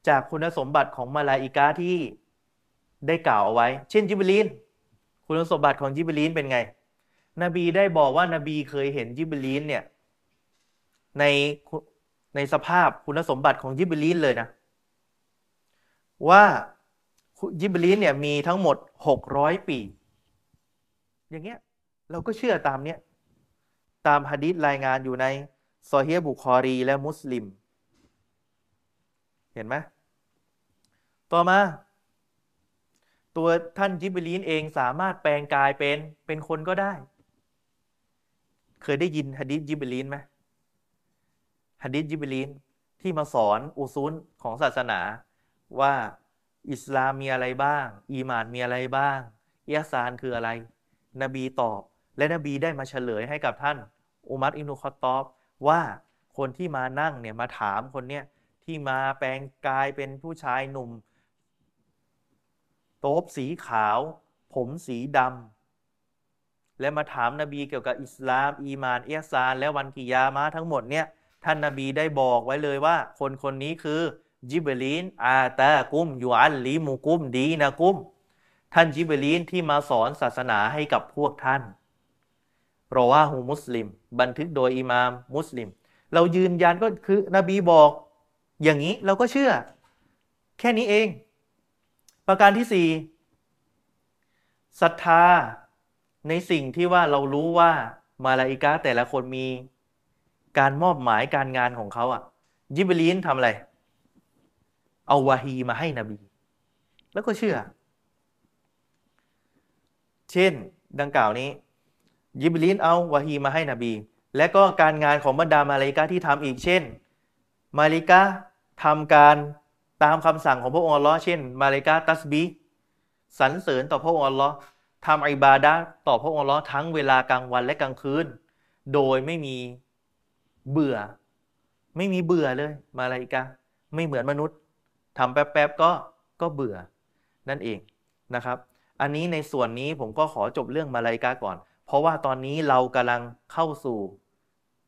[SPEAKER 1] จากคุณสมบัติของมาลาอิกาที่ได้กล่าวเอาไว้ เช่นจิบลีนคุณสมบัติของจิบลีนเป็นไง นบีได้บอกว่านบีเคยเห็นจิบลีนเนี่ยใน ในสภาพคุณสมบัติของยิบลีนเลยนะ ว่ายิบลีนเนี่ยมีทั้งหมดหกร้อยปี อย่างเงี้ยเราก็เชื่อตามเนี้ยตามฮะดิษรายงานอยู่ในซอฮีบุคอรี และมุสลิม เห็นไหมต่อมา ตัวท่านจิบลีนเองสามารถแปลงกายเป็นเป็นคนก็ได้ เคยได้ยินฮะดิษจิบลีนไหมะดิษจิบลีนที่มาสอนอุซุนของศาสนาว่าอิสลามมีอะไรบ้าง อีมานมีอะไรบ้างอิยาซานคืออะไร นบีตอบ และนบีได้มาเฉลยให้กับท่านอุมัรอินุคอตอบว่าคนที่มานั่งเนี่ยมาถามคนเนี้ยที่มาแปลงกายเป็นผู้ชายหนุ่ม โต๊บสีขาว ผมสีดำและมาถามนบีเกี่ยวกับอิสลาม อีมานเอียซาน และวันกิยามาทั้งหมดเนี่ย ท่านนบีได้บอกไว้เลยว่า คนคนนี้คือจิบลีนอาตากุมยูอัลลีมูกุมดีนะกุม ท่านจิบลีนที่มาสอนศาสนาให้กับพวกท่านรอว่าหูมุสลิม บันทึกโดยอิมามมุสลิม เรายืนยันก็คือนบีบอก อย่างนี้เราก็เชื่อ แค่นี้เอง ประการที่สี่ศรัทธาในสิ่งที่ว่าเรารู้ว่ามาลาอิกาแต่ละคนมี การมอบหมายการงานของเขาอะ ยิบลีนทำอะไร เอาวาฮีมาให้นบี แล้วก็เชื่อ เช่นดังกล่าวนี้ ยิบลีนเอาวะฮีมาให้นบี และก็การงานของบรรดามาลิกาที่ทำอีกเช่น มาลิกาทำการตามคำสั่งของพระองค์อัลลอฮ์เช่น มาลิกาตัสบีสรรเสริญต่อพระองค์อัลลอฮ์ทำอิบาดะต่อพระองค์อัลลอฮ์ทั้งเวลากลางวันและกลางคืน โดยไม่มี เบื่อ ไม่มีเบื่อเลย มาลาอิกาไม่เหมือนมนุษย์ทำแป๊บๆก็ก็เบื่อ นั่นเองนะครับ อันนี้ในส่วนนี้ผมก็ขอจบเรื่องมาลาอิกาก่อน เพราะว่าตอนนี้เรากำลังเข้าสู่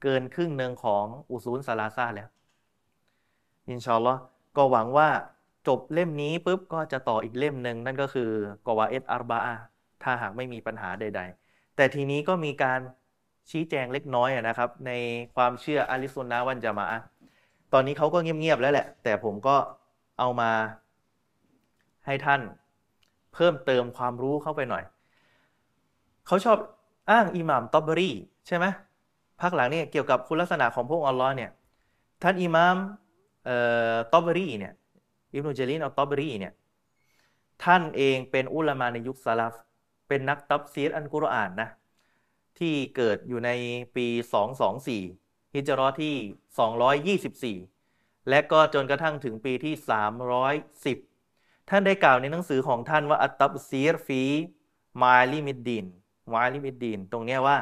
[SPEAKER 1] เกินครึ่งหนึ่งของอุซูลซาลาซาแล้ว อินชาอัลลอฮ์ก็หวังว่าจบเล่มนี้ปุ๊บก็จะต่ออีกเล่มหนึ่งนั่นก็คือกวาเอตอาร์บาถ้าหากไม่มีปัญหาใด ๆ แต่ทีนี้ก็มีการ ชี้แจงเล็กน้อยนะครับ ในความเชื่ออาลิซุนนะวันจามะตอนนี้เขาก็เงียบๆแล้วแหละ แต่ผมก็เอามาให้ท่านเพิ่มเติมความรู้เข้าไปหน่อย เขาชอบอ้างอิหม่ามตอบเบอรี่ใช่ไหมภาคหลังนี่เกี่ยวกับคุณลักษณะของพระองค์อัลลอฮ์เนี่ย ท่านอิหม่ามตอบเบอรี่เนี่ยอิบนุเจรินอัลตอบเบอรี่เนี่ยท่านเองเป็นอุลามาในยุคสลัฟเป็นนักตัฟซีรอัลกุรอานนะ ที่เกิดอยู่ในปี 224 ฮิจรอที่ 224 และก็จนกระทั่งถึงปีที่ 310 ท่านได้กล่าวในหนังสือของท่านว่าالتبصير في معالم الدين معالم الدين ตรงนี้ว่า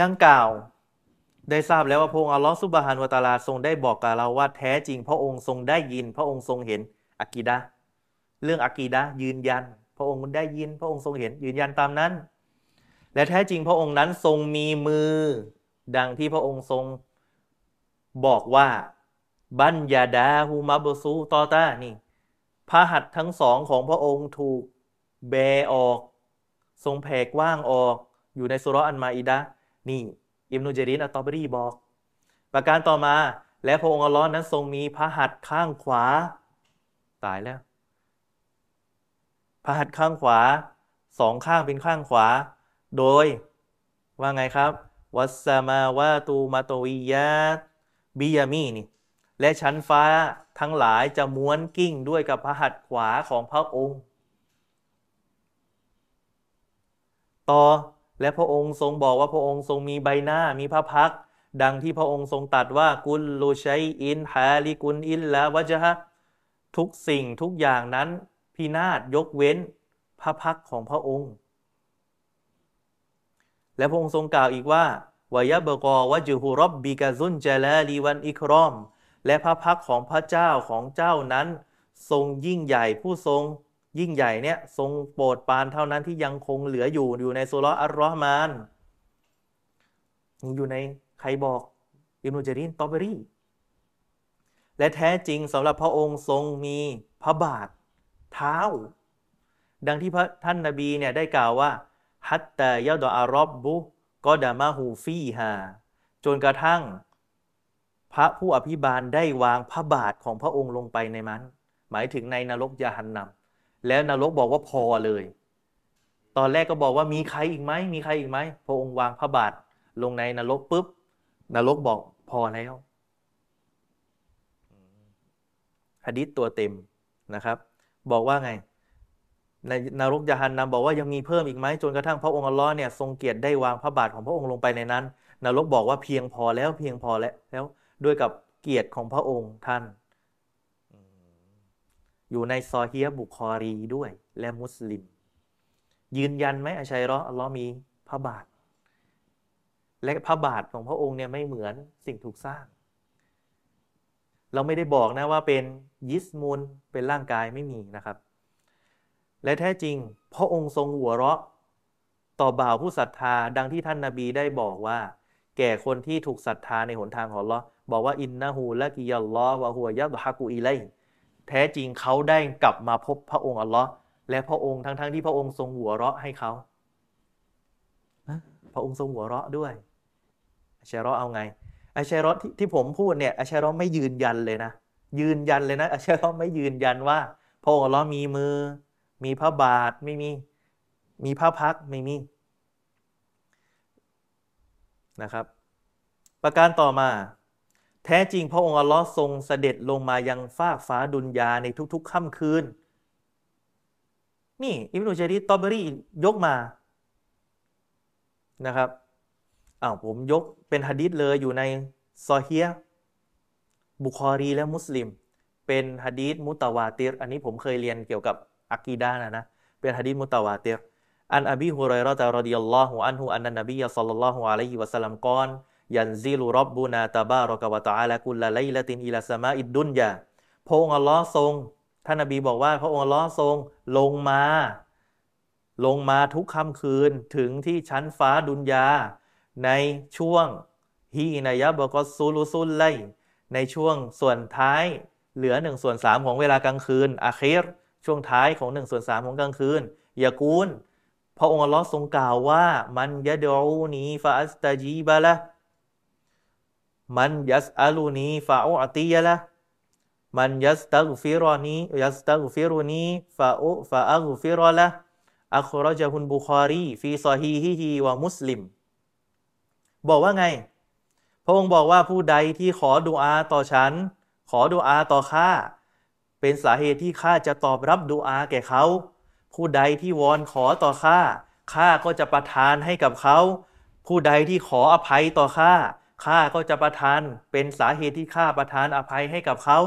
[SPEAKER 1] ดังกล่าวได้ทราบแล้วว่าพระองค์อัลลอฮฺسبحانه وتعالى ทรงได้บอกกับเราว่าแท้จริง พระองค์ทรงได้ยิน พระองค์ทรงเห็นอากีดะเรื่องอากีดะยืนยัน พระองค์ได้ยิน พระองค์ทรงเห็นยืนยันตามนั้น และแท้จริงพระองค์นั้นทรงมีมือ ดังที่พระองค์ทรงบอกว่าบัญญาดาฮูมาบซูตอตานี่พระหัตถ์ทั้งสองของพระองค์ถูกแบออก ทรงแผ่กว้างออกอยู่ในสุรอันมาอิดะนี่ อิมนุเจรินอัตตอบรีบอก ประการต่อมาและพระองค์อัลลอฮ์นั้นทรงมีพระหัตถ์ข้างขวา ตายแล้ว พระหัตถ์ข้างขวาสองข้างเป็นข้างขวา โดย ว่าไงครับ วัสมาวาตูมาโตวิยาบิยามีนี่และชั้นฟ้าทั้งหลายจะม้วนกิ้งด้วยกับพระหัตถ์ขวาของพระองค์ ต่อและพระองค์ทรงบอกว่าพระองค์ทรงมีใบหน้ามีพระพัก ดังที่พระองค์ทรงตัดว่ากุลลูชัยอินฮาลิกุลอินละวะจฮะทุกสิ่งทุกอย่างนั้นพินาศยกเว้นพระพักของพระองค์ และพระองค์ทรงกล่าวอีกว่าวายะเบกอวะจูฮุรบบิกาซุนเจลาลีวันอิครอม และพระพักของพระเจ้าของเจ้านั้น ทรงยิ่งใหญ่ผู้ทรงยิ่งใหญ่เนี่ยทรงโปรดปานเท่านั้นที่ยังคงเหลืออยู่อยู่ในสุรอัลรอฮ์มานอยู่ในใครบอกอิมนุจารินตอเบรีและแท้จริงสำหรับพระองค์ทรงมีพระบาทเท้า ดังที่พระท่านนาบีเนี่ยได้กล่าวว่า ฮัตตายาดออารอบบุก็ดามาฮูฟีฮาจนกระทั่ง พระผู้อภิบาลได้วางพระบาทของพระองค์ลงไปในมัน หมายถึงในนรกยาหันนำแล้วนรกบอกว่าพอเลย ตอนแรกก็บอกว่ามีใครอีกไหมมีใครอีกไหมพระองค์วางพระบาทลงในนรกปุ๊บ นรกบอกพอแล้วฮะดิษตัวเต็มนะครับ บอกว่าไง ในนรกยาหันนำบอกว่ายังมีเพิ่มอีกไหมจนกระทั่งพระองค์อัลลอฮ์เนี่ยทรงเกียรติได้วางพระบาทของพระองค์ลงไปในนั้น นรกบอกว่าเพียงพอแล้วเพียงพอแล้วแล้วด้วยกับเกียรติของพระองค์ท่าน อยู่ในซอฮียบุคอรีด้วย และมุสลิม ยืนยันไหมอาชัยรออัลลอฮ์มีพระบาท และพระบาทของพระองค์เนี่ยไม่เหมือนสิ่งถูกสร้าง เราไม่ได้บอกนะว่าเป็นยิสมุนเป็นร่างกายไม่มีนะครับ และแท้จริง พระองค์ทรงหัวเราะ ต่อบ่าวผู้ศรัทธาดังที่ท่านนาบีได้บอกว่า แก่คนที่ถูกศรัทธาในหนทางของลอบอกว่าอินนาหูและกิยัลลอฮ์วะหัวยัดฮากุอิไลแท้จริงเขาได้กลับมาพบพระองค์อัลลอฮ์และพระองค์ทั้งๆทที่พระองค์ทรงหัวเราะให้เขาพระองค์ทรงหัวเราะด้วยอาชัยรอเอาไงอาชัยรอที่ที่ผมพูดเนี่ยอาชัยรอไม่ยืนยันเลยนะยืนยันเลยนะอาชัยรอไม่ยืนยันว่า พระองค์อัลลอฮ์มีมือ มีพระบาทไม่มี มีพระพักไม่มีนะครับ ประการต่อมา แท้จริงพระองค์อัลลอฮ์ทรงเสด็จลงมายังฟากฟ้าดุนยาในทุกๆค่ำคืน นี่อิบนุจารีตอบรียกมานะครับอ้าวผมยกเป็นฮะดิษเลยอยู่ในซอเฮียบุคอรีและมุสลิม เป็นฮะดีษมุตาวาติรอันนี้ผมเคยเรียนเกี่ยวกับ อักีดานะนะเป็นฮะดีษมุตวาติรอันอบีฮุไรรอตะรดิยัลลอฮุอันฮุอันนันนบียัลลัลลอฮุอะลัยฮิวะสัลลัมกอนยันซิลุรับบุนาตาบารอกวะตะอาละกุลละไลละตินอิลาสมาอิดดุนยาพระองค์อัลลอฮ์ทรง ท่านนบีบอกว่าพระองค์อัลลอฮ์ทรงลงมา ลงมาทุกค่ำคืนถึงที่ชั้นฟ้าดุนยา ในช่วงฮีนายะบกอซูลุซุลไลในช่วงส่วนท้ายเหลือหนึ่งส่วนสามของเวลากลางคืนالآخر ช่วงท้ายของหนึ่งส่วนสามของกลางคืนยากูลพระองค์อัลลอฮ์ทรงกล่าวว่า من يدعوني فأستجيب له من يسألني فأعطيه له من يستغفرني يستغفرني فأ فأغفر له أخرجه البخاري في صحيحه ومسلم บอกว่าไง พระองค์บอกว่าผู้ใดที่ขอดุอาต่อฉัน ขอดุอาต่อข้า เป็นสาเหตุที่ข้าจะตอบรับดูอาแก่เขา ผู้ใดที่วอนขอต่อข้าข้าก็จะประทานให้กับเขา ผู้ใดที่ขออภัยต่อข้าข้าก็จะประทานเป็นสาเหตุที่ข้าประทานอภัยให้กับเขา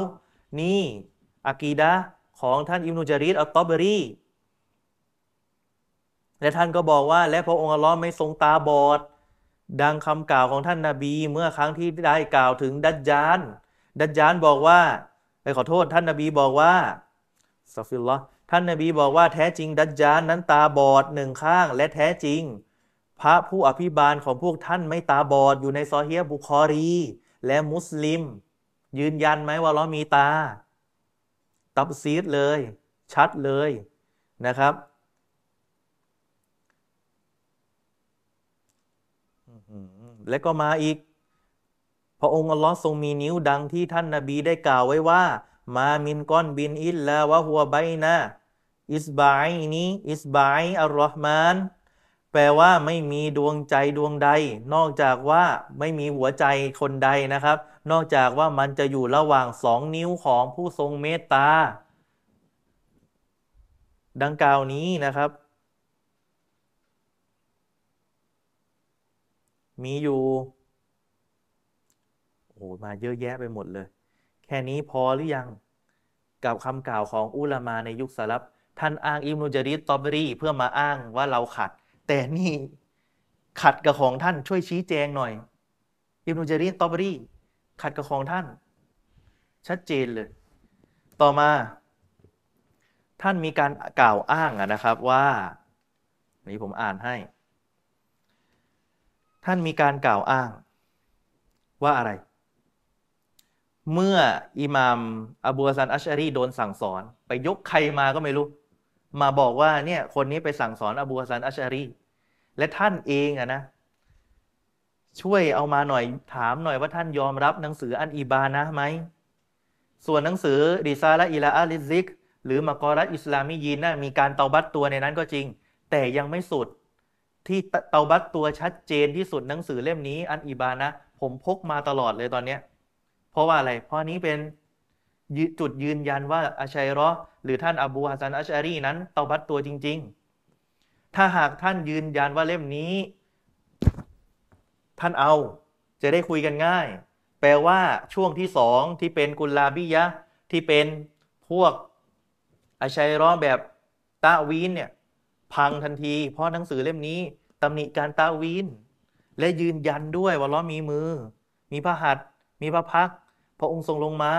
[SPEAKER 1] นี่อากีดะของท่านอิมนุจาริดอัลตอบรีและท่านก็บอกว่า และพระองค์อัลลอฮ์ไม่ทรงตาบอด ดังคำกล่าวของท่านนาบี เมื่อครั้งที่ได้กล่าวถึงดัจจานดัจจานบอกว่า ไปขอโทษท่านนาบีบอกว่าสัฟิลละท่านนาบีบอกว่าแท้จริงดัจจานนั้นตาบอดหนึ่งข้าง และแท้จริง พระผู้อภิบาลของพวกท่านไม่ตาบอดอยู่ในซอเฮียบุคอรี และมุสลิม ยืนยันไหมว่าเรามีตา ตับซีดเลย ชัดเลยนะครับและก็มาอีก พระองค์อัลลอฮ์ทรงมีนิ้วดังที่ท่านนาบีได้กล่าวไว้ว่า มามินก้อนบินอิลลาวะฮัวไบนะอิสบายนี้อิสบายอัลลอฮ์มานแปลว่าไม่มีดวงใจดวงใด นอกจากว่าไม่มีหัวใจคนใดนะครับ นอกจากว่ามันจะอยู่ระหว่างสองนิ้วของผู้ทรงเมตตา ดังกล่าวนี้นะครับ มีอยู่ โอ้มาเยอะแยะไปหมดเลย แค่นี้พอหรือยังกับคำกล่าวของอุลามาในยุคสลับ ท่านอ้างอิมนุจาริตตอบรีเพื่อมาอ้างว่าเราขัด แต่นี่ขัดกับของท่านช่วยชี้แจงหน่อย อิมนุจาริตตอบรีขัดกับของท่าน ชัดเจนเลย ต่อมา ท่านมีการกล่าวอ้างนะครับว่า นี้ผมอ่านให้ ท่านมีการกล่าวอ้างว่าอะไร เมื่ออิหมามอบูฮัสันอัชอารีโดนสั่งสอน ไปยกใครมาก็ไม่รู้ มาบอกว่าเนี่ยคนนี้ไปสั่งสอนอบูฮัสันอัชอารีและท่านเองอะนะ ช่วยเอามาหน่อยถามหน่อยว่าท่านยอมรับหนังสืออันอีบานะไหมส่วนหนังสือดิซาละอิลาอัลิซิก หรือมากรัตอิสลามียีนนะ่ะมีการเตาบัตตัวในนั้นก็จริง แต่ยังไม่สุดที่เตาบัตตัวชัดเจนที่สุดหนังสือเล่มนี้อันอีบานะ ผมพกมาตลอดเลยตอนเนี้ย เพราะว่าอะไร เพราะนี้เป็นจุดยืนยันว่าอาชัยรอหรือท่านอบูฮัสันอัชอารีนั้นเตาบัตตัวจริง ๆ ถ้าหากท่านยืนยันว่าเล่มนี้ ท่านเอาจะได้คุยกันง่าย แปลว่าช่วงที่สองที่เป็นกุลลาบิยะที่เป็นพวกอาชัยรอแบบตาวีนเนี่ยพังทันที เพราะหนังสือเล่มนี้ตำหนิการตาวีนและยืนยันด้วยว่าล้อมีมือ มีพระหัตถ์ มีพระพักพระองค์ทรงลงมา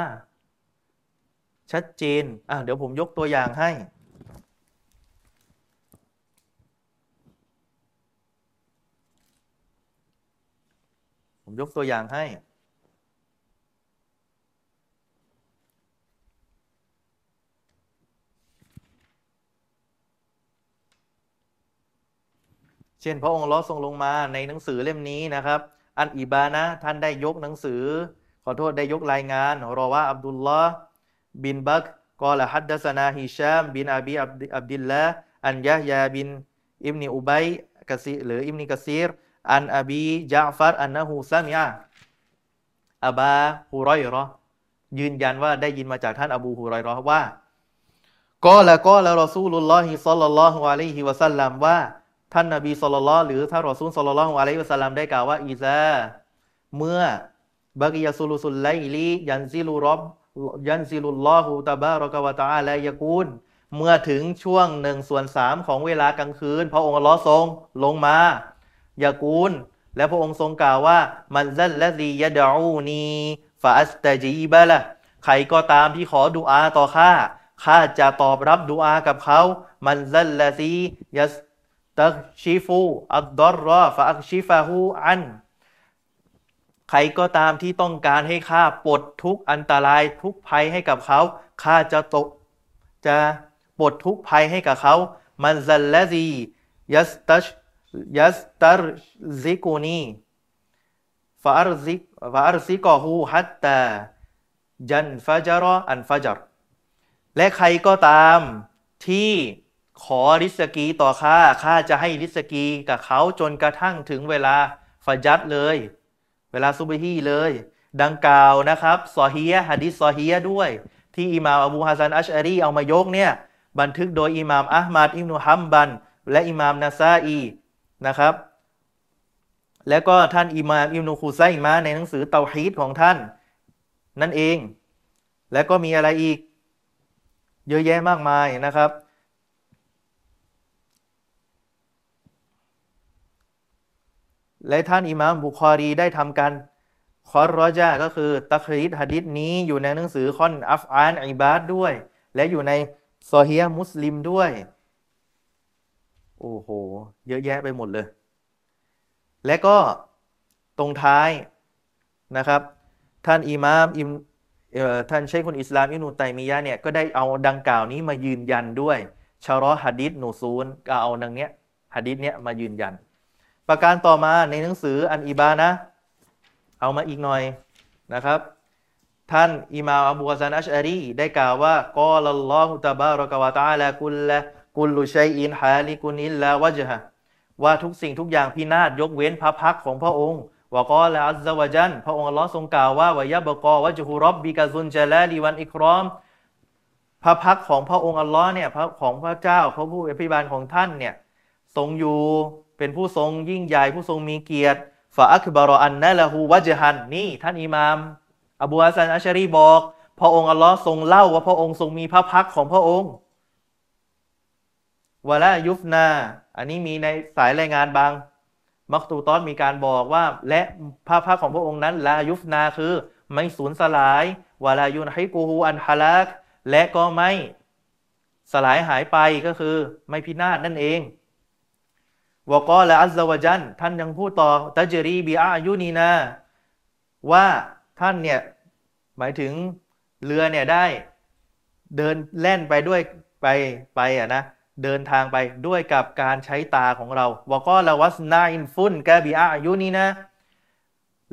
[SPEAKER 1] ชัดเจนอะเดี๋ยวผมยกตัวอย่างให้ ผมยกตัวอย่างให้เช่นพระองค์ลอทรงลงมาในหนังสือเล่มนี้นะครับ อันอิบานะท่านได้ยกหนังสือ ขอโทษได้ยกรายงานรอว่าอับดุลลอฮ์บินบักกอละฮัดดัสนาฮิชามบินอบีอับดิลละอันยะยาบินอิมนีอุบัยกซีหรืออิมนีกซีรอันอบีจาฟัรอันนะฮูซามียะอับาฮุรอยรอยืนยันว่าได้ยินมาจากท่านอบูฮุรอยรอว่าก็ละก็ละรอซูลุลลอฮิซัลลัลลอฮุอะลัยฮิวะสัลลัมว่า ท่านนบีสุลต่านหรือท่านรอซูลสุลต่านอะลัยฮิวะสัลลัมได้กล่าวว่าอีซาเมื่อบากิยาสุลุสุลไลลียันซิลุรอบยันซิลุลลอฮูตาบารอกวะตาอาลายกูลเมื่อถึงช่วงหนึ่งส่วนสามของเวลากลางคืน พระองค์ลลอทรงลงมายากูล และพระองค์ทรงกล่าวว่า من ذا الذي يدعوني فأستجيب له ใครก็ตามที่ขอดุอาต่อข้าข้าจะตอบรับดุอากับเขา من ذا الذي يستكشف الضر فأكشفه عنه ใครก็ตามที่ต้องการให้ข้าปลดทุกอันตรายทุกภัยให้กับเขาข้าจะตกจะปลดทุกภัยให้กับเขาمن ذا الذي يست يسترزقني فأرزق فأرزقه حتى ينفجر الفجر และใครก็ตามที่ ขอริสกีต่อข้าข้าจะให้ริสกีกับเขาจนกระทั่งถึงเวลาฟัจร์เลย เวลาซุบฮีเลย ดังกล่าวนะครับซอฮียฮะดิษซอฮียด้วย ที่อิหม่ามอบูฮัสซันอัชอารีเอามายกเนี่ยบันทึกโดยอิหม่ามอัลมัดอิบนุฮัมบัน และอิหม่ามนาซาอีนะครับ แล้วก็ท่านอิหม่ามอิบนุคูไซมาในหนังสือเตาฮีดของท่าน นั่นเอง แล้วก็มีอะไรอีก เยอะแยะมากมายนะครับ และท่านอิหม่ามบุคอรีได้ทำการخرّجก็คือتخريجฮะดิษนี้อยู่ในหนังสือخلق أفعال العبادด้วย และอยู่ในซอฮียมุสลิมด้วย โอ้โห เยอะแยะไปหมดเลย และก็ตรงท้ายนะครับ ท่านอิมามอิมท่านเชคคนอิสลามอิบนูตัยมียะเนี่ยก็ได้เอาดังกล่าวนี้มายืนยันด้วยشرح حديث النزولก็เอาดังเนี้ยฮะดิษเนี้ยมายืนยัน ประการต่อมาในหนังสืออันอิบานะ เอามาอีกหน่อยนะครับ ท่านอิมามอบูฮัสซันอัชอารีได้กล่าวว่าقال الله تبارك وتعالى كل كل شيء هالك إلا وجهه ว่าทุกสิ่งทุกอย่างพินาศยกเว้นพระพักตร์ของพระองค์وقال عز وجلพระองค์อัลลอฮ์ทรงกล่าวว่าويبقى وجه ربك ذو الجلال والإكرامพระพักของพระองค์อัลลอฮ์เนี่ยพระของพระเจ้าพระผู้อภิบาลของท่านเนี่ยทรงอยู่ เป็นผู้ทรงยิ่งใหญ่ผู้ทรงมีเกียรติฟาอักบารออันนะละหูวะจฮันนี่ท่านอิมาม อบูฮัสซันอัชรีบอก พระองค์อัลลอฮ์ทรงเล่าว่าพระองค์ทรงมีพระพักของพระองค์วะละยุฟนา อันนี้มีในสายรายงานบาง มักตูตอนมีการบอกว่า และพระพักของพระองค์นั้นลายุฟนาคือ ไม่สูญสลายวะลายุนให้กูฮูอันฮาลักและก็ไม่สลายหายไปก็คือไม่พินาศนั่นเอง วกอและอัลลอฮฺจันท่านยังพูดต่อตัจรีบีอายุนีนาว่าท่านเนี่ยหมายถึงเรือเนี่ยได้เดินแล่นไปด้วยไปไปอะนะเดินทางไปด้วยกับการใช้ตาของเราวกอละวัสนาอินฟุนกาบีอายุนีนะ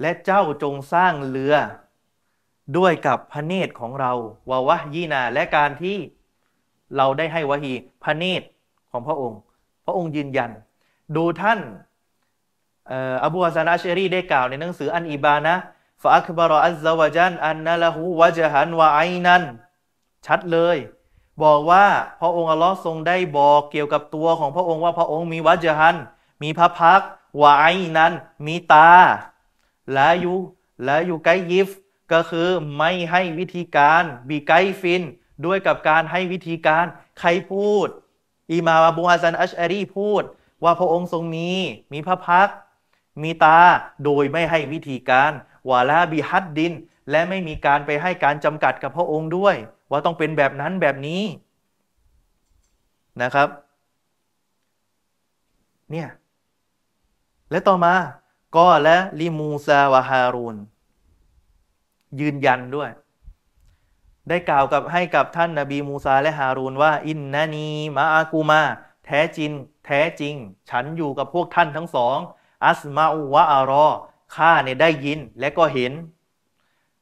[SPEAKER 1] และเจ้าจงสร้างเรือ ด้วยกับพระเนตรของเราวาวะยีนาและการที่เราได้ให้วะฮีพระเนตรของพระองค์ พระองค์ยืนยัน ดูท่านอบูฮัสซันอัชรีได้กล่าวในหนังสืออันอิบานะฟะอักบารออัลซาวะจันอันนัลหูวะจฮันวะไอนันชัดเลย บอกว่าพระองค์อัลลอฮ์ทรงได้บอกเกี่ยวกับตัวของพระองค์ว่าพระองค์มีวะจฮันมีพระพักวะไอนันมีตาและอยู่และอยู่ไกยิฟ ก็คือไม่ให้วิธีการบีไกฟิน ด้วยกับการให้วิธีการ ใครพูดอิมามอบูฮัสซันอัชอารีพูด ว่าพระองค์ทรงมี มีพระพัก มีตาโดยไม่ให้วิธีการวาลาบิฮัดดิน และไม่มีการไปให้การจำกัดกับพระองค์ด้วย ว่าต้องเป็นแบบนั้นแบบนี้นะครับ เนี่ย และต่อมาก็และลิมูซาวะฮารูนยืนยันด้วย ได้กล่าวกับให้กับท่านนาบีมูซาและฮารูนว่า อินนานีมาอากูมา แท้จริง แท้จริง ฉันอยู่กับพวกท่านทั้งสอง อัสมาอุวะอารอ ข้าเนี่ยได้ยินและก็เห็น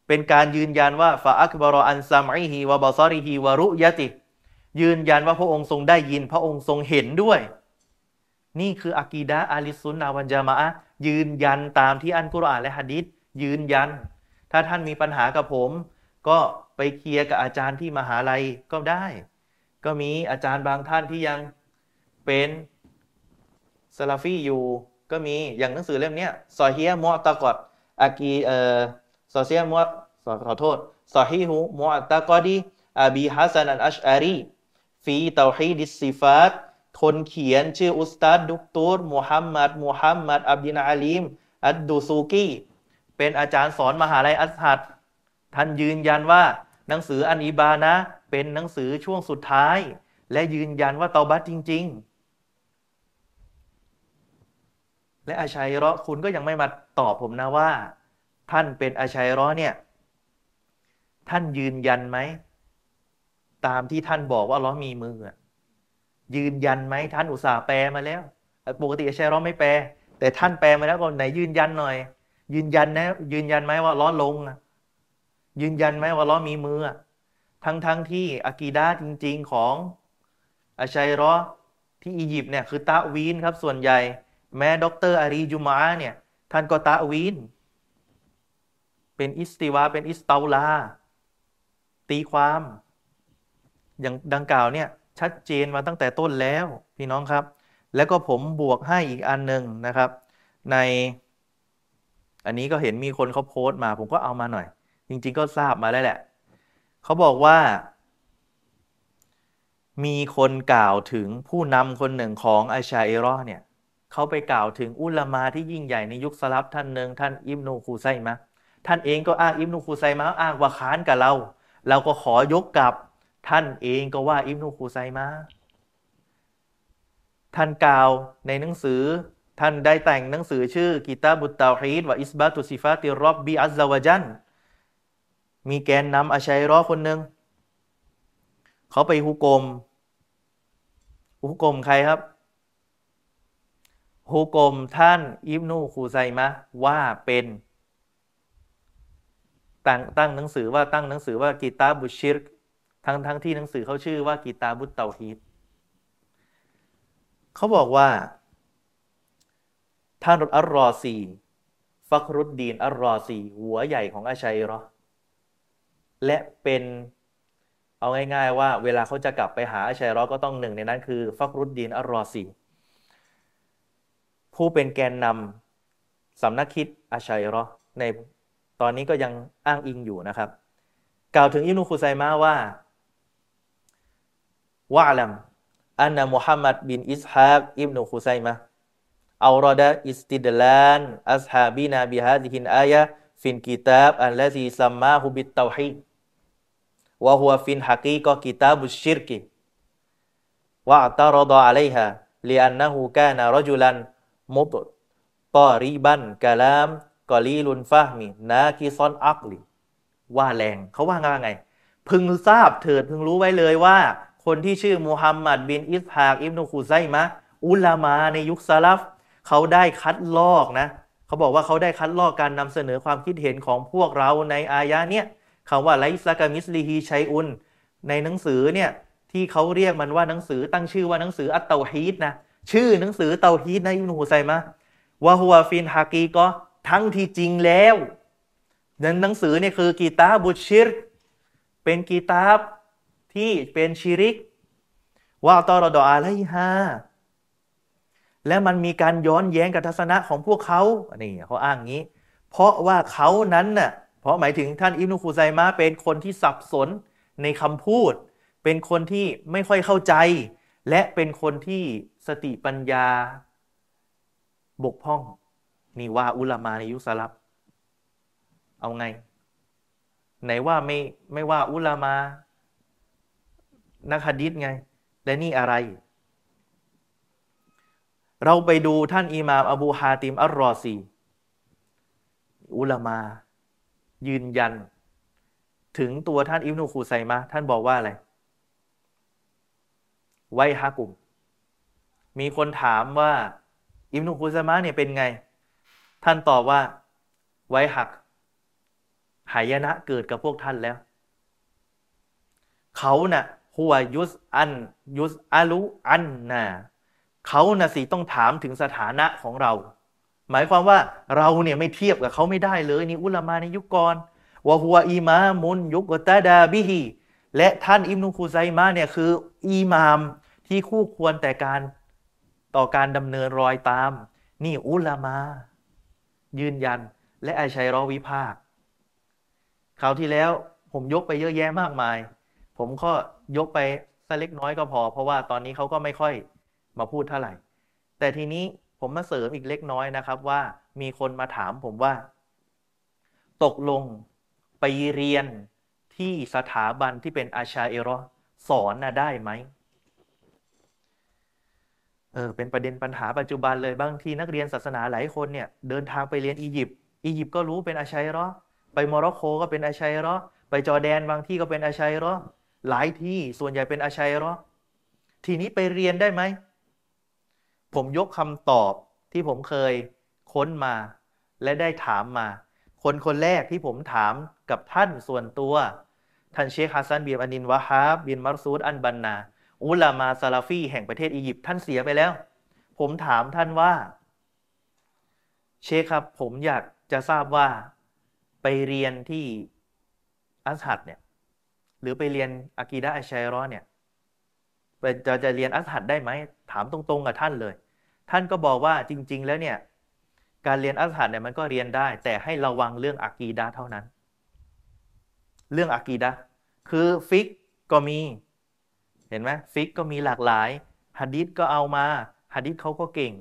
[SPEAKER 1] เป็นการยืนยันว่าฟาอักบารออันซามอิฮีวะบาซาริฮีวะรุยะติ ยืนยันว่าพระองค์ทรงได้ยิน พระองค์ทรงเห็นด้วย นี่คืออากีดะอาลิซุนนาวันจามะยืนยันตามที่อันกุรอานและฮะดิษยืนยัน ถ้าท่านมีปัญหากับผม ก็ไปเคลียร์กับอาจารย์ที่มหาลัยก็ได้ ก็มีอาจารย์บางท่านที่ยัง เป็นซาลาฟีอยู่ก็มีอย่างหนังสือเล่มนี้ซอฮียมุตะกอดอากีเอ่อซอเซียมุขอโทษصحيح معتقد أبي الحسن الأشعري في توحيد الصفاتคนเขียนชื่อأستاذ دكتورมุฮัมมัดมุฮัมมัดอับดินอาลีม อัดดูซูกีเป็นอาจารย์สอนมหาลัยอัซฮัรท่านยืนยันว่าหนังสืออันอิบานะ เป็นหนังสือช่วงสุดท้าย และยืนยันว่าเตาบัตจริง ๆ และอาชัยร้อคุณก็ยังไม่มาตอบผมนะว่า ท่านเป็นอาชัยร้อเนี่ย ท่านยืนยันไหม ตามที่ท่านบอกว่าล้อมีมือยืนยันไหมท่านอุตส่าห์แปลมาแล้ว ปกติอาชัยร้อไม่แปล แต่ท่านแปลมาแล้วก็ไหนยืนยันหน่อย ยืนยันนะ ยืนยันไหมว่าล้อลงยืนยันไหมว่าล้อมีมือทั้งทั้งที่อากีดาจริง ๆของอาชัยร้อที่อียิปต์เนี่ยคือتأويل ครับส่วนใหญ่ แม้ด็อกเตอร์อารีจุมาเนี่ย ท่านก็تأويل เป็นاستواء เป็นاستولى ตีความ อย่างดังกล่าวเนี่ย ชัดเจนมาตั้งแต่ต้นแล้ว พี่น้องครับ แล้วก็ผมบวกให้อีกอันหนึ่งนะครับ ในอันนี้ก็เห็นมีคนเขาโพสต์มา ผมก็เอามาหน่อย จริง ๆ ก็ทราบมาแล้วแหละ เขาบอกว่า มีคนกล่าวถึงผู้นำคนหนึ่งของอาชาเอรอเนี่ย เขาไปกล่าวถึงอุลามาที่ยิ่งใหญ่ในยุคสลับท่านหนึ่งท่านอิบนูคูไซมะท่านเองก็อ้างอิบนูคูไซมะอ้างว่าค้านกับเรา เราก็ขอยกกลับ ท่านเองก็ว่าอิบนูคูไซมะท่านกล่าวในหนังสือท่านได้แต่งหนังสือชื่อกิตาบุตตาฮีดวะอิสบาตุซิฟาติรอบบีอัลซาวจันมีแกนนำอาชัยรอคนหนึ่งเขาไปฮุกกมฮุกมใครครับ ฮุกมท่านอิบนูคูไซมะว่าเป็นตั้งตั้งหนังสือว่าตั้งหนังสือว่ากีตาบุชิรทั้งทั้งที่หนังสือเขาชื่อว่ากีตาบุตเตาฮีดเขาบอกว่า ท่านอัลรอซี ฟักรุดดีนอัลรอซี หัวใหญ่ของอาชัยรอและเป็นเอาง่าย ๆ ว่า เวลาเขาจะกลับไปหาอาชัยรอก็ต้องหนึ่งในนั้นคือ ฟักรุดดีนอัลรอซี ผู้เป็นแกนนำสำนักคิดอาชัยรอในตอนนี้ก็ยังอ้างอิงอยู่นะครับ กล่าวถึงอิบนุคุไซมาว่าวะลัมอันนมุฮัมมัดบินอิสฮากอิบนุคุไซมาเอารอดะอิสติดลานอัสฮาบีนาบิฮาดิฮินอายะฟินกิตาบอันละซีซัมมาฮุบิตเตาฮีวะฮุวฟินฮักีกกิตาบุชิรกิวะอัตารดะอะลัยฮะลิอันนะฮูกานะรจุลัน มุตตอริบันกะลามกอลีลุนฟามีนาคีซอนอักลีว่าแรงเขาว่าไง พึงทราบเถิดพึงรู้ไว้เลยว่า คนที่ชื่อมูฮัมหมัดบินอิสฮากอิบนุคูไซมะอุลามาในยุคซาลฟเขาได้คัดลอกนะเขาบอกว่าเขาได้คัดลอกการนำเสนอความคิดเห็นของพวกเราในอายะเนี้ยคำว่าไลซากามิสลีฮีชัยอุนในหนังสือเนี่ยที่เขาเรียกมันว่าหนังสือตั้งชื่อว่าหนังสืออัตตาฮีดนะ ชื่อหนังสือเตาฮีดนะอิบนุฮูไซมะวะฮัวฟินฮากีก็ทั้งที่จริงแล้วหนังสือเนี่ยคือกีตาบุชิร เป็นกีตาบที่เป็นชิริกว่าตอรดออะไรฮะและมันมีการย้อนแย้งกับทัศนะของพวกเขานี่เขาอ้างงี้ เพราะว่าเขานั้นน่ะเพราะหมายถึงท่านอิบนุคูไซมาเป็นคนที่สับสนในคำพูด เป็นคนที่ไม่ค่อยเข้าใจ และเป็นคนที่สติปัญญาบกพร่อง นี่ว่าอุลามาในยุคสลับ เอาไง ไหนว่าไม่ไม่ว่าอุลามา นักฮะดิษไง และนี่อะไร เราไปดูท่านอิหมามอบูฮาติมอัลรอซีอุลามา ยืนยัน ถึงตัวท่านอิบนุคูไซมาท่านบอกว่าอะไร ไวฮากุม มีคนถามว่า อิบนุคูไซมาเนี่ยเป็นไง ท่านตอบว่า ไว้หัก หายนะเกิดกับพวกท่านแล้ว เขานะ่ะหัวยุสอัน ยุสอาลุอันนะเขาน่ะสิต้องถามถึงสถานะของเรา หมายความว่าเราเนี่ยไม่เทียบกับเขาไม่ได้เลยนี่อุลามาในยุคก่อนวะฮัวอีมามุนยุกตาดาบิฮีและท่านอิมนุคูไซมาเนี่ยคืออีมาม ที่คู่ควรแต่การต่อการดำเนินรอยตาม นี่อุลามา ยืนยัน และไอชัยรอวิภาคคราวที่แล้วผมยกไปเยอะแยะมากมาย ผมก็ยกไปสักเล็กน้อยก็พอ เพราะว่าตอนนี้เขาก็ไม่ค่อยมาพูดเท่าไหร่ แต่ทีนี้ผมมาเสริมอีกเล็กน้อยนะครับว่ามีคนมาถามผมว่า ตกลงไปเรียนที่สถาบันที่เป็นอาชาเอรอสอนนะได้ไหม เออเป็นประเด็นปัญหาปัจจุบันเลยบางทีนักเรียนศาสนาหลายคนเนี่ยเดินทางไปเรียนอียิปต์อียิปต์ก็รู้เป็นอาชัยรอไปโมร็อกโกก็เป็นอาชัยรอไปจอแดนบางที่ก็เป็นอาชัยรอหลายที่ส่วนใหญ่เป็นอาชัยรอทีนี้ไปเรียนได้ไหม ผมยกคำตอบที่ผมเคยค้นมาและได้ถามมา คนคนแรกที่ผมถามกับท่านส่วนตัว ท่านเชคฮัสซันบีอานินวะฮาบบินมารซูดอันบันนา อุลามาซาลาฟีแห่งประเทศอียิปต์ท่านเสียไปแล้ว ผมถามท่านว่า เชคครับ ผมอยากจะทราบว่าไปเรียนที่อัซฮัรเนี่ย หรือไปเรียนอากีดะอัชัยรอเนี่ยจะจะเรียนอัซฮัรได้ไหมถามตรงๆกับท่านเลย ท่านก็บอกว่าจริง ๆ แล้วเนี่ย การเรียนอัซฮัรเนี่ยมันก็เรียนได้ แต่ให้ระวังเรื่องอากีดะเท่านั้น เรื่องอากีดะคือฟิกก็มี เห็นไหมฟิกก็มีหลากหลายฮะดิษก็เอามาฮะดิษเขาก็เก่ง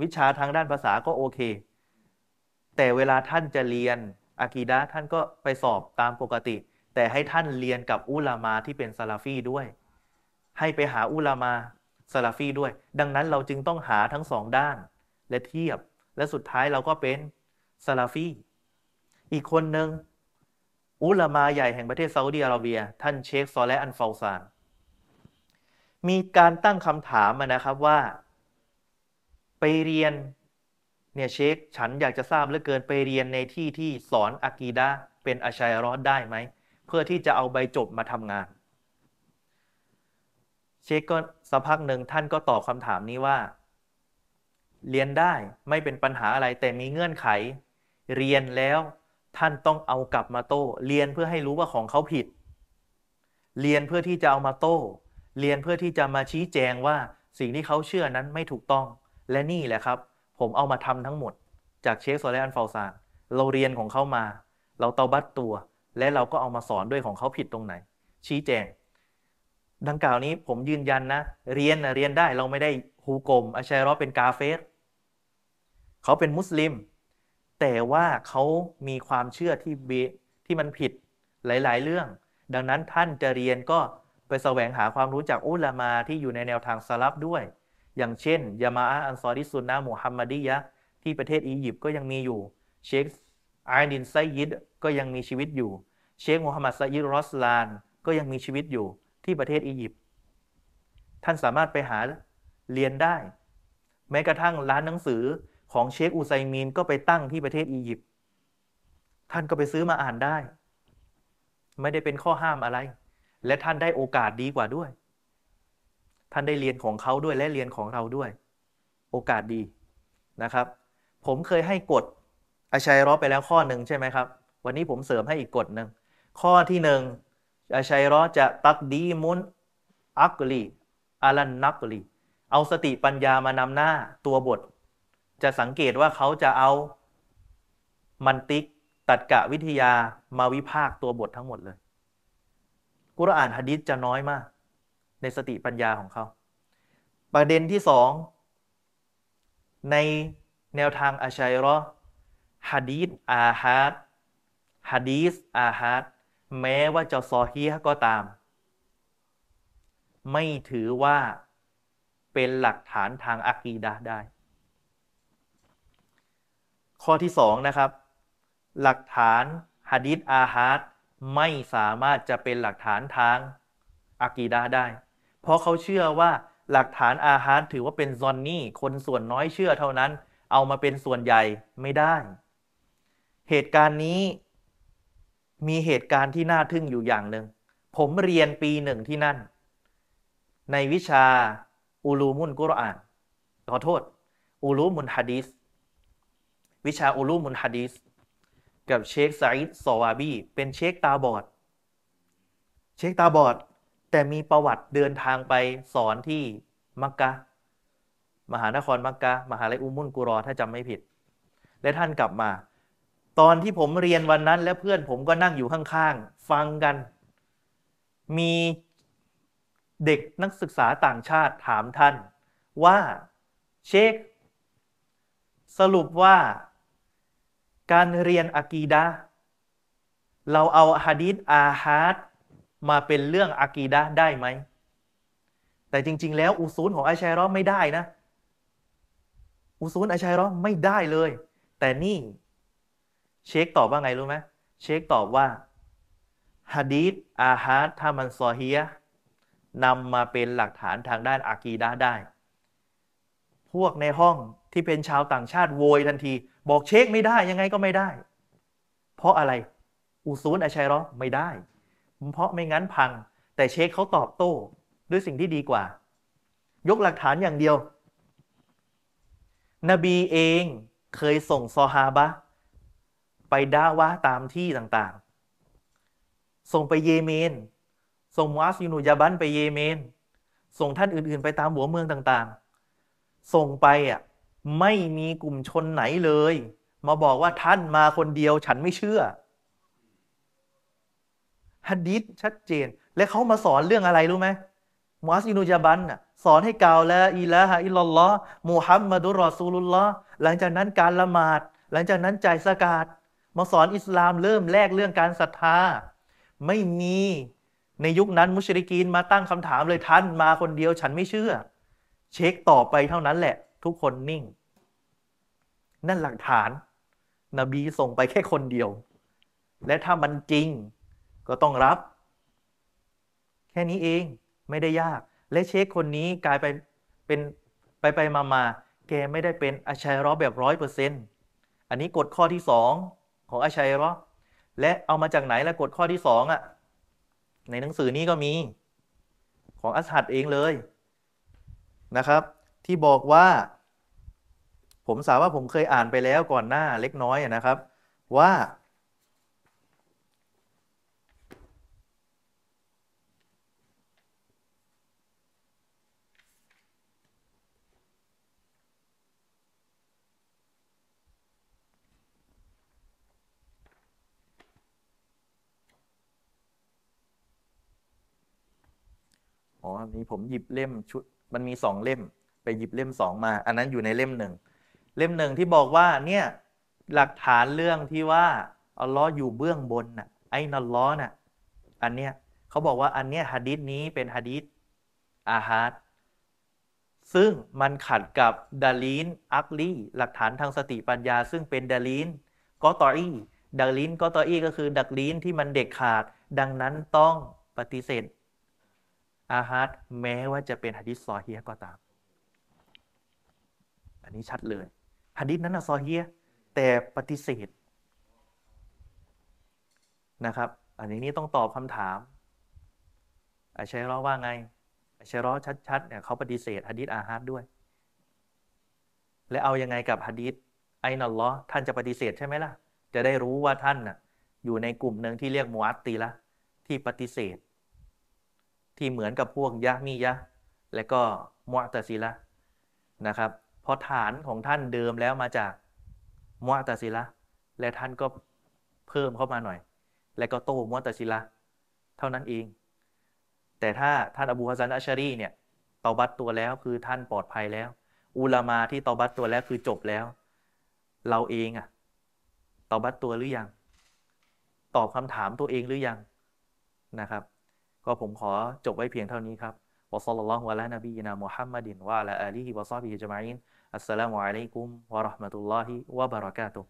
[SPEAKER 1] วิชาทางด้านภาษาก็โอเค แต่เวลาท่านจะเรียนอากีดะท่านก็ไปสอบตามปกติ แต่ให้ท่านเรียนกับอุลามาที่เป็นซาลาฟีด้วย ให้ไปหาอุลามาซาลาฟีด้วย ดังนั้นเราจึงต้องหาทั้งสองด้าน และเทียบและสุดท้ายเราก็เป็นซาลาฟีอีกคนหนึ่งอุลามาใหญ่แห่งประเทศซาอุดีอาระเบีย ท่านเชคซอและอัลเฟาซาน มีการตั้งคำถามนะครับว่า ไปเรียนเนี่ยเชคฉันอยากจะทราบเหลือเกินไปเรียนในที่ที่สอนอากีดะเป็นอาชัยรอดได้ไหม เพื่อที่จะเอาใบจบมาทำงาน เชคก็สักพักหนึ่งท่านก็ตอบคำถามนี้ว่า เรียนได้ไม่เป็นปัญหาอะไรแต่มีเงื่อนไข เรียนแล้วท่านต้องเอากลับมาโต้ เรียนเพื่อให้รู้ว่าของเขาผิด เรียนเพื่อที่จะเอามาโต้ เรียนเพื่อที่จะมาชี้แจงว่าสิ่งที่เขาเชื่อนั้นไม่ถูกต้อง และนี่แหละครับ ผมเอามาทำทั้งหมด จากเชคโซเลอันฟาซาน เราเรียนของเขามา เราเตาบัตตัว และเราก็เอามาสอนด้วยของเขาผิดตรงไหน ชี้แจง ดังกล่าวนี้ผมยืนยันนะ เรียนนะเรียนได้เราไม่ได้ฮูกลมอาชัยรอเป็นกาเฟสเขาเป็นมุสลิม แต่ว่าเขามีความเชื่อที่เบที่มันผิดหลาย ๆ เรื่อง ดังนั้นท่านจะเรียนก็ ไปแสวงหาความรู้จากอุลามาที่อยู่ในแนวทางสลับด้วย อย่างเช่นยามาอันซอริสุนนะมุฮัมมัดียะที่ประเทศอียิปต์ก็ยังมีอยู่เชคไอดินไซยิดก็ยังมีชีวิตอยู่ เชคมุฮัมมัดไซยิดรอสลานก็ยังมีชีวิตอยู่ที่ประเทศอียิปต์ท่านสามารถไปหาเรียนได้ แม้กระทั่งร้านหนังสือของเชคอุไซมีนก็ไปตั้งที่ประเทศอียิปต์ท่านก็ไปซื้อมาอ่านได้ ไม่ได้เป็นข้อห้ามอะไร และท่านได้โอกาสดีกว่าด้วย ท่านได้เรียนของเขาด้วยและเรียนของเราด้วย โอกาสดีนะครับ ผมเคยให้กฎอาชัยร้อไปแล้วข้อหนึ่งใช่ไหมครับ วันนี้ผมเสริมให้อีกกฎหนึ่งข้อที่หนึ่งอาชัยร้อจะตักดีมุนอักลีอาลันนักลีเอาสติปัญญามานำหน้าตัวบท จะสังเกตว่าเขาจะเอามันติกตัดกะวิทยามาวิพากตัวบททั้งหมดเลย กุรอานฮะดิษจะน้อยมาก ในสติปัญญาของเขา ประเด็นที่สองในแนวทางอาชัยรอฮะดีษอาฮัดฮะดีษอาฮัดแม้ว่าจะซอฮีฮก็ตาม ไม่ถือว่าเป็นหลักฐานทางอะกีดะได้ ข้อที่สองนะครับ หลักฐานฮะดิษอาฮัด ไม่สามารถจะเป็นหลักฐานทางอากีดาได้ เพราะเขาเชื่อว่าหลักฐานอาฮัดถือว่าเป็นซอนนี่ คนส่วนน้อยเชื่อเท่านั้น เอามาเป็นส่วนใหญ่ไม่ได้ เหตุการณ์นี้มีเหตุการณ์ที่น่าทึ่งอยู่อย่างหนึ่ง ผมเรียนปีหนึ่งที่นั่น ในวิชาอูลูมุนกุรอาน ขอโทษ อูลูมุนฮะดีษวิชาอุลูมุนฮะดีส กับเชคไซด์ซอวาบีเป็นเชคตาบอด เชคตาบอด แต่มีประวัติเดินทางไปสอนที่มักกะ มหานครมักกะ มหาลัยอุมุนกุรอถ้าจำไม่ผิด และท่านกลับมา ตอนที่ผมเรียนวันนั้น และเพื่อนผมก็นั่งอยู่ข้างๆ ฟังกัน มีเด็กนักศึกษาต่างชาติถามท่าน ว่าเชค สรุปว่า การเรียนอะกีดะเราเอาฮะดีษอาฮัดมาเป็นเรื่องอะกีดะได้ไหม แต่จริง ๆ แล้วอุซูลของอาชัยรอไม่ได้นะ อุซูลอาชัยรอไม่ได้เลย แต่นี่ เชคตอบว่าไงรู้ไหมเชคตอบว่าฮะดีษอาฮัดถ้ามันซอฮียนำมาเป็นหลักฐานทางด้านอะกีดะได้ พวกในห้องที่เป็นชาวต่างชาติโวยทันที บอกเช็คไม่ได้ยังไงก็ไม่ได้ เพราะอะไร อุซูลอาชัยรอไม่ได้ เพราะไม่งั้นพัง แต่เช็คเขาตอบโต้ด้วยสิ่งที่ดีกว่า ยกหลักฐานอย่างเดียว นบีเองเคยส่งซอฮาบะไปด่าวะตามที่ต่างๆ ส่งไปเยเมน ส่งมูอาสยูนุยาบันไปเยเมน ส่งท่านอื่นๆ ไปตามหัวเมืองต่างๆ ส่งไปอะไม่มีกลุ่มชนไหนเลย มาบอกว่าท่านมาคนเดียวฉันไม่เชื่อฮัดดิษชัดเจน และเขามาสอนเรื่องอะไรรู้ไหมมูอาสอินุจาบันน่ะสอนให้กล่าวละอิละฮะอิลลอฮ์มูฮัมมัดุรอซูลุลลอฮ์หลังจากนั้นการละหมาด หลังจากนั้นจ่ายสกาดมาสอนอิสลามเริ่มแรกเรื่องการศรัทธา ไม่มีในยุคนั้นมุชริกีนมาตั้งคำถามเลยท่านมาคนเดียวฉันไม่เชื่อ เช็คต่อไปเท่านั้นแหละ ทุกคนนิ่ง นั่นหลักฐาน นบีส่งไปแค่คนเดียว และถ้ามันจริงก็ต้องรับ แค่นี้เองไม่ได้ยาก และเช็คคนนี้กลายไปเป็นไปไปมามาแกไม่ได้เป็นอาชัยรอแบบร้อยเปอร์เซ็นต์อันนี้กฎข้อที่สองของอาชัยรอและเอามาจากไหนล้วกฎข้อที่สองอะในหนังสือนี้ก็มี ของอัสฮัดเองเลย นะครับ ที่บอกว่า ผมสาวว่าผมเคยอ่านไปแล้วก่อนหน้าเล็กน้อยนะครับ ว่า นนี้ผมหยิบเล่มชุดมันมีสองเล่ม ไปหยิบเล่มสองมา อันนั้นอยู่ในเล่มหนึ่งเล่มหนึ่งที่บอกว่าเนี่ยหลักฐานเรื่องที่ว่าอัลลอฮ์อยู่เบื้องบนน่ะไอ้นัลลอฮ์น่ะอันเนี้ยเขาบอกว่าอันเนี้ยฮะดิษนี้เป็นฮะดิษอาฮัดซึ่งมันขัดกับดาลีนอักลีหลักฐานทางสติปัญญา ซึ่งเป็นดาลีนกอตอีดาลีนกอตออีก็คือดักลีนที่มันเด็กขาด ดังนั้นต้องปฏิเสธ อาฮัดแม้ว่าจะเป็นฮะดิษซอฮียก็ตาม อันนี้ชัดเลยฮะดิษนั้นนะซอฮียแต่ปฏิเสธนะครับ อันนี้นี่ต้องตอบคำถามอาชัยรอว่าไงอาชัยรอชัดๆเนี่ยเขาปฏิเสธฮะดิษอาฮัดด้วย และเอายังไงกับฮะดิษไอ้นัลลอท่านจะปฏิเสธใช่ไหมล่ะ จะได้รู้ว่าท่านน่ะอยู่ในกลุ่มหนึ่งที่เรียกมูอัตตีละที่ปฏิเสธ ที่เหมือนกับพวกยะมียะ และก็มอตซิละนะครับเพราะฐานของท่านเดิมแล้วมาจากมอตซิละและท่านก็เพิ่มเข้ามาหน่อย และก็โตมอตซิละเท่านั้นเอง แต่ถ้าท่านอบูฮัสซันอัชชารีเนี่ยตอบัตตัวแล้วคือท่านปลอดภัยแล้ว อุลามาที่ตอบัตตัวแล้วคือจบแล้ว เราเองอะตอบัตตัวหรือยัง ตอบคำถามตัวเองหรือยังนะครับ ก็ผมขอจบไว้เพียงเท่านี้ครับวะซัลลัลลอฮุอะลัยนบีนามุฮัมมัดินวะอะลาอาลีฮิวะซอฮบิฮิจมาอินอัสสลามุอะลัยกุมวะเราะห์มะตุลลอฮิวะบะเราะกาตุฮ์